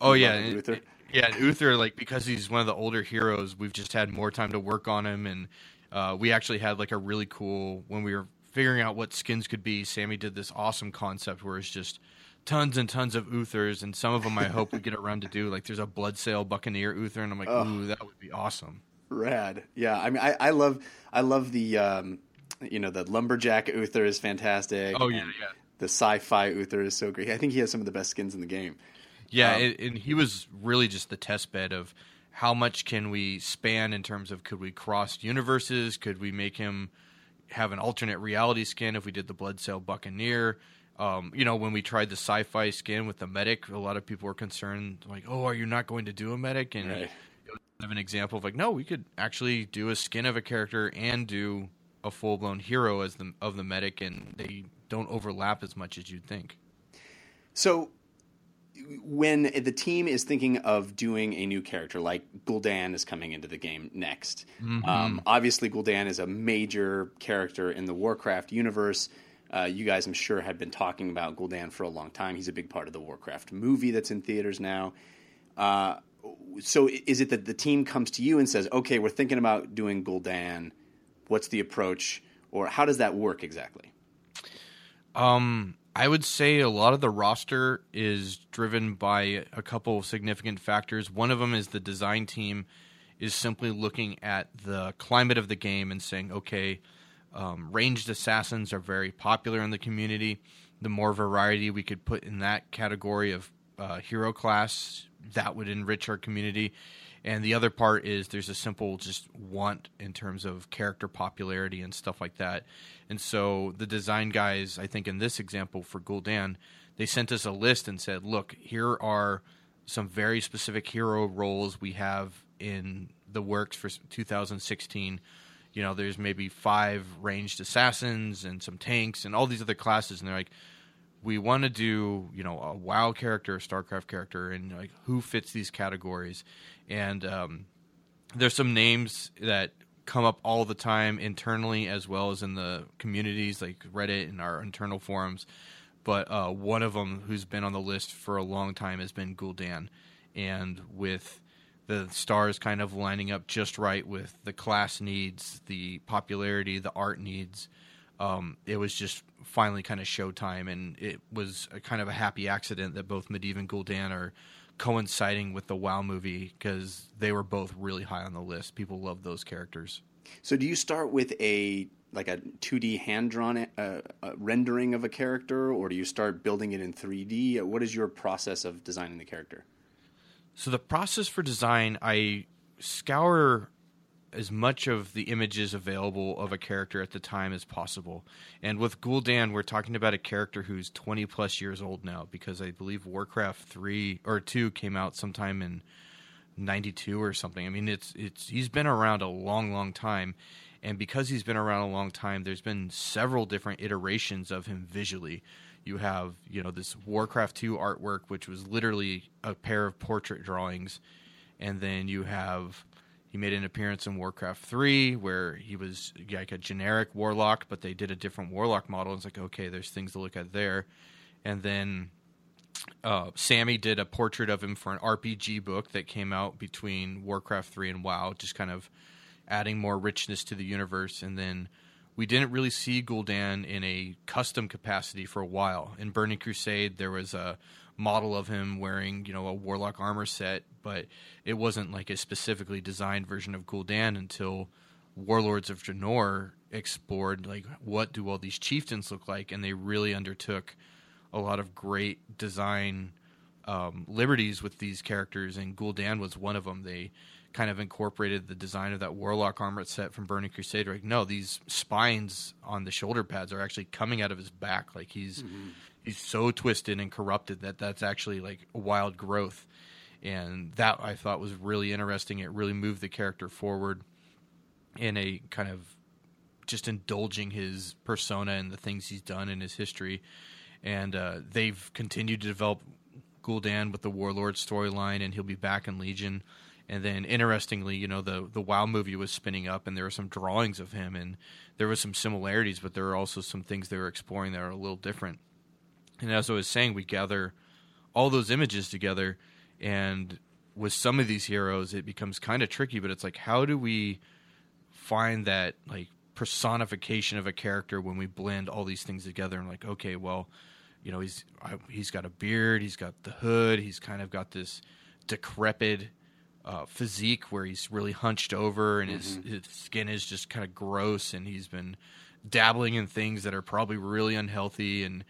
Speaker 6: Oh yeah, and-
Speaker 1: Uther.
Speaker 6: yeah. and Uther, like because he's one of the older heroes, we've just had more time to work on him, and uh, we actually had like a really cool when we were figuring out what skins could be. Sammy did this awesome concept where it's just tons and tons of Uthers, and some of them I hope we get around to do. Like there's a Bloodsail Buccaneer Uther, and I'm like, ooh, that would be awesome.
Speaker 1: Rad. Yeah, I mean, I, I love, I love the, um, you know, the lumberjack Uther is fantastic.
Speaker 6: Oh yeah, yeah.
Speaker 1: The sci-fi Uther is so great. I think he has some of the best skins in the game.
Speaker 6: Yeah,
Speaker 1: Um,
Speaker 6: and, and he was really just the test bed of how much can we span in terms of could we cross universes? Could we make him have an alternate reality skin if we did the Bloodsail Buccaneer? Um, you know, when we tried the sci-fi skin with the medic, a lot of people were concerned, like, "Oh, are you not going to do a medic?" And
Speaker 1: Right.
Speaker 6: it was kind of an example of like, no, we could actually do a skin of a character and do a full-blown hero as the of the medic, and they don't overlap as much as you'd think.
Speaker 1: So, when the team is thinking of doing a new character, like Gul'dan is coming into the game next, um, obviously Gul'dan is a major character in the Warcraft universe. Uh, you guys, I'm sure, have been talking about Gul'dan for a long time. He's a big part of the Warcraft movie that's in theaters now. Uh, so, is it that the team comes to you and says, "Okay, we're thinking about doing Gul'dan. What's the approach?" Or how does that work exactly?
Speaker 6: Um, I would say a lot of the roster is driven by a couple of significant factors. One of them is the design team is simply looking at the climate of the game and saying, okay, um, ranged assassins are very popular in the community. The more variety we could put in that category of uh, hero class, that would enrich our community. And the other part is there's a simple just want in terms of character popularity and stuff like that. And so the design guys, I think in this example for Gul'dan, they sent us a list and said, look, here are some very specific hero roles we have in the works for 2016. You know, there's maybe five ranged assassins and some tanks and all these other classes. And they're like, we want to do you know a WoW character, a StarCraft character, and like who fits these categories. And um, there's some names that come up all the time internally as well as in the communities like Reddit and our internal forums. But uh, one of them who's been on the list for a long time has been Gul'dan, and with the stars kind of lining up just right with the class needs, the popularity, the art needs. Um, it was just finally kind of showtime, and it was a kind of a happy accident that both Medivh and Gul'dan are coinciding with the WoW movie because they were both really high on the list. People love those characters.
Speaker 1: So do you start with a like a 2D hand drawn uh, uh, rendering of a character, or do you start building it in 3D? What is your process of designing the character?
Speaker 6: So the process for design, I scour as much of the images available of a character at the time as possible. And with Gul'dan, we're talking about a character who's 20 plus years old now because I believe Warcraft 3 or 2 came out sometime in 92 or something. I mean, it's it's he's been around a long long time. And because he's been around a long time, there's been several different iterations of him visually. You have, you know, this Warcraft 2 artwork which was literally a pair of portrait drawings and then you have he made an appearance in Warcraft 3 where he was like a generic warlock, but they did a different warlock model. It's like, okay, there's things to look at there. And then uh, Sammy did a portrait of him for an RPG book that came out between Warcraft 3 and WoW, just kind of adding more richness to the universe. And then we didn't really see Gul'dan in a custom capacity for a while. In Burning Crusade, there was a model of him wearing, you know, a warlock armor set, but it wasn't like a specifically designed version of Gul'dan until Warlords of Draenor explored like what do all these chieftains look like, and they really undertook a lot of great design um, liberties with these characters, and Gul'dan was one of them. They kind of incorporated the design of that warlock armor set from Burning Crusade. Like, no, these spines on the shoulder pads are actually coming out of his back. Like he's he's so twisted and corrupted that that's actually like a wild growth, and that I thought was really interesting. It really moved the character forward in a kind of just indulging his persona and the things he's done in his history. And uh, they've continued to develop Gul'dan with the Warlord storyline, and he'll be back in Legion. And then, interestingly, you know, the the WoW movie was spinning up, and there were some drawings of him, and there was some similarities, but there were also some things they were exploring that are a little different. And as I was saying, we gather all those images together, and with some of these heroes, it becomes kind of tricky. But it's like, how do we find that like personification of a character when we blend all these things together? And like, okay, well, you know, he's I, he's got a beard, he's got the hood, he's kind of got this decrepit uh, physique where he's really hunched over and his, his skin is just kind of gross and he's been dabbling in things that are probably really unhealthy and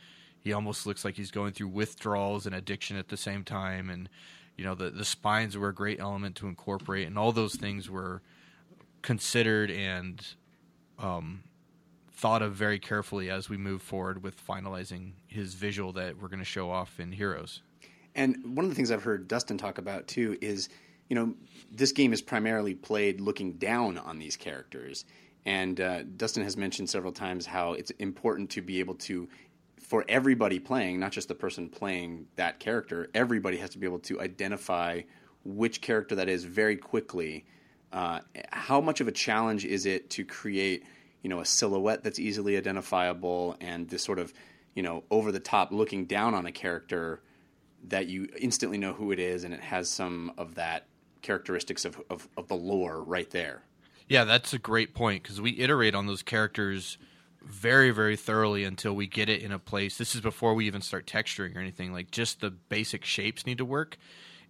Speaker 6: he almost looks like he's going through withdrawals and addiction at the same time and you know the the spines were a great element to incorporate and all those things were considered and um, thought of very carefully as we move forward with finalizing his visual that we're going to show off in Heroes.
Speaker 1: And one of the things I've heard Dustin talk about too is, you know, this game is primarily played looking down on these characters. And uh, Dustin has mentioned several times how it's important to be able to, for everybody playing, not just the person playing that character, everybody has to be able to identify which character that is very quickly. Uh, how much of a challenge is it to create, you know, a silhouette that's easily identifiable and this sort of, you know, over the top looking down on a character that you instantly know who it is and it has some of that characteristics of, of, of the lore right there.
Speaker 6: Yeah, that's a great point because we iterate on those characters very, very thoroughly until we get it in a place. This is before we even start texturing or anything. Like just the basic shapes need to work.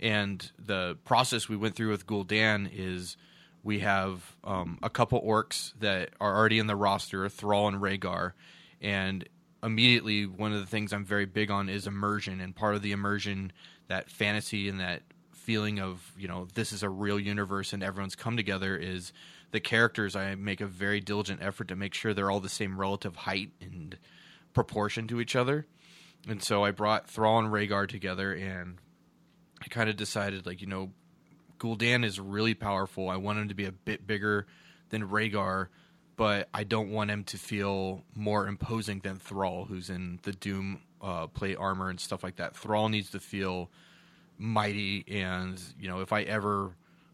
Speaker 6: And the process we went through with Gul'dan is we have um, a couple orcs that are already in the roster, Thrall and Rehgar, and immediately one of the things I'm very big on is immersion, and part of the immersion, that fantasy and that feeling of you know this is a real universe and everyone's come together is the characters. I make a very diligent effort to make sure they're all the same relative height and proportion to each other, and so I brought Thrall and Rehgar together, and I kind of decided like you know Gul'dan is really powerful. I want him to be a bit bigger than Rehgar, but I don't want him to feel more imposing than Thrall, who's in the Doom uh, plate armor and stuff like that. Thrall needs to feel mighty, and you know, if I ever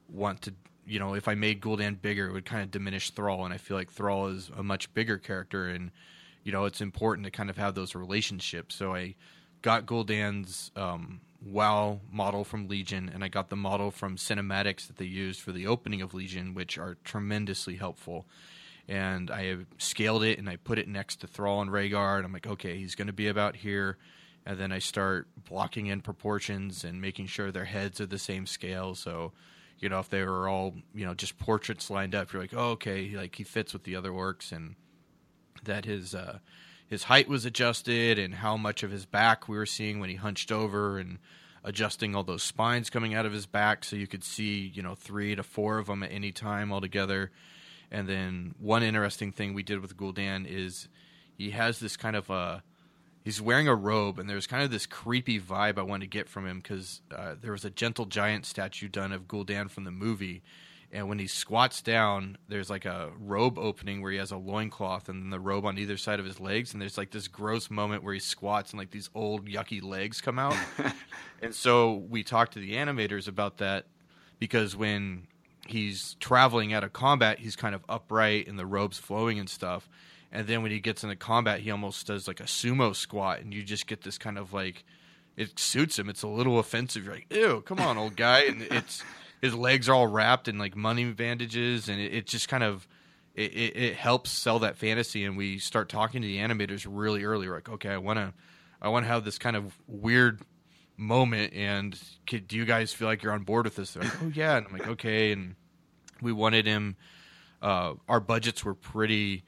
Speaker 6: want to, you know, if I made Gul'dan bigger, it would kind of diminish Thrall, and I feel like Thrall is a much bigger character, and you know, it's important to kind of have those relationships. So I got Gul'dan's um, WoW model from Legion, and I got the model from cinematics that they used for the opening of Legion, which are tremendously helpful. And I scaled it and I put it next to Thrall and Rehgar, and I'm like, okay, he's going to be about here. And then I start blocking in proportions and making sure their heads are the same scale. So, you know, if they were all, you know, just portraits lined up, you're like, oh, okay, like he fits with the other orcs, and that his uh, his height was adjusted and how much of his back we were seeing when he hunched over and adjusting all those spines coming out of his back so you could see you know three to four of them at any time altogether. And then one interesting thing we did with Gul'dan is he has this kind of a he's wearing a robe and there's kind of this creepy vibe I wanted to get from him because uh, there was a gentle giant statue done of Gul'dan from the movie and when he squats down there's like a robe opening where he has a loincloth and then the robe on either side of his legs and there's like this gross moment where he squats and like these old yucky legs come out. And so we talked to the animators about that because when he's traveling out of combat he's kind of upright and the robe's flowing and stuff and then when he gets into combat he almost does like a sumo squat and you just get this kind of like it suits him. It's a little offensive. You're like ew come on old guy. And it's his legs are all wrapped in like money bandages and it, it just kind of it, it, it helps sell that fantasy and we start talking to the animators really early. We're like okay i want to i want to have this kind of weird moment and could, do you guys feel like you're on board with this? They're like, oh yeah. And i'm like okay. And we wanted him uh, our budgets were pretty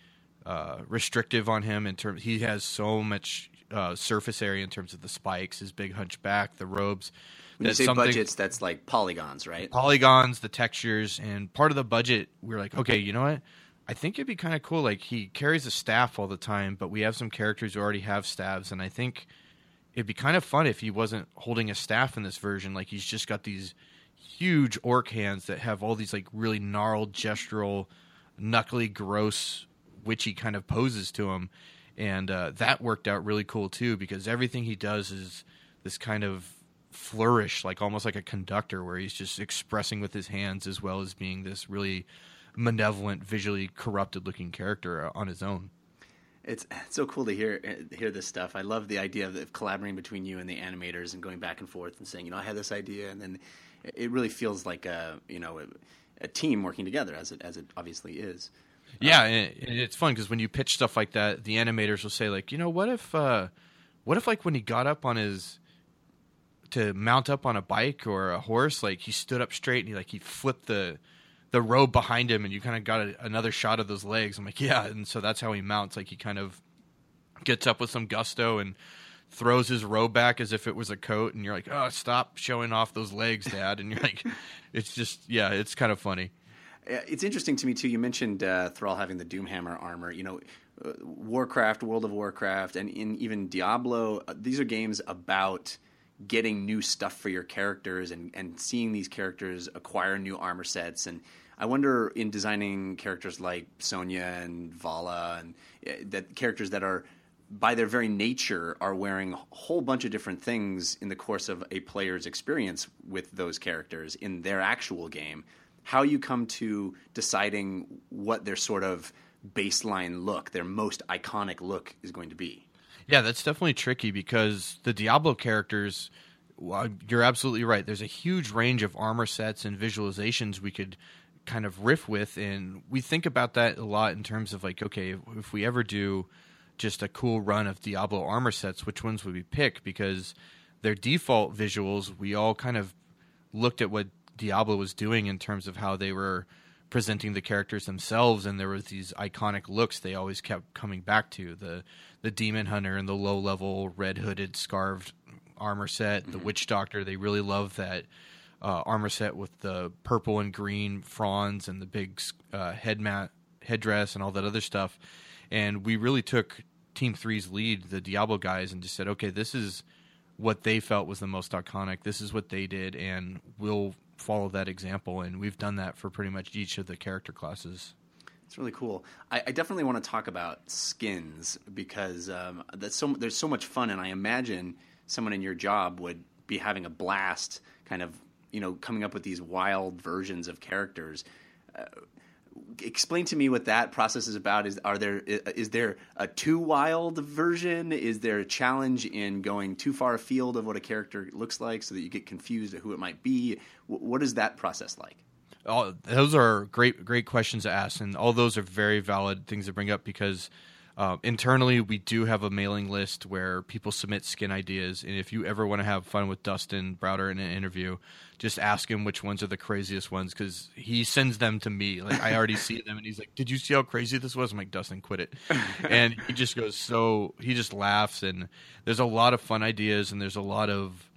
Speaker 6: uh, restrictive on him in terms he has so much uh, surface area in terms of the spikes his big hunchback the robes
Speaker 1: When you say budgets, that's like polygons, right?
Speaker 6: polygons, the textures, and part of the budget, We're like, okay, you know what? I think it'd be kind of cool. Like he carries a staff all the time, but we have some characters who already have staffs, and I think it'd be kind of fun if he wasn't holding a staff in this version. Like he's just got these huge orc hands that have all these like really gnarled, gestural, knuckly, gross, witchy kind of poses to him, and uh, that worked out really cool too because everything he does is this kind of flourish, like almost like a conductor, where he's just expressing with his hands as well as being this really malevolent, visually corrupted looking character uh, on his own.
Speaker 1: It's, it's so cool to hear uh, hear this stuff. I love the idea of, collaborating between you and the animators and going back and forth and saying, you know, I had this idea, and then it- really feels like a you know a, a team working together as it as it obviously is.
Speaker 6: Yeah, and it's fun because when you pitch stuff like that, the animators will say like, you know, what if, uh, what if like when he got up on his to mount up on a bike or a horse, like he stood up straight and he like he flipped the the robe behind him, and you kind of got a, another shot of those legs. I'm like, yeah, and so that's how he mounts. Like he kind of gets up with some gusto and throws his robe back as if it was a coat, and you're like, oh, stop showing off those legs, Dad. And you're like, it's just, yeah, it's kind of funny.
Speaker 1: It's interesting to me too. You mentioned uh, Thrall having the Doomhammer armor. You know, uh, Warcraft, World of Warcraft, and in even Diablo. Uh, these are games about getting new stuff for your characters and and seeing these characters acquire new armor sets. And I wonder in designing characters like Sonya and Valla and uh, that characters that are by their very nature are wearing a whole bunch of different things in the course of a player's experience with those characters in their actual game how you come to deciding what their sort of baseline look, their most iconic look is going to be.
Speaker 6: Yeah, that's definitely tricky because the Diablo characters, well, you're absolutely right. There's a huge range of armor sets and visualizations we could kind of riff with. And we think about that a lot in terms of like, okay, if, if we ever do just a cool run of Diablo armor sets, which ones would we pick? Because their default visuals, we all kind of looked at what Diablo was doing in terms of how they were presenting the characters themselves and there was these iconic looks they always kept coming back to. The the demon hunter and the low level red hooded scarved armor set the witch doctor they really love that uh, armor set with the purple and green fronds and the big uh, head mat headdress and all that other stuff. And we really took team three's lead the diablo guys and just said okay this is what they felt was the most iconic. This is what they did, and we'll follow that example. And we've done that for pretty much each of the character classes.
Speaker 1: It's really cool. I, I definitely want to talk about skins because um, that's so there's so much fun, and I imagine someone in your job would be having a blast, kind of you know coming up with these wild versions of characters. Uh, explain to me what that process is about. Is are there is there a too wild version? Is there a challenge in going too far afield of what a character looks like, so that you get confused at who it might be? Wh- What is that process like?
Speaker 6: all, those are great great questions to ask and all those are very valid things to bring up because uh, internally we do have a mailing list where people submit skin ideas and if you ever want to have fun with dustin browder in an interview just ask him which ones are the craziest ones because he sends them to me. Like i already see them and he's like did you see how crazy this was? I'm like dustin quit it. And he just goes so he just laughs and there's a lot of fun ideas and there's a lot of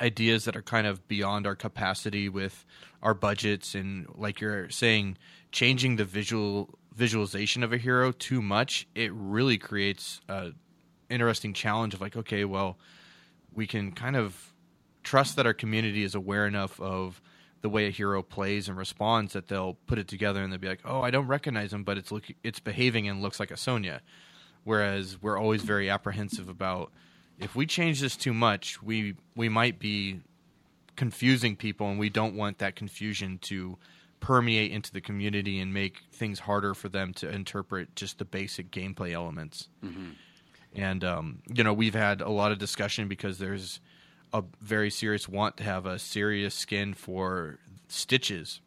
Speaker 6: ideas that are kind of beyond our capacity with our budgets and like you're saying changing the visual visualization of a hero too much it really creates a interesting challenge of like okay well we can kind of trust that our community is aware enough of the way a hero plays and responds that they'll put it together and they'll be like oh i don't recognize him but it's look it's behaving and looks like a sonya. Whereas we're always very apprehensive about if we change this too much, we we might be confusing people, and we don't want that confusion to permeate into the community and make things harder for them to interpret just the basic gameplay elements. And um, you know, we've had a lot of discussion because there's a very serious want to have a serious skin for stitches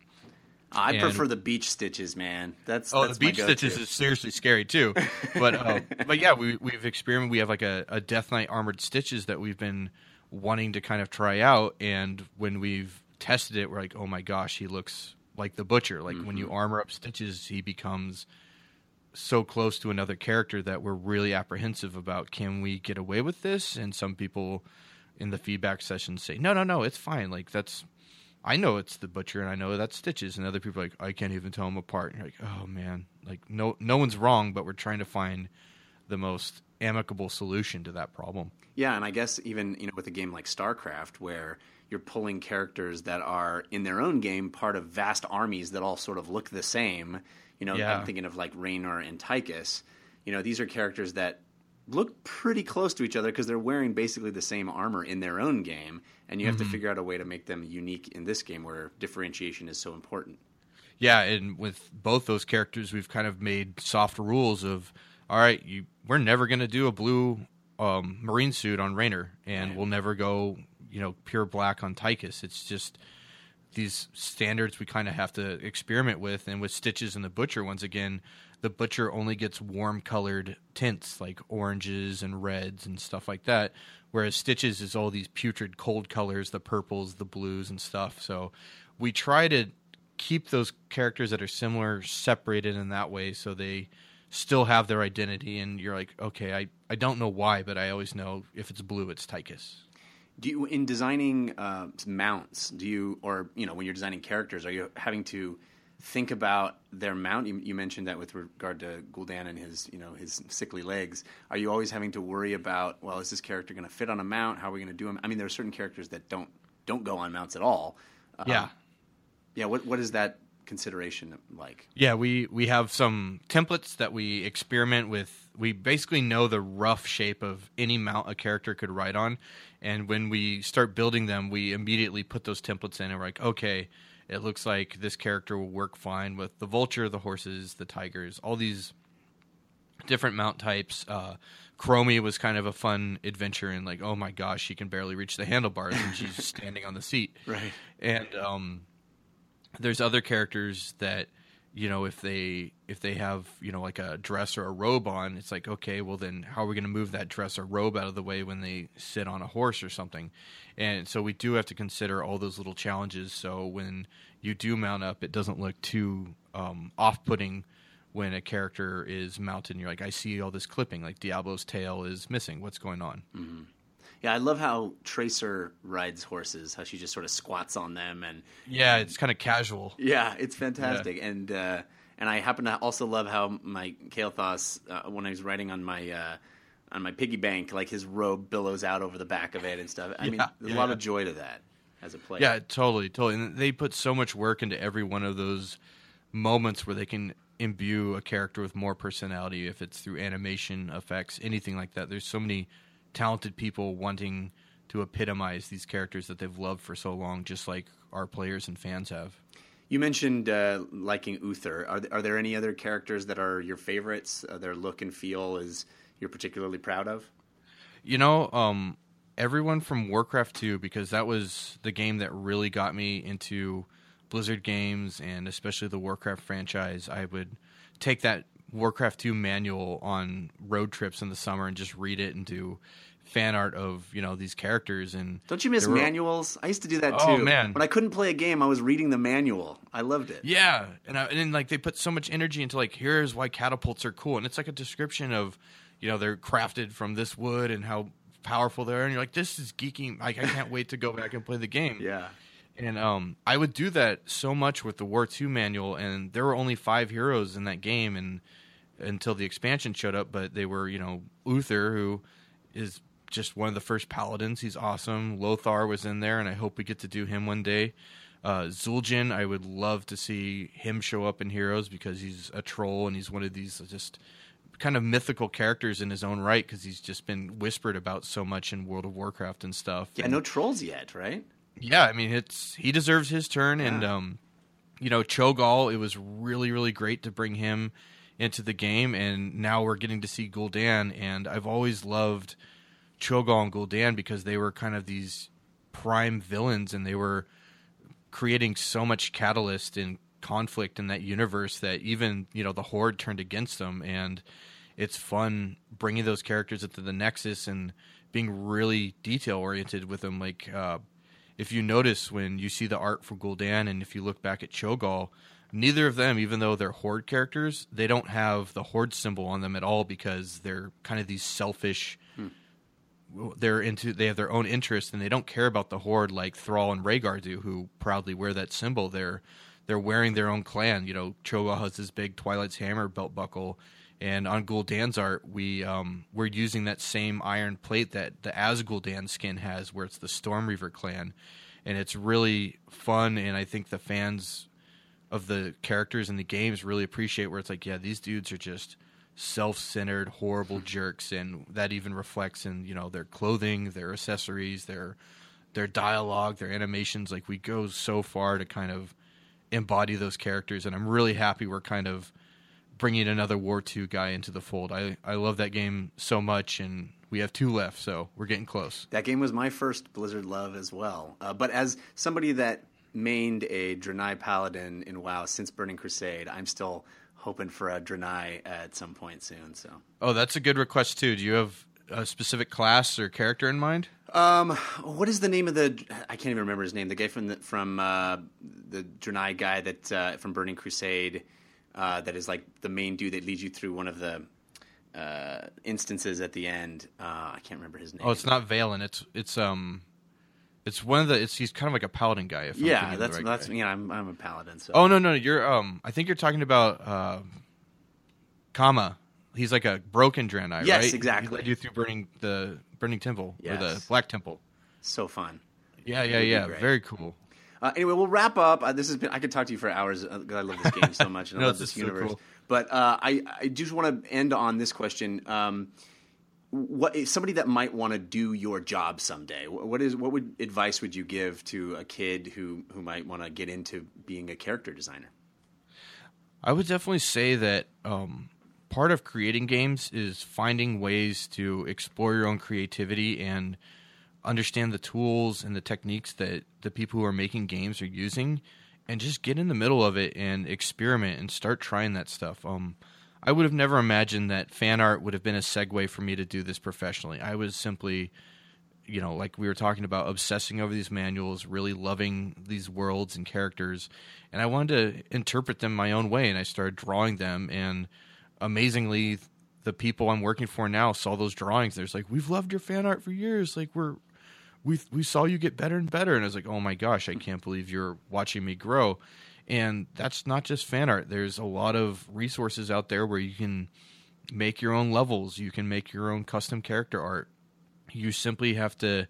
Speaker 1: I
Speaker 6: And-
Speaker 1: prefer the beach stitches, man. That's
Speaker 6: Oh,
Speaker 1: that's
Speaker 6: the beach stitches is seriously scary too. But uh, but yeah, we we've experimented. We have like a, a Death Knight armored stitches that we've been wanting to kind of try out, and when we've tested it, we're like, oh my gosh, he looks like the butcher. Like when you
Speaker 1: Mm-hmm.
Speaker 6: armor up stitches, he becomes so close to another character that we're really apprehensive about. Can we get away with this? And some people in the feedback sessions say, no, no, no, it's fine. Like that's I know it's the butcher and I know that's Stitches, and other people are like I can't even tell them apart. And you're like, oh man, like no no one's wrong, but we're trying to find the most amicable solution to that problem.
Speaker 1: Yeah, and I guess even you know with a game like StarCraft, where you're pulling characters that are in their own game part of vast armies that all sort of look the same. You know,
Speaker 6: Yeah.
Speaker 1: I'm thinking of like Raynor and Tychus. You know, these are characters that look pretty close to each other because they're wearing basically the same armor in their own game, and you have to figure out a way to make them unique in this game where differentiation is so important.
Speaker 6: Yeah, and with both those characters, we've kind of made soft rules of all right, you we're never going to do a blue um, marine suit on Raynor, and we'll never go you know pure black on Tychus. It's just these standards we kind of have to experiment with. And with Stitches and the Butcher, once again, the Butcher only gets warm colored tints like oranges and reds and stuff like that, whereas Stitches is all these putrid cold colors, the purples, the blues, and stuff. So we try to keep those characters that are similar separated in that way so they still have their identity and you're like okay i, I don't know why but i always know if it's blue it's tychus
Speaker 1: Do you, in designing uh, mounts, do you, or you know, when you're designing characters, are you having to think about their mount? You, you mentioned that with regard to Gul'dan and his, you know, his sickly legs. Are you always having to worry about, well, is this character going to fit on a mount? How are we going to do him? I mean, there are certain characters that don't don't go on mounts at all. Uh,
Speaker 6: yeah
Speaker 1: yeah. What what is that consideration like?
Speaker 6: yeah we we have some templates that we experiment with we basically know the rough shape of any mount a character could ride on and when we start building them we immediately put those templates in and we're like okay it looks like this character will work fine with the vulture the horses the tigers all these different mount types. Uh, Chromie was kind of a fun adventure, and like, oh my gosh, she can barely reach the handlebars, and she's standing on the seat.
Speaker 1: Right.
Speaker 6: And um, there's other characters that you know if they if they have you know like a dress or a robe on, it's like okay, well then how are we going to move that dress or robe out of the way when they sit on a horse or something? And so we do have to consider all those little challenges. So when you do mount up, it doesn't look too um, off-putting when a character is mounted and you're like, I see all this clipping, like Diablo's tail is missing. What's going on?
Speaker 1: Yeah, I love how Tracer rides horses. How she just sort of squats on them and
Speaker 6: Yeah, it's kind of casual.
Speaker 1: Yeah, it's fantastic, and uh, and I happen to also love how my Kael'thas, uh, when I was riding on my uh, on my piggy bank, like his robe billows out over the back of it and stuff. I mean,
Speaker 6: Yeah,
Speaker 1: a lot of joy to that as a player.
Speaker 6: Yeah, totally, totally. And they put so much work into every one of those moments where they can imbue a character with more personality if it's through animation effects anything like that there's so many talented people wanting to epitomize these characters that they've loved for so long just like our players and fans have
Speaker 1: You mentioned uh, liking Uther. Are, th- are there any other characters that are your favorites? Uh, their look and feel is you're particularly proud of?
Speaker 6: You know, um, everyone from Warcraft 2, because that was the game that really got me into Blizzard games and especially the Warcraft franchise. I would take that Warcraft 2 manual on road trips in the summer and just read it and do fan art of, you know, these characters. And
Speaker 1: Don't you miss
Speaker 6: were-
Speaker 1: manuals? I used to do that too.
Speaker 6: Oh, man.
Speaker 1: When I couldn't play a game, I was reading the manual. I loved it.
Speaker 6: Yeah, and I, and then like they put so much energy into like here's why catapults are cool, and it's like a description of you know they're crafted from this wood and how powerful they are, and you're like this is geeking. Like I can't wait to go back and play the game.
Speaker 1: Yeah.
Speaker 6: And um, I would do that so much with the War 2 manual, and there were only five heroes in that game, and until the expansion showed up, but they were you know Uther, who is just one of the first paladins. He's awesome. Lothar was in there, and I hope we get to do him one day. Uh, Zul'jin, I would love to see him show up in Heroes because he's a troll and he's one of these just kind of mythical characters in his own right because he's just been whispered about so much in World of Warcraft and stuff.
Speaker 1: Yeah,
Speaker 6: And-
Speaker 1: no trolls yet, right?
Speaker 6: yeah, I mean it's he deserves his turn, and um, you know Cho'Gall. It was really really great to bring him into the game, and now we're getting to see Gul'dan, and I've always loved Cho'Gall and Gul'dan because they were kind of these prime villains, and they were creating so much catalyst and conflict in that universe that even you know the Horde turned against them, and it's fun bringing those characters into the Nexus and being really detail oriented with them. Like uh, if you notice when you see the art for Gul'dan, and if you look back at Cho'Gall, neither of them, even though they're Horde characters, they don't have the Horde symbol on them at all because they're kind of these selfish they're into they have their own interests and they don't care about the horde like Thrall and Rehgar do, who proudly wear that symbol. They're they're wearing their own clan. You know, Cho'Gall has this big Twilight's hammer belt buckle, and on Gul'dan's art, we um, we're using that same iron plate that the Asgul'dan skin has, where it's the Stormreaver clan, and it's really fun. And I think the fans of the characters in the games really appreciate where it's like, yeah, these dudes are just self-centered, horrible jerks, and that even reflects in you know their clothing, their accessories, their their dialogue, their animations. Like we go so far to kind of embody those characters, and I'm really happy we're kind of bringing another War II guy into the fold. I I love that game so much, and we have two left, so we're getting close.
Speaker 1: That game was my first Blizzard love as well. Uh, but as somebody that mained a Draenei Paladin in WoW since Burning Crusade, I'm still hoping for a Draenei at some point soon. So,
Speaker 6: Oh, that's a good request too. Do you have a specific class or character in mind?
Speaker 1: um, what is the name of the? I can't even remember his name. The guy from the from uh, the Draenei guy that uh, from Burning Crusade uh, that is like the main dude that leads you through one of the uh, instances at the end. Uh, I can't remember his name.
Speaker 6: Oh, it's not Velen. It's it's um, it's one of the. It's he's kind of like a paladin guy. If I'm
Speaker 1: Yeah,
Speaker 6: the
Speaker 1: that's
Speaker 6: right
Speaker 1: that's
Speaker 6: guy.
Speaker 1: you know I'm I'm a paladin. So
Speaker 6: Oh no no you're um I think you're talking about uh, Kama. He's like a broken Draenei,
Speaker 1: Yes,
Speaker 6: right?
Speaker 1: exactly.
Speaker 6: He led you through burning the burning temple or the black temple.
Speaker 1: so fun.
Speaker 6: Yeah yeah yeah. Very cool.
Speaker 1: Uh, anyway, we'll wrap up. Uh, this has been. I could talk to you for hours because I love this game so much and I love
Speaker 6: this is so
Speaker 1: universe.
Speaker 6: cool.
Speaker 1: But uh, I, I just want to end on this question. Um, what is somebody that might want to do your job someday? What is what would advice would you give to a kid who who might want to get into being a character designer?
Speaker 6: I would definitely say that um, part of creating games is finding ways to explore your own creativity and understand the tools and the techniques that the people who are making games are using and just get in the middle of it and experiment and start trying that stuff. Um, I would have never imagined that fan art would have been a segue for me to do this professionally. I was simply you know, like we were talking about, obsessing over these manuals, really loving these worlds and characters, and I wanted to interpret them my own way, and I started drawing them. And amazingly, the people I'm working for now saw those drawings. There's like, we've loved your fan art for years. Like we're we we saw you get better and better, and I was like, oh my gosh, I can't believe you're watching me grow. And that's not just fan art. There's a lot of resources out there where you can make your own levels. You can make your own custom character art you simply have to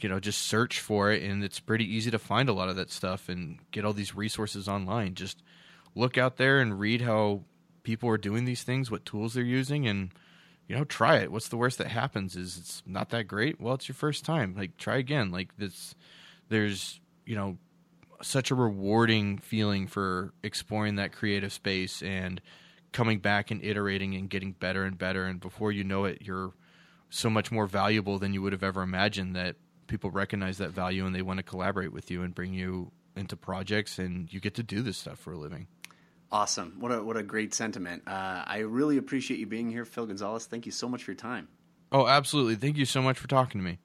Speaker 6: you know just search for it and it's pretty easy to find a lot of that stuff and get all these resources online just look out there and read how people are doing these things, what tools they're using, and you know, try it. What's the worst that happens? Is it's not that great? Well, it's your first time. Like, try again. Like this, there's you know, such a rewarding feeling for exploring that creative space and coming back and iterating and getting better and better. And before you know it, you're so much more valuable than you would have ever imagined that people recognize that value and they want to collaborate with you and bring you into projects and you get to do this stuff for a living.
Speaker 1: Awesome. What a what a great sentiment. Uh, I really appreciate you being here, Phill Gonzales. Thank you so much for your time.
Speaker 6: Oh, absolutely. Thank you so much for talking to me.